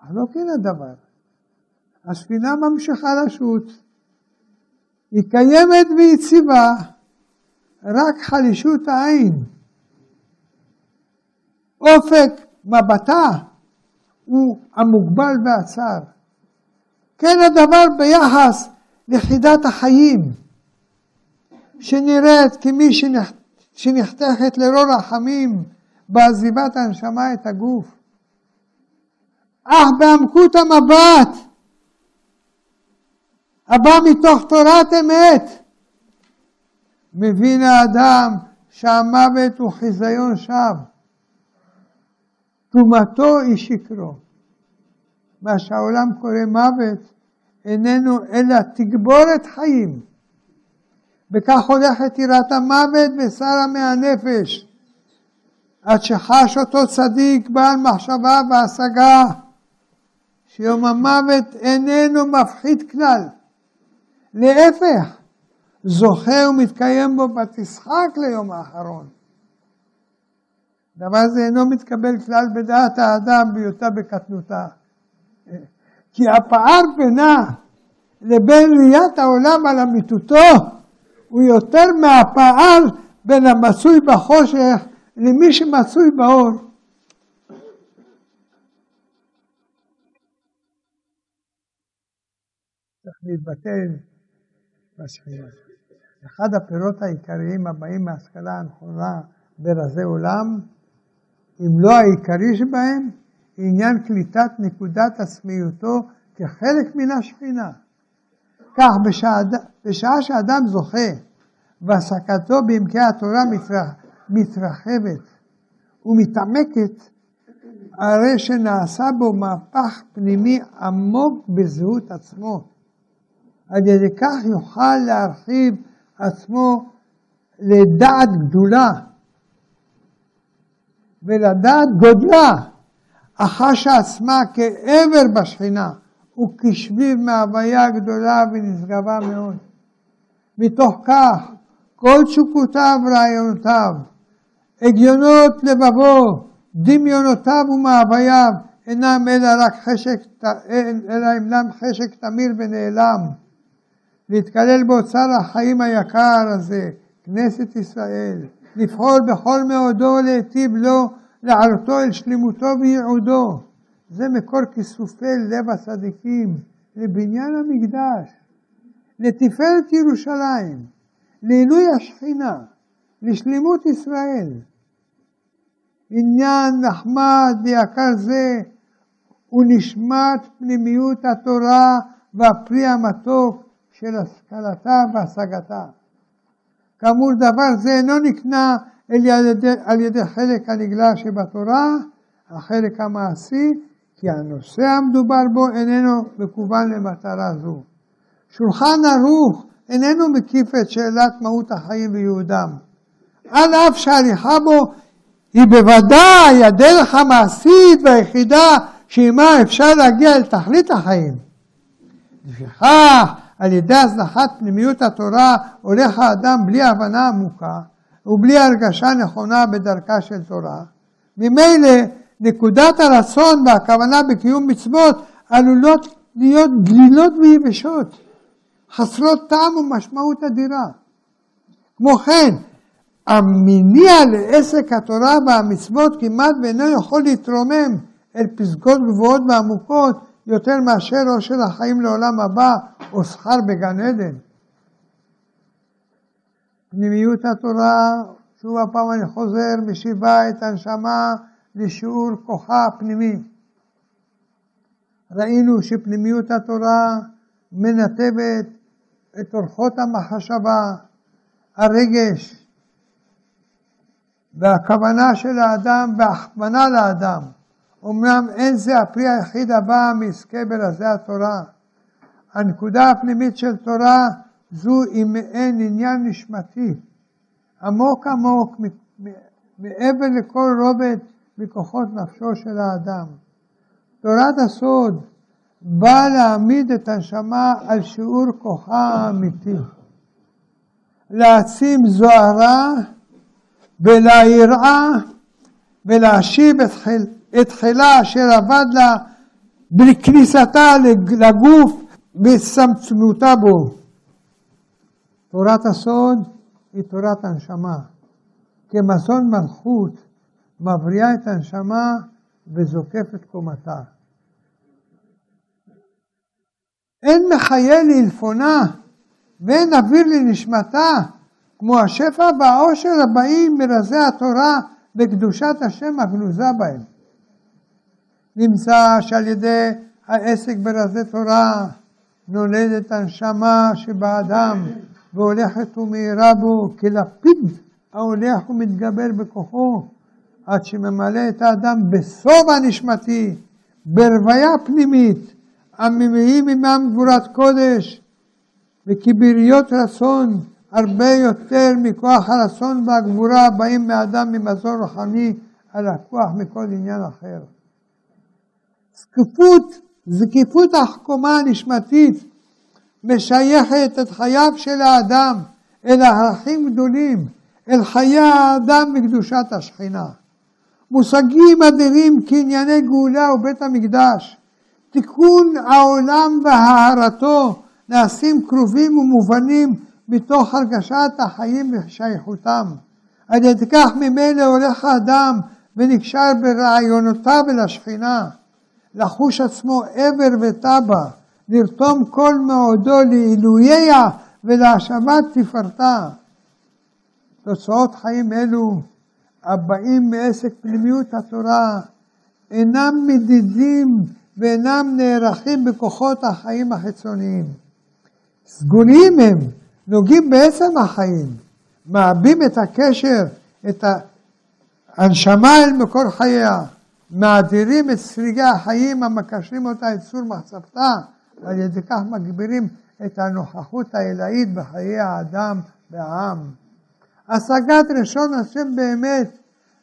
אך לא כן הדבר. הספינה ממשיכה לשוט, היא קיימת ויציבה, רק חלישות העין. אופק מבטה הוא המוגבל והצר. כן הדבר ביחס ליחידת החיים, שנראית כמי שנחתכת לרור רחמים בעזיבת הנשמה את הגוף. אך בעמקות המבט, הבא מתוך תורת אמת, מבין האדם שהמוות הוא חיזיון שווא. תומתו היא שקרו. מה שהעולם קורא מוות איננו אלא תגבורת חיים. בכך הולכת יראת המוות ושרה מהנפש, עד שחש אותו צדיק בעל מחשבה והשגה, שיום המוות איננו מפחיד כלל. להפך, זוכה ומתקיים בו ותשחק ליום האחרון. דבר זה אינו מתקבל כלל בדעת האדם בהיותה בקטנותה. כי הפער בינה לבין ראיית העולם על אמיתותו הוא יותר מהפער בין המצוי בחושך למי שמצוי באור. צריך להתבטל בשכינה. אחד הפירות העיקריים הבאים מההשכלה הנכונה ברזי עולם אם לא העיקרי שבהם, עניין קליטת נקודת עצמיותו כחלק מן השכינה. כך בשעה, בשעה שאדם זוכה והעסקתו בעמקי התורה מתרח, מתרחבת ומתעמקת, הרי שנעשה בו מהפך פנימי עמוק בזהות עצמו. על ידי כך יוכל להרחיב עצמו לדעת גדולה ולדעת גודלה, החש עצמה כעבר בשכינה וכשביב מהוויה גדולה ונשגבה מאוד. מתוך כך כל תשוקותיו ורעיונותיו, הגיונות לבבו, דמיונותיו ומאווייו אינם אלא רק חשק, אלא אינם חשק תמיר ונעלם. להתקלל באוצר החיים היקר הזה, כנסת ישראל, לפעול בכל מאודו להיטיב לו, לערותו אל שלמותו וייעודו. זה מקור כיסופי לב הצדיקים לבניין המקדש, לתפארת ירושלים, לעילוי השכינה, לשלמות ישראל. עניין נחמד ויקר זה הוא נשמת פנימיות התורה והפרי המתוק של השכלתה והשגתה. כאמור דבר זה אינו נקנה על ידי, על ידי חלק הנגלה שבתורה, החלק המעשי, כי הנושא המדובר בו איננו מכוון למטרה זו. שולחן ערוך איננו מקיף את שאלת מהות החיים וייעודם. על אף שההליכה בו היא בוודאי הדרך המעשית והיחידה שעימה אפשר להגיע אל תכלית החיים. לפיכך על ידי הזנחת פנימיות התורה הולך האדם בלי הבנה עמוקה ובלי הרגשה נכונה בדרכה של תורה. ממילא נקודת הרצון והכוונה בקיום מצוות עלולות להיות דלילות ויבשות, חסרות טעם ומשמעות אדירה. כמו כן, המניע לעסק התורה והמצוות כמעט ואינו יכול להתרומם אל פסגות גבוהות ועמוקות יותר מאשר אושר החיים לעולם הבא או שכר בגן עדן. פנימיות התורה, שוב הפעם אני חוזר, משיבה את הנשמה לשיעור כוחה הפנימי. ראינו שפנימיות התורה מנתבת את אורחות המחשבה, הרגש והכוונה של האדם וההכוונה לאדם. אמנם אין זה הפרי היחיד הבא מעסקי ברזי התורה. הנקודה הפנימית של תורה זו היא מעין עניין נשמתי, עמוק עמוק, מעבר לכל רובד מכוחות נפשו של האדם. תורת הסוד באה להעמיד את הנשמה על שיעור כוחה האמיתי, להעצים זוהרה ולהיראה ולהשיב את, חיל, את חילה אשר אבד לה בכניסתה לגוף וסמצמותה בו. תורת הסוד היא תורת הנשמה. כמזון מלכות מבריאה את הנשמה וזוקפת קומתה. אין מחיה לאלפונה ואין אוויר לנשמתה, כמו השפע והעושר הבאים מרזי התורה וקדושת השם הגנוזה בהם. נמצא שעל ידי העסק ברזי תורה נולדת הנשמה שבאדם והולכת ומאירה בו כלפיד ההולך ומתגבר בכוחו עד שממלא את האדם בסוב הנשמתי, ברוויה פנימית, המביאים עמם גבורת קודש וכבריות רצון הרבה יותר מכוח הרצון והגבורה הבאים מאדם ממזון רוחני הלקוח מכל עניין אחר. זקיפות, זקיפות החכומה הנשמתית משייכת את חייו של האדם אל ערכים גדולים, אל חיי האדם בקדושת השכינה. מושגים אדירים כענייני גאולה ובית המקדש, תיקון העולם והארתו נעשים קרובים ומובנים מתוך הרגשת החיים ושייכותם. על ידי כך ממילא הולך האדם ונקשר ברעיונותיו אל השכינה, לחוש עצמו עבר וטבע, לרתום כל מאודו לעילוייה ולהשבת תפארתה. תוצאות חיים אלו הבאים מעסק פנימיות התורה אינם מדידים ואינם נערכים בכוחות החיים החיצוניים. סגוליים הם, נוגעים בעצם החיים, מעבים את הקשר, את הנשמה אל מקור חייה, מאדירים את שריגי החיים המקשרים אותה את צור מחצבתה, ועל ידי כך מגבירים את הנוכחות העילאית בחיי האדם והעם. השגת ראשון השם באמת,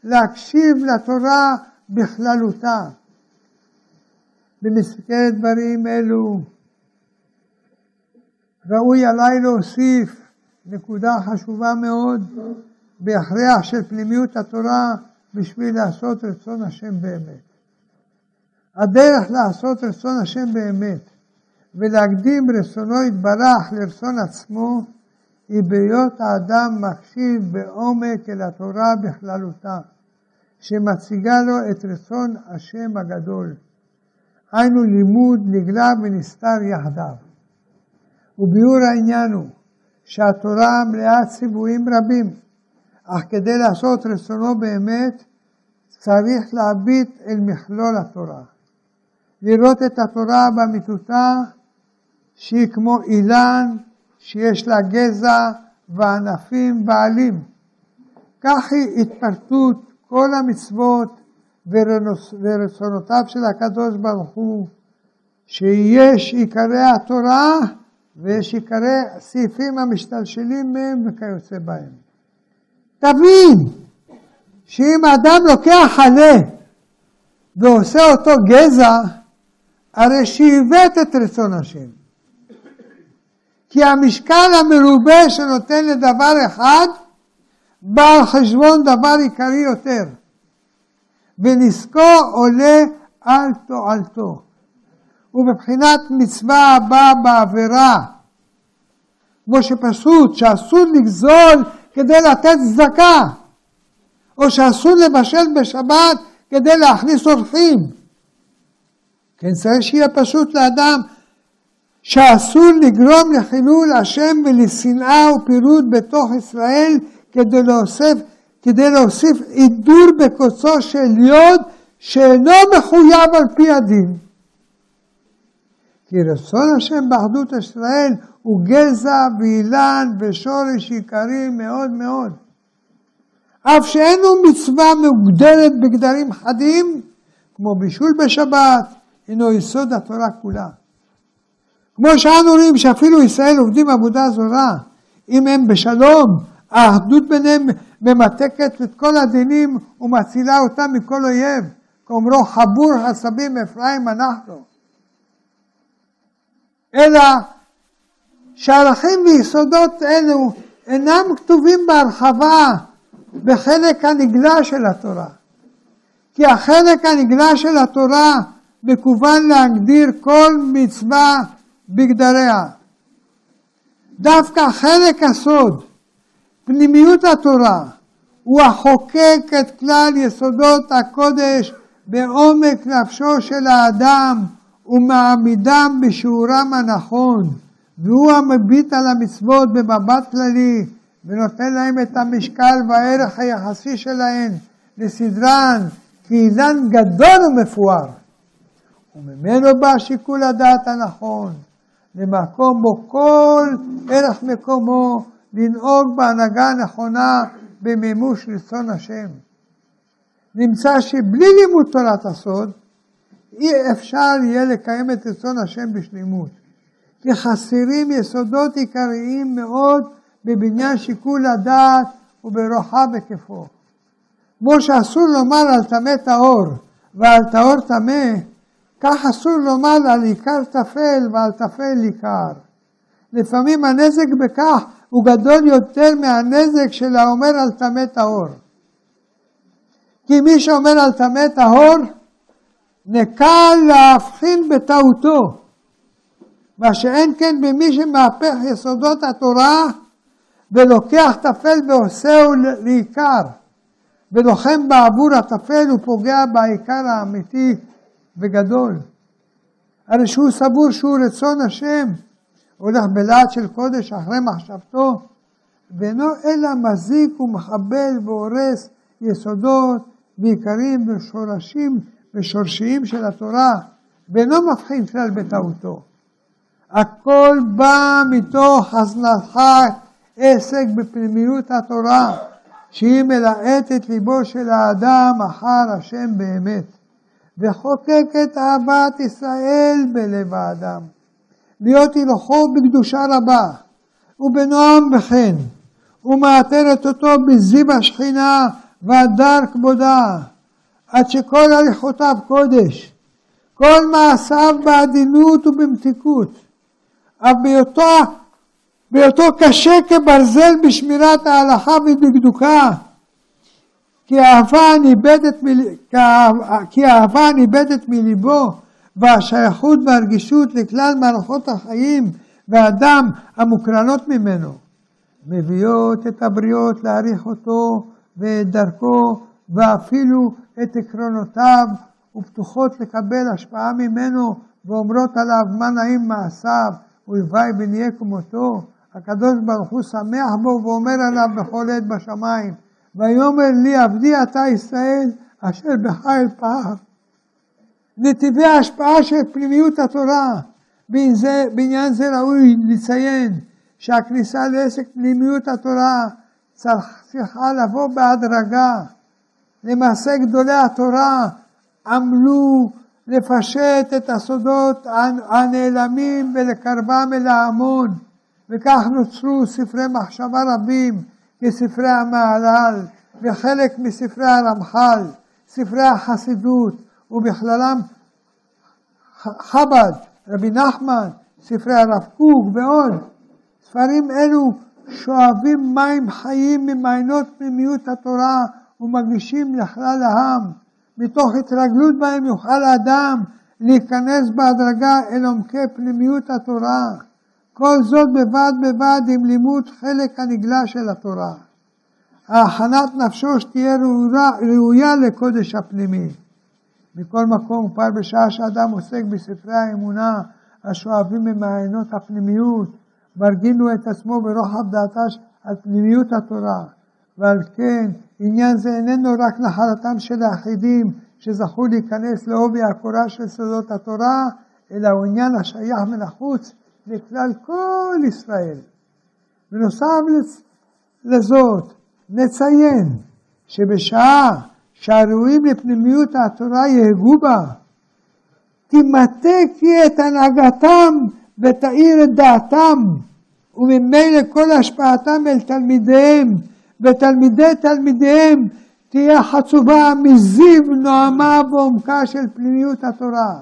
להקשיב לתורה בכללותה. במסגרת דברים אלו ראוי עליי להוסיף נקודה חשובה מאוד בהכרח של פנימיות התורה בשביל לעשות רצון השם באמת. הדרך לעשות רצון השם באמת ולהקדים רצונו יתברך לרצון עצמו היא בהיות האדם מקשיב בעומק אל התורה בכללותה, שמציגה לו את רצון השם הגדול. היינו לימוד נגלה ונסתר יחדיו. וביאור העניין הוא שהתורה מלאה ציוויים רבים, אך כדי לעשות רצונו באמת, צריך להביט אל מכלול התורה. לראות את התורה באמיתותה שהיא כמו אילן שיש לה גזע וענפים בעלים. כך היא התפרטות כל המצוות ורצונותיו של הקדוש ברוך הוא, שיש עיקרי התורה ויש עיקרי סעיפים המשתלשלים מהם וכיוצא בהם. תבין שאם אדם לוקח עלה ועושה אותו גזע, הרי שעיוות את רצון השם. כי המשקל המרובה שנותן לדבר אחד, בא על חשבון דבר עיקרי יותר. ונזקו עולה על תועלתו. ובבחינת מצווה הבאה בעבירה, כמו שפשוט שאסור לגזול כדי לתת צדקה, או שאסור לבשל בשבת כדי להכניס אורחים. כן, צריך שיהיה פשוט לאדם שאסור לגרום לחילול השם ולשנאה ופירוד בתוך ישראל כדי להוסיף, כדי להוסיף עידור בקוצו של יוד שאינו מחויב על פי הדין. כי רצון השם באחדות ישראל הוא גזע ואילן ושורש עיקרי מאוד מאוד. אף שאין הוא מצווה מוגדרת בגדרים חדים, כמו בישול בשבת, הינו יסוד התורה כולה. כמו שאנו רואים שאפילו ישראל עובדים עבודה זרה, אם הם בשלום, האחדות ביניהם ממתקת את כל הדינים ומצילה אותם מכל אויב, כאומרו חבור הסבים אפרים אנחנו. אלא שערכים ויסודות אלו אינם כתובים בהרחבה בחלק הנגלה של התורה. כי החלק הנגלה של התורה מקוון להגדיר כל מצווה בגדריה. דווקא חלק הסוד, פנימיות התורה, הוא החוקק את כלל יסודות הקודש בעומק נפשו של האדם ומעמידם בשיעורם הנכון, והוא המביט על המצוות במבט כללי ונותן להם את המשקל והערך היחסי שלהן לסדרן כאילן גדול ומפואר. וממנו בא שיקול הדעת הנכון, למקום בו כל ערך מקומו לנהוג בהנהגה הנכונה במימוש רצון השם. נמצא שבלי לימוד תורת הסוד, אי אפשר יהיה לקיים את רצון השם בשלימות. כי חסרים יסודות עיקריים מאוד בבניין שיקול הדעת וברוחב היקפו. כמו שאסור לומר על טמא טהור ועל טהור טמא, כך אסור לומר על עיקר טפל ועל טפל עיקר. לפעמים הנזק בכך הוא גדול יותר מהנזק של האומר על טמא טהור. כי מי שאומר על טמא טהור, נקל להבחין בטעותו, מה שאין כן במי שמהפך יסודות התורה ולוקח טפל ועושהו לעיקר, ולוחם בעבור הטפל ופוגע בעיקר האמיתי וגדול. הרי שהוא סבור שהוא רצון השם, הולך בלהט של קודש אחרי מחשבתו, ואינו אלא מזיק ומחבל והורס יסודות ועיקרים ושורשים ושורשיים של התורה, ואינו מבחין כלל בטעותו. הכל בא מתוך הזנחת עסק בפנימיות התורה, שהיא מלאטת ליבו של האדם אחר השם באמת, וחוקקת אהבת ישראל בלב האדם. להיות הלכו בקדושה רבה, ובנועם וכן, ומעטרת אותו בזיו השכינה והדר כבודה, עד שכל הליכותיו קודש, כל מעשיו בעדינות ובמתיקות, אף בהיותו, בהיותו קשה כברזל בשמירת ההלכה ובדקדוקה, כי האהבה ניבדת, מ... מליבו והשייכות והרגישות לכלל מערכות החיים והדם המוקרנות ממנו, מביאות את הבריות להעריך אותו ואת דרכו ואפילו את עקרונותיו ופתוחות לקבל השפעה ממנו ואומרות עליו מה נעים מעשיו ולוואי ונהיה כמותו. הקדוש ברוך הוא שמח בו ואומר עליו בכל עת בשמיים ויאמר לי עבדי אתה ישראל אשר בך אלפר. נתיבי ההשפעה של פנימיות התורה. בעניין זה ראוי לציין שהכניסה לעסק פנימיות התורה צריכה לבוא בהדרגה. למעשה גדולי התורה עמלו לפשט את הסודות הנעלמים ולקרבם אל ההמון, וכך נוצרו ספרי מחשבה רבים כספרי המהלל וחלק מספרי הרמח"ל, ספרי החסידות, ובכללם חב"ד, רבי נחמן, ספרי הרב קוק ועוד. ספרים אלו שואבים מים חיים ממעיינות פנימיות התורה ומגישים לכלל העם. מתוך התרגלות בהם יוכל האדם להיכנס בהדרגה אל עומקי פנימיות התורה. כל זאת בבד בבד עם לימוד חלק הנגלה של התורה. ההכנת נפשו שתהיה ראויה, ראויה לקודש הפנימי. מכל מקום, כבר בשעה שאדם עוסק בספרי האמונה השואבים ממעיינות הפנימיות, מרגינו את עצמו ברוחב דעתה על פנימיות התורה. ועל כן, עניין זה איננו רק נחלתם של היחידים שזכו להיכנס לעובי הקורה של סודות התורה, אלא הוא עניין השייך מן החוץ לכלל כל ישראל. בנוסף לזאת, נציין שבשעה שהראויים לפנימיות התורה יהגו בה, תימתק היא את הנהגתם ותאיר את דעתם, וממילא כל השפעתם אל תלמידיהם ותלמידי תלמידיהם תהיה חצובה מזיו נועמה ועומקה של פנימיות התורה.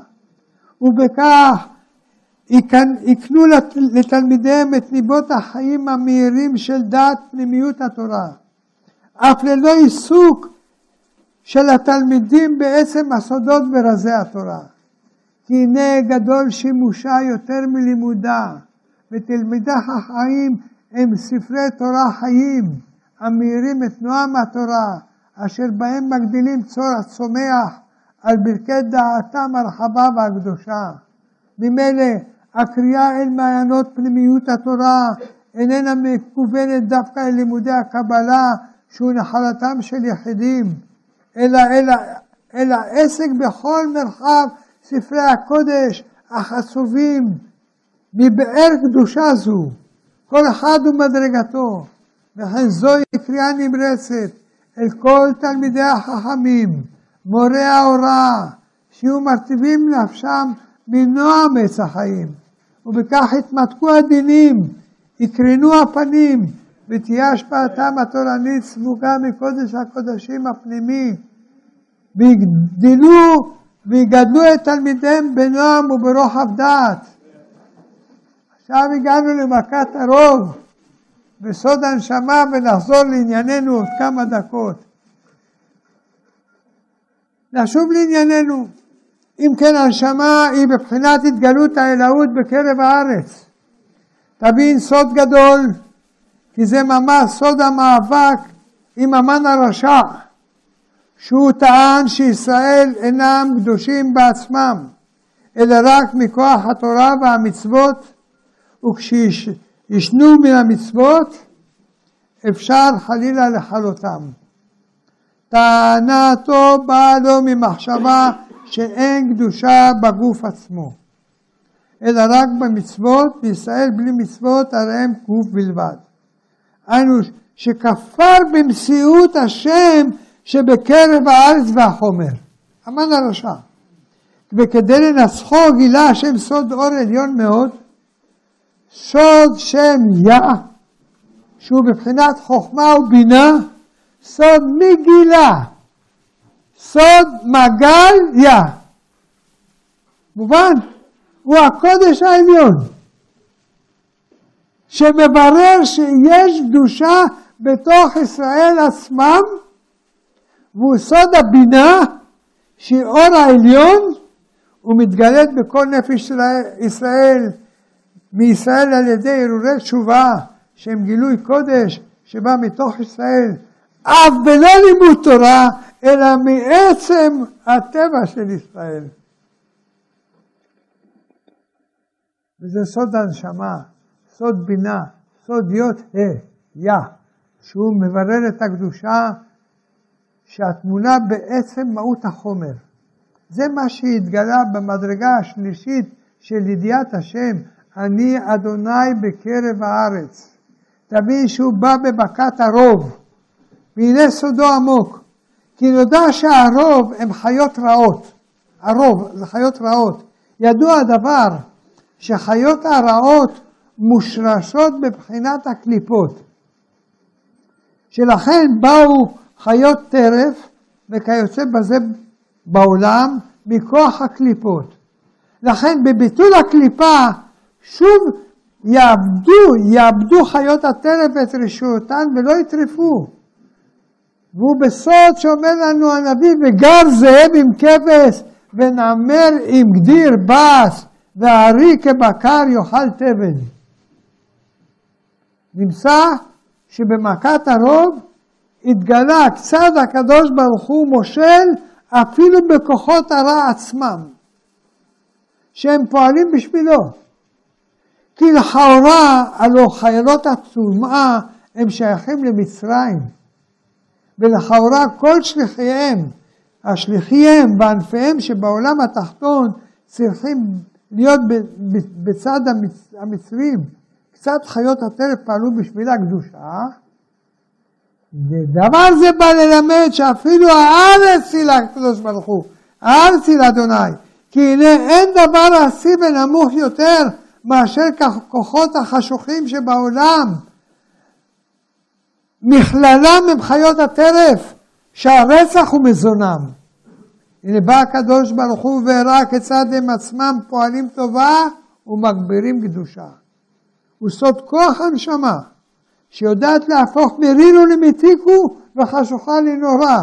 ובכך יקנו לתלמידיהם את ליבות החיים המהירים של דעת פנימיות התורה. אף ללא עיסוק של התלמידים בעצם הסודות ברזי התורה. כי הנה גדול שימושה יותר מלימודה, ותלמידי החיים הם ספרי תורה חיים, המאירים את נועם התורה, אשר בהם מגדילים צור הצומח על ברכי דעתם הרחבה והקדושה. ממילא הקריאה אל מעיינות פנימיות התורה איננה מכוונת דווקא אל לימודי הקבלה שהוא נחלתם של יחידים, אלא, אלא, אלא עסק בכל מרחב ספרי הקודש החצובים מבאר קדושה זו, כל אחד ומדרגתו, וכן זוהי קריאה נמרצת אל כל תלמידי החכמים, מורי ההוראה, שיהיו מרטיבים נפשם מנועם עץ החיים, ובכך יתמתקו הדינים, יקרנו הפנים, ותהיה השפעתם התורנית סמוגה מקודש הקודשים הפנימי, ויגדלו ויגדלו את תלמידיהם בנועם וברוחב דעת. עכשיו הגענו למכת הרוב, בסוד הנשמה, ונחזור לענייננו עוד כמה דקות. נשוב לענייננו. אם כן, הנשמה היא בבחינת התגלות האלוהות בקרב הארץ. תבין סוד גדול, כי זה ממש סוד המאבק עם המן הרשע, שהוא טען שישראל אינם קדושים בעצמם, אלא רק מכוח התורה והמצוות, וכשישנו מן המצוות, אפשר חלילה לכלותם. טענתו באה לו ממחשבה שאין קדושה בגוף עצמו, אלא רק במצוות, וישראל בלי מצוות הרי הם גוף בלבד. היינו שכפר במציאות השם שבקרב הארץ והחומר. המן הרשע. וכדי לנצחו גילה השם סוד אור עליון מאוד, סוד שם יא, שהוא בבחינת חוכמה ובינה, סוד מגילה, סוד מגל יא. מובן? הוא הקודש העליון. שמברר שיש קדושה בתוך ישראל עצמם, והוא סוד הבינה שהיא אור העליון, ומתגלית בכל נפש ישראל, מישראל על ידי הרהורי תשובה, שהם גילוי קודש שבא מתוך ישראל, אף בלא לימוד תורה, אלא מעצם הטבע של ישראל. וזה סוד הנשמה. סוד בינה, סוד יות ה', יא, שהוא מברר את הקדושה שהתמונה בעצם מהות החומר. זה מה שהתגלה במדרגה השלישית של ידיעת השם, אני אדוני בקרב הארץ. תבין שהוא בא בבקת הרוב, והנה סודו עמוק, כי נודע שהרוב הם חיות רעות, הרוב זה חיות רעות. ידוע הדבר שחיות הרעות מושרשות בבחינת הקליפות, שלכן באו חיות טרף וכיוצא בזה בעולם מכוח הקליפות. לכן בביטול הקליפה שוב יאבדו, יאבדו חיות הטרף את רשעותן ולא יטרפו. והוא בסוד שאומר לנו הנביא, וגר זאב עם כבש ונמר עם גדיר בס והארי כבקר יאכל תבן. נמצא שבמכת הרוב התגלה קצת הקדוש ברוך הוא מושל אפילו בכוחות הרע עצמם, שהם פועלים בשבילו. כי לכאורה, הלא חיילות הטומאה הם שייכים למצרים, ולכאורה כל שליחיהם, השליחיהם וענפיהם שבעולם התחתון צריכים להיות בצד המצרים. קצת חיות הטרף פעלו בשביל הקדושה, ודבר זה בא ללמד שאפילו הארץ היא לקדוש ברוך הוא, הארץ היא לאדוני, כי הנה אין דבר עשי ונמוך יותר מאשר כוחות החשוכים שבעולם. מכללם הם חיות הטרף, שהרצח הוא מזונם. הנה בא הקדוש ברוך הוא והראה כיצד הם עצמם פועלים טובה ומגבירים קדושה. הוא סוד כוח הנשמה, שיודעת להפוך מרינו למתיקו וחשוכה לנורא.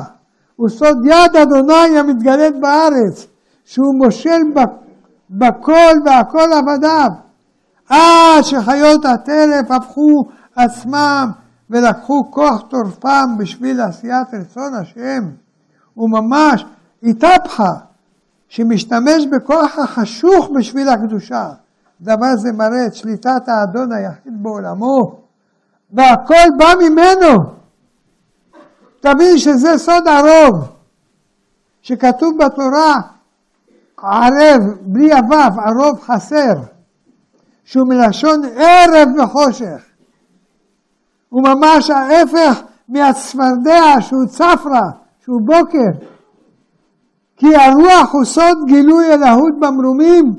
הוא סוד יד אדוני המתגלית בארץ, שהוא מושל בכל והכל עבדיו. עד שחיות הטרף הפכו עצמם ולקחו כוח טורפם בשביל עשיית רצון השם. וממש התהפכה, שמשתמש בכוח החשוך בשביל הקדושה. דבר זה מראה את שליטת האדון היחיד בעולמו, והכל בא ממנו. תבין שזה סוד הרוב, שכתוב בתורה, ערב, בלי הוו, הרוב חסר, שהוא מלשון ערב וחושך. הוא ממש ההפך מהצפרדע שהוא צפרא, שהוא בוקר. כי הרוח הוא סוד גילוי אלוהות במרומים,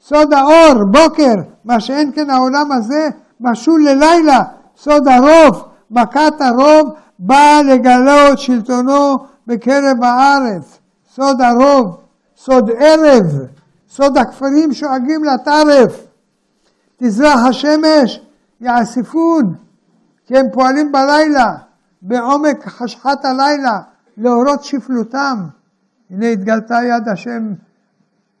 סוד האור, בוקר, מה שאין כן העולם הזה, משול ללילה, סוד הרוב, מכת הרוב באה לגלות שלטונו בקרב הארץ, סוד הרוב, סוד ערב, סוד הכפרים שואגים לטרף, תזרח השמש, יאספון, כי הם פועלים בלילה, בעומק חשכת הלילה, להורות שפלותם. הנה התגלתה יד השם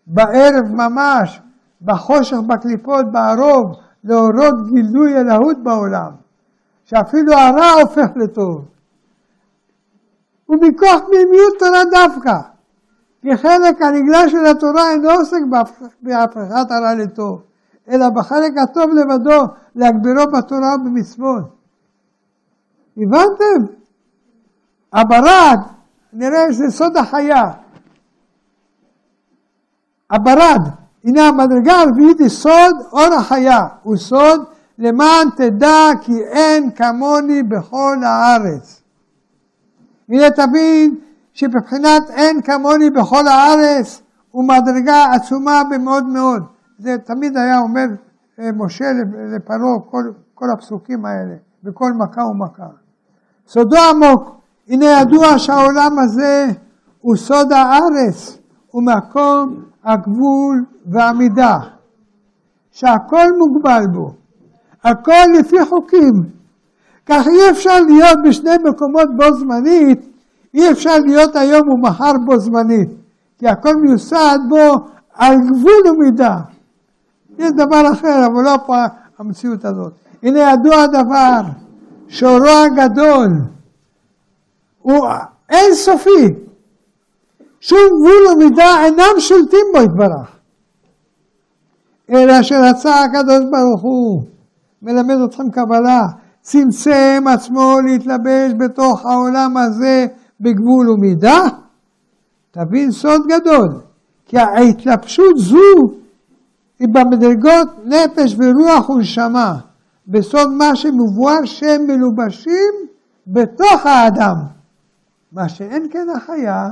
בערב ממש, בחושך בקליפות, בערוב, להורות גילוי אלוהות בעולם, שאפילו הרע הופך לטוב. ומכוח פנימיות תורה דווקא, כי חלק הנגלה של התורה אינו עוסק בהפכת הרע לטוב, אלא בחלק הטוב לבדו, להגבירו בתורה ובמצוות. הבנתם? הברד, נראה שזה סוד החיה. הברד, הנה המדרגה הרביעית היא סוד אור החיה, הוא סוד למען תדע כי אין כמוני בכל הארץ. הנה תבין שבבחינת אין כמוני בכל הארץ הוא מדרגה עצומה במאוד מאוד. זה תמיד היה אומר אה, משה לפרעה כל, כל הפסוקים האלה, בכל מכה ומכה. סודו עמוק, הנה ידוע שהעולם הזה הוא סוד הארץ, הוא מקום הגבול והמידה, שהכל מוגבל בו, הכל לפי חוקים. כך אי אפשר להיות בשני מקומות בו זמנית, אי אפשר להיות היום ומחר בו זמנית, כי הכל מיוסד בו על גבול ומידה. יש דבר אחר, אבל לא פה המציאות הזאת. הנה ידוע הדבר, שורו הגדול הוא אינסופי, שום גבול ומידה אינם שולטים בו יתברך. אלא שרצה הקדוש ברוך הוא, מלמד אתכם קבלה, צמצם עצמו להתלבש בתוך העולם הזה בגבול ומידה, תבין סוד גדול, כי ההתלבשות זו היא במדרגות נפש ורוח ונשמה, בסוד מה שמבואר שהם מלובשים בתוך האדם, מה שאין כן החיה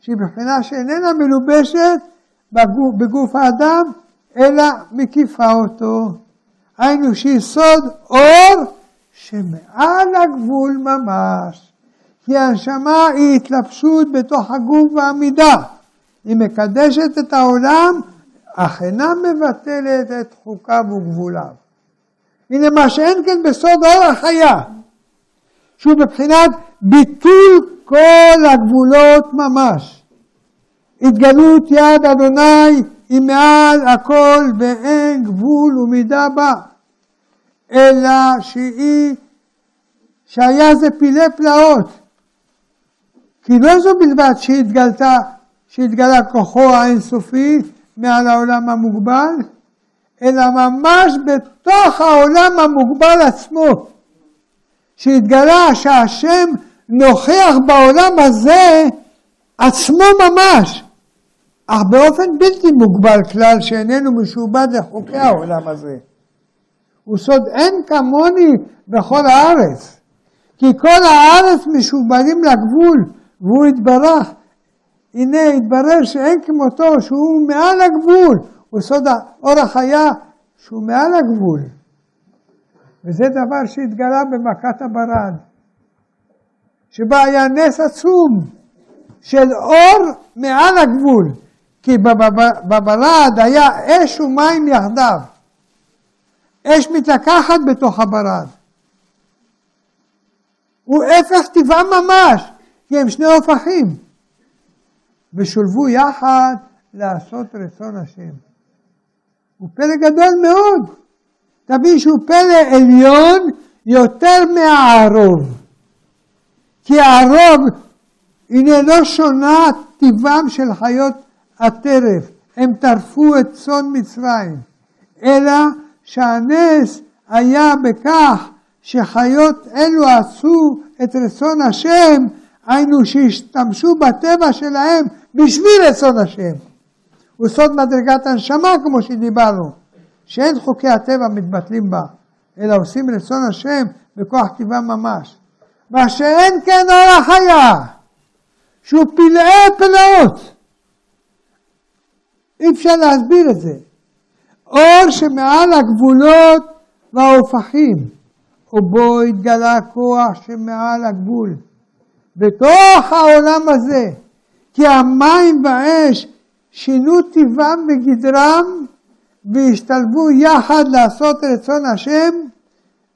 שהיא מבחינה שאיננה מלובשת בגוף, בגוף האדם, אלא מקיפה אותו. היינו שהיא סוד אור שמעל הגבול ממש. כי הנשמה היא התלבשות בתוך הגוף והמידה. היא מקדשת את העולם, אך אינה מבטלת את חוקיו וגבוליו. הנה מה שאין כן בסוד אור החיה, שהוא מבחינת ביטול כל הגבולות ממש. התגלות יד אדוני היא מעל הכל ואין גבול ומידה בה, אלא שהיא שהיה זה פילי פלאות. כי לא זו בלבד שהתגלתה, שהתגלה כוחו האינסופי מעל העולם המוגבל, אלא ממש בתוך העולם המוגבל עצמו, שהתגלה שהשם נוכח בעולם הזה עצמו ממש, אך באופן בלתי מוגבל כלל שאיננו משועבד לחוקי העולם הזה. הוא סוד אין כמוני בכל הארץ, כי כל הארץ משועבדים לגבול, והוא התברך. הנה התברר שאין כמותו, שהוא מעל הגבול, הוא סוד אורח חיה שהוא מעל הגבול. וזה דבר שהתגלה במכת הברד, שבה היה נס עצום של אור מעל הגבול, כי בברד היה אש ומים יחדיו. אש מתלקחת בתוך הברד. הוא הפך טבעם ממש, כי הם שני הופכים. ושולבו יחד לעשות רצון השם. הוא פלא גדול מאוד. תבין שהוא פלא עליון יותר מהערוב. כי הערוב, הנה לא שונה טבעם של חיות הטרף, הם טרפו את צאן מצרים, אלא שהנס היה בכך שחיות אלו עשו את רצון השם, היינו שהשתמשו בטבע שלהם בשביל רצון השם. הוא סוד מדרגת הנשמה כמו שדיברנו, שאין חוקי הטבע מתבטלים בה, אלא עושים רצון השם בכוח טבעה ממש. מה שאין כן אור החיה, שהוא פלאי פלאות. אי אפשר להסביר את זה. אור שמעל הגבולות וההופכים, ובו התגלה כוח שמעל הגבול. בתוך העולם הזה, כי המים והאש שינו טבעם וגדרם והשתלבו יחד לעשות רצון השם,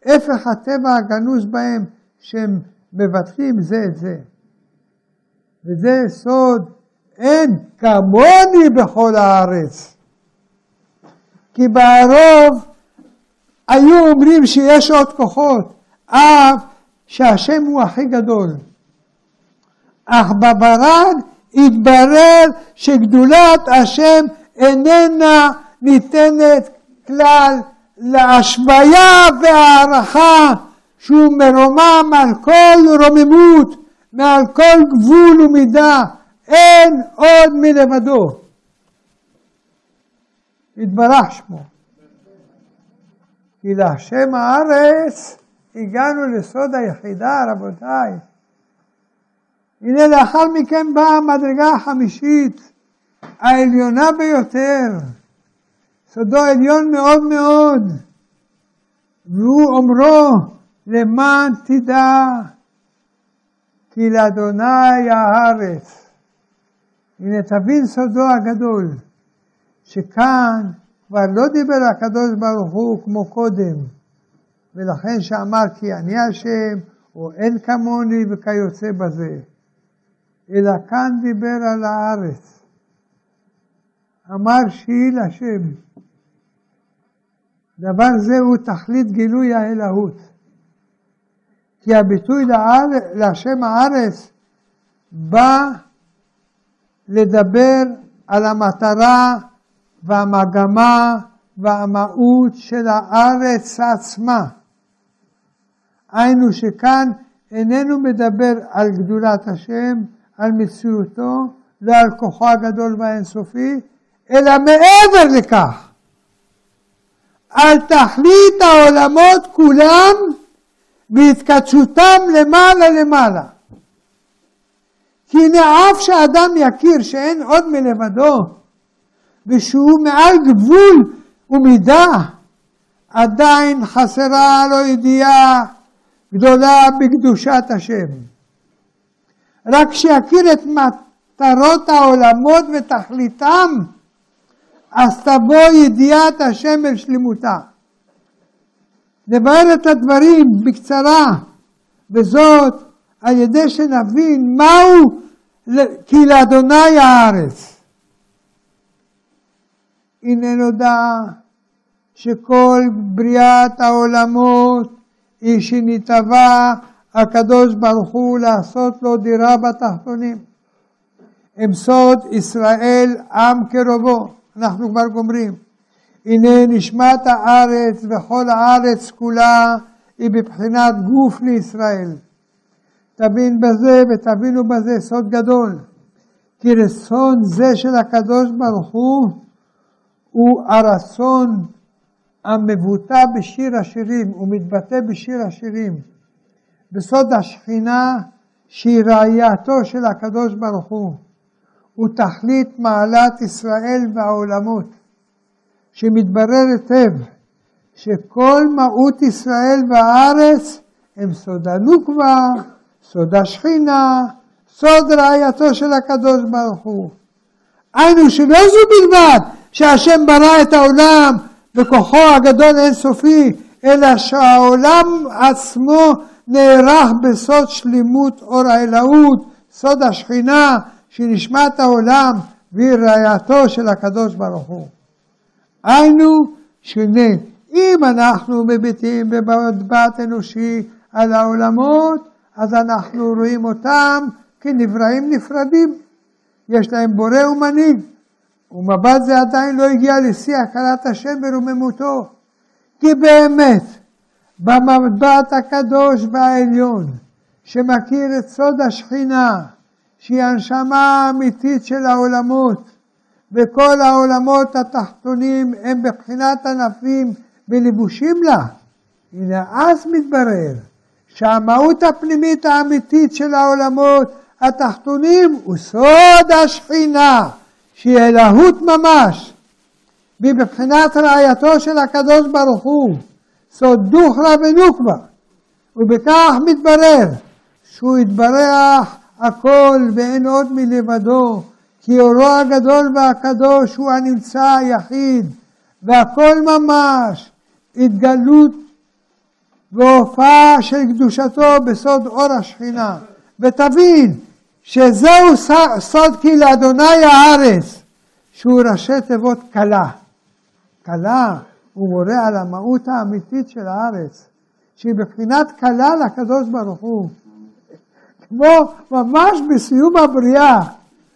הפך הטבע הגנוז בהם שהם מבטחים זה את זה. וזה סוד אין כמוני בכל הארץ. כי בערוב היו אומרים שיש עוד כוחות, אף שהשם הוא הכי גדול. אך בברד התברר שגדולת השם איננה ניתנת כלל להשוויה והערכה שהוא מרומם על כל רוממות, מעל כל גבול ומידה, אין עוד מלבדו. יתברך שמו. כי להשם הארץ הגענו לסוד היחידה, רבותיי. הנה לאחר מכן באה המדרגה החמישית, העליונה ביותר. סודו עליון מאוד מאוד. והוא אומרו, למען תדע כי לאדוני הארץ. הנה תבין סודו הגדול, שכאן כבר לא דיבר הקדוש ברוך הוא כמו קודם, ולכן שאמר כי אני השם, או אין כמוני וכיוצא בזה, אלא כאן דיבר על הארץ. אמר שהיא לשם. דבר זה הוא תכלית גילוי האלוהות. כי הביטוי להשם הארץ בא לדבר על המטרה והמגמה והמהות של הארץ עצמה. היינו שכאן איננו מדבר על גדולת השם, על מציאותו, לא על כוחו הגדול והאינסופי, אלא מעבר לכך, על תכלית העולמות כולם בהתקדשותם למעלה למעלה. כי הנה אף שאדם יכיר שאין עוד מלבדו, ושהוא מעל גבול ומידה, עדיין חסרה לו ידיעה גדולה בקדושת השם. רק שיכיר את מטרות העולמות ותכליתם, אז תבוא ידיעת השם אל שלמותה. נבהר את הדברים בקצרה, וזאת על ידי שנבין מהו כי לאדוני הארץ. הנה נודע שכל בריאת העולמות היא שנתהווה הקדוש ברוך הוא לעשות לו דירה בתחתונים. עם סוד ישראל עם קרובו, אנחנו כבר גומרים. הנה נשמת הארץ וכל הארץ כולה היא בבחינת גוף לישראל. תבין בזה ותבינו בזה סוד גדול. כי רצון זה של הקדוש ברוך הוא הוא הרצון המבוטא בשיר השירים, הוא מתבטא בשיר השירים. בסוד השכינה שהיא רעייתו של הקדוש ברוך הוא. הוא תכלית מעלת ישראל והעולמות, שמתברר היטב שכל מהות ישראל והארץ הם סוד הנוקבה, סוד השכינה, סוד רעייתו של הקדוש ברוך הוא. היינו שלא זו בלבד שהשם ברא את העולם בכוחו הגדול אינסופי, אלא שהעולם עצמו נערך בסוד שלימות אור האלוהות, סוד השכינה, שהיא נשמת העולם והיא רעייתו של הקדוש ברוך הוא. היינו שונה. אם אנחנו מביטים במבט אנושי על העולמות, אז אנחנו רואים אותם כנבראים נפרדים. יש להם בורא ומנהיג, ומבט זה עדיין לא הגיע לשיא הכרת השם ורוממותו. כי באמת, במבט הקדוש והעליון, שמכיר את סוד השכינה, שהיא הנשמה האמיתית של העולמות, וכל העולמות התחתונים הם בבחינת ענפים ולבושים לה. הנה אז מתברר שהמהות הפנימית האמיתית של העולמות התחתונים הוא סוד השכינה, שהיא אלוהות ממש, והיא בבחינת רעייתו של הקדוש ברוך הוא, סוד דוכרא ונוקבה, ובכך מתברר שהוא יתברך הכל ואין עוד מלבדו, כי אורו הגדול והקדוש הוא הנמצא היחיד, והכל ממש התגלות והופעה של קדושתו בסוד אור השכינה. ותבין שזהו סוד כי לאדוני הארץ, שהוא ראשי תיבות כלה. כלה הוא מורה על המהות האמיתית של הארץ, שהיא בבחינת כלה לקדוש ברוך הוא. כמו ממש בסיום הבריאה,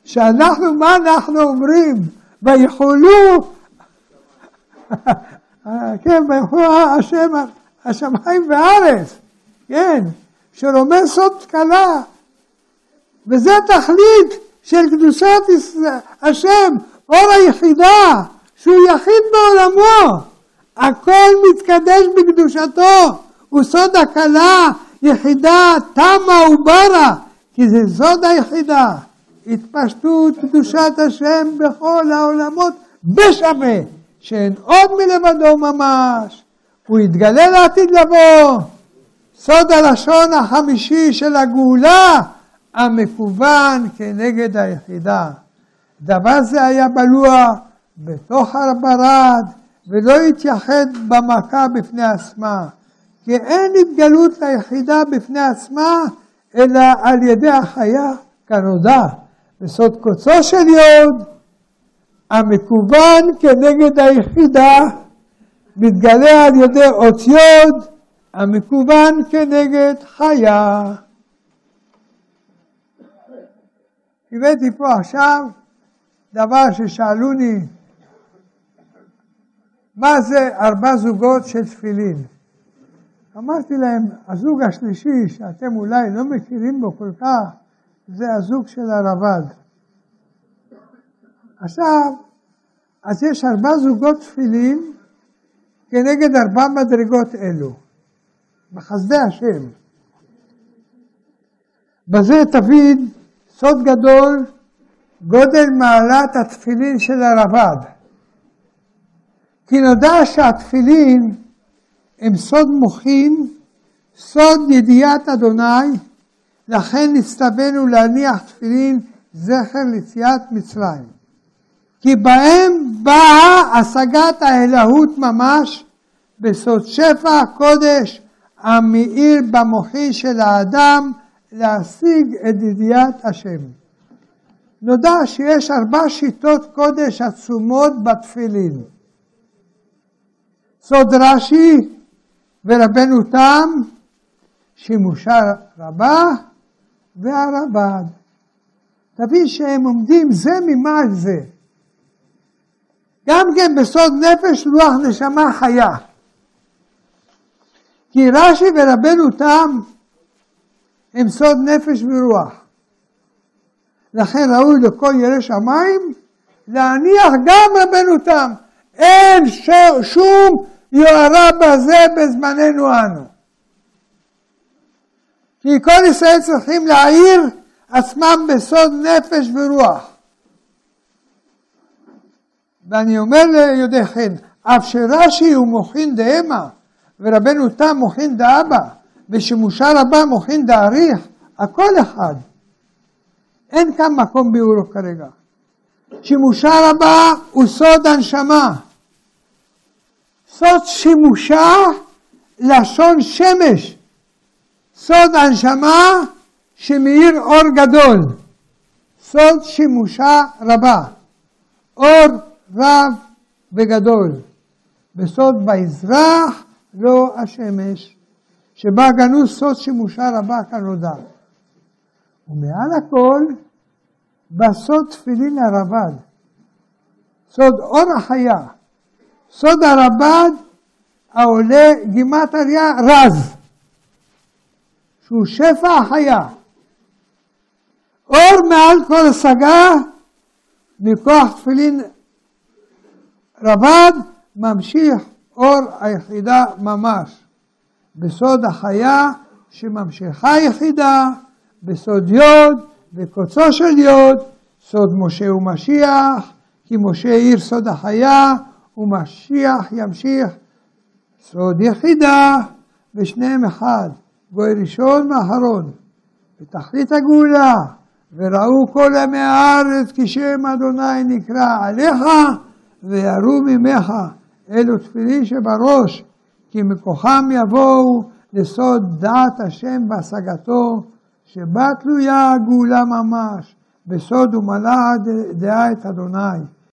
שאנחנו, מה אנחנו אומרים? ויכולו, כן, ויכולו השם, השמיים והארץ, כן, שרומס סוד קלה, וזה תכלית של קדושת השם, אור היחידה, שהוא יחיד בעולמו, הכל מתקדש בקדושתו, הוא סוד הקלה, יחידה תמה וברה, כי זה סוד היחידה. התפשטות קדושת השם בכל העולמות בשווה, שאין עוד מלבדו ממש. הוא יתגלה לעתיד לבוא. סוד הלשון החמישי של הגאולה המקוון כנגד היחידה. דבר זה היה בלוע בתוך הברד ולא התייחד במכה בפני עצמה. כי אין התגלות ליחידה בפני עצמה, אלא על ידי החיה כנודע. בסוד קוצו של יוד, המקוון כנגד היחידה, מתגלה על ידי אות יוד, המקוון כנגד חיה. הבאתי פה עכשיו דבר ששאלוני, מה זה ארבע זוגות של תפילין? אמרתי להם, הזוג השלישי שאתם אולי לא מכירים בו כל כך, זה הזוג של הרב"ד. עכשיו, אז יש ארבע זוגות תפילין כנגד ארבע מדרגות אלו, בחסדי השם. בזה תבין סוד גדול, גודל מעלת התפילין של הרב"ד. כי נודע שהתפילין הם סוד מוחין, סוד ידיעת אדוני, לכן נצטווינו להניח תפילין זכר ליציאת מצרים. כי בהם באה השגת האלוהות ממש בסוד שפע הקודש המאיר במוחי של האדם להשיג את ידיעת השם. נודע שיש ארבע שיטות קודש עצומות בתפילין. סוד רש"י ורבנו תם, שימושה רבה והרבד. תבין שהם עומדים זה ממש זה. גם כן בסוד נפש רוח נשמה חיה. כי רש"י ורבנו תם הם סוד נפש ורוח. לכן ראוי לכל ירא שמיים להניח גם רבנו תם. אין שום יוהרה בזה בזמננו אנו. כי כל ישראל צריכים להעיר עצמם בסוד נפש ורוח. ואני אומר ליודעי חן, אף שרש"י הוא מוחין דהמה, ורבנו תם מוחין דאבא, ושימושה רבה מוחין דאריך, הכל אחד. אין כאן מקום ביאורו כרגע. שימושה רבה הוא סוד הנשמה. סוד שימושה לשון שמש. סוד הנשמה שמאיר אור גדול. סוד שימושה רבה. אור רב וגדול. בסוד ויזרח לא השמש, שבה גנוז סוד שימושה רבה כנודע. ומעל הכל, בסוד תפילין הרבד, סוד אור החיה, סוד הרבד העולה גימטריה רז, שהוא שפע החיה. אור מעל כל השגה, מכוח תפילין רבד, ממשיך אור היחידה ממש. בסוד החיה שממשיכה יחידה, בסוד יוד וקוצו של יוד, סוד משה ומשיח, כי משה העיר סוד החיה, ומשיח ימשיך. סוד יחידה, ושניהם אחד, גוי ראשון ואחרון, בתכלית הגאולה, וראו כל עמי הארץ כי שם אדוני נקרא עליך, ויראו ממך. אלו תפילין שבראש, כי מכוחם יבואו לסוד דעת השם בהשגתו, שבה תלויה הגאולה ממש, בסוד ומלאה דעה את אדוני.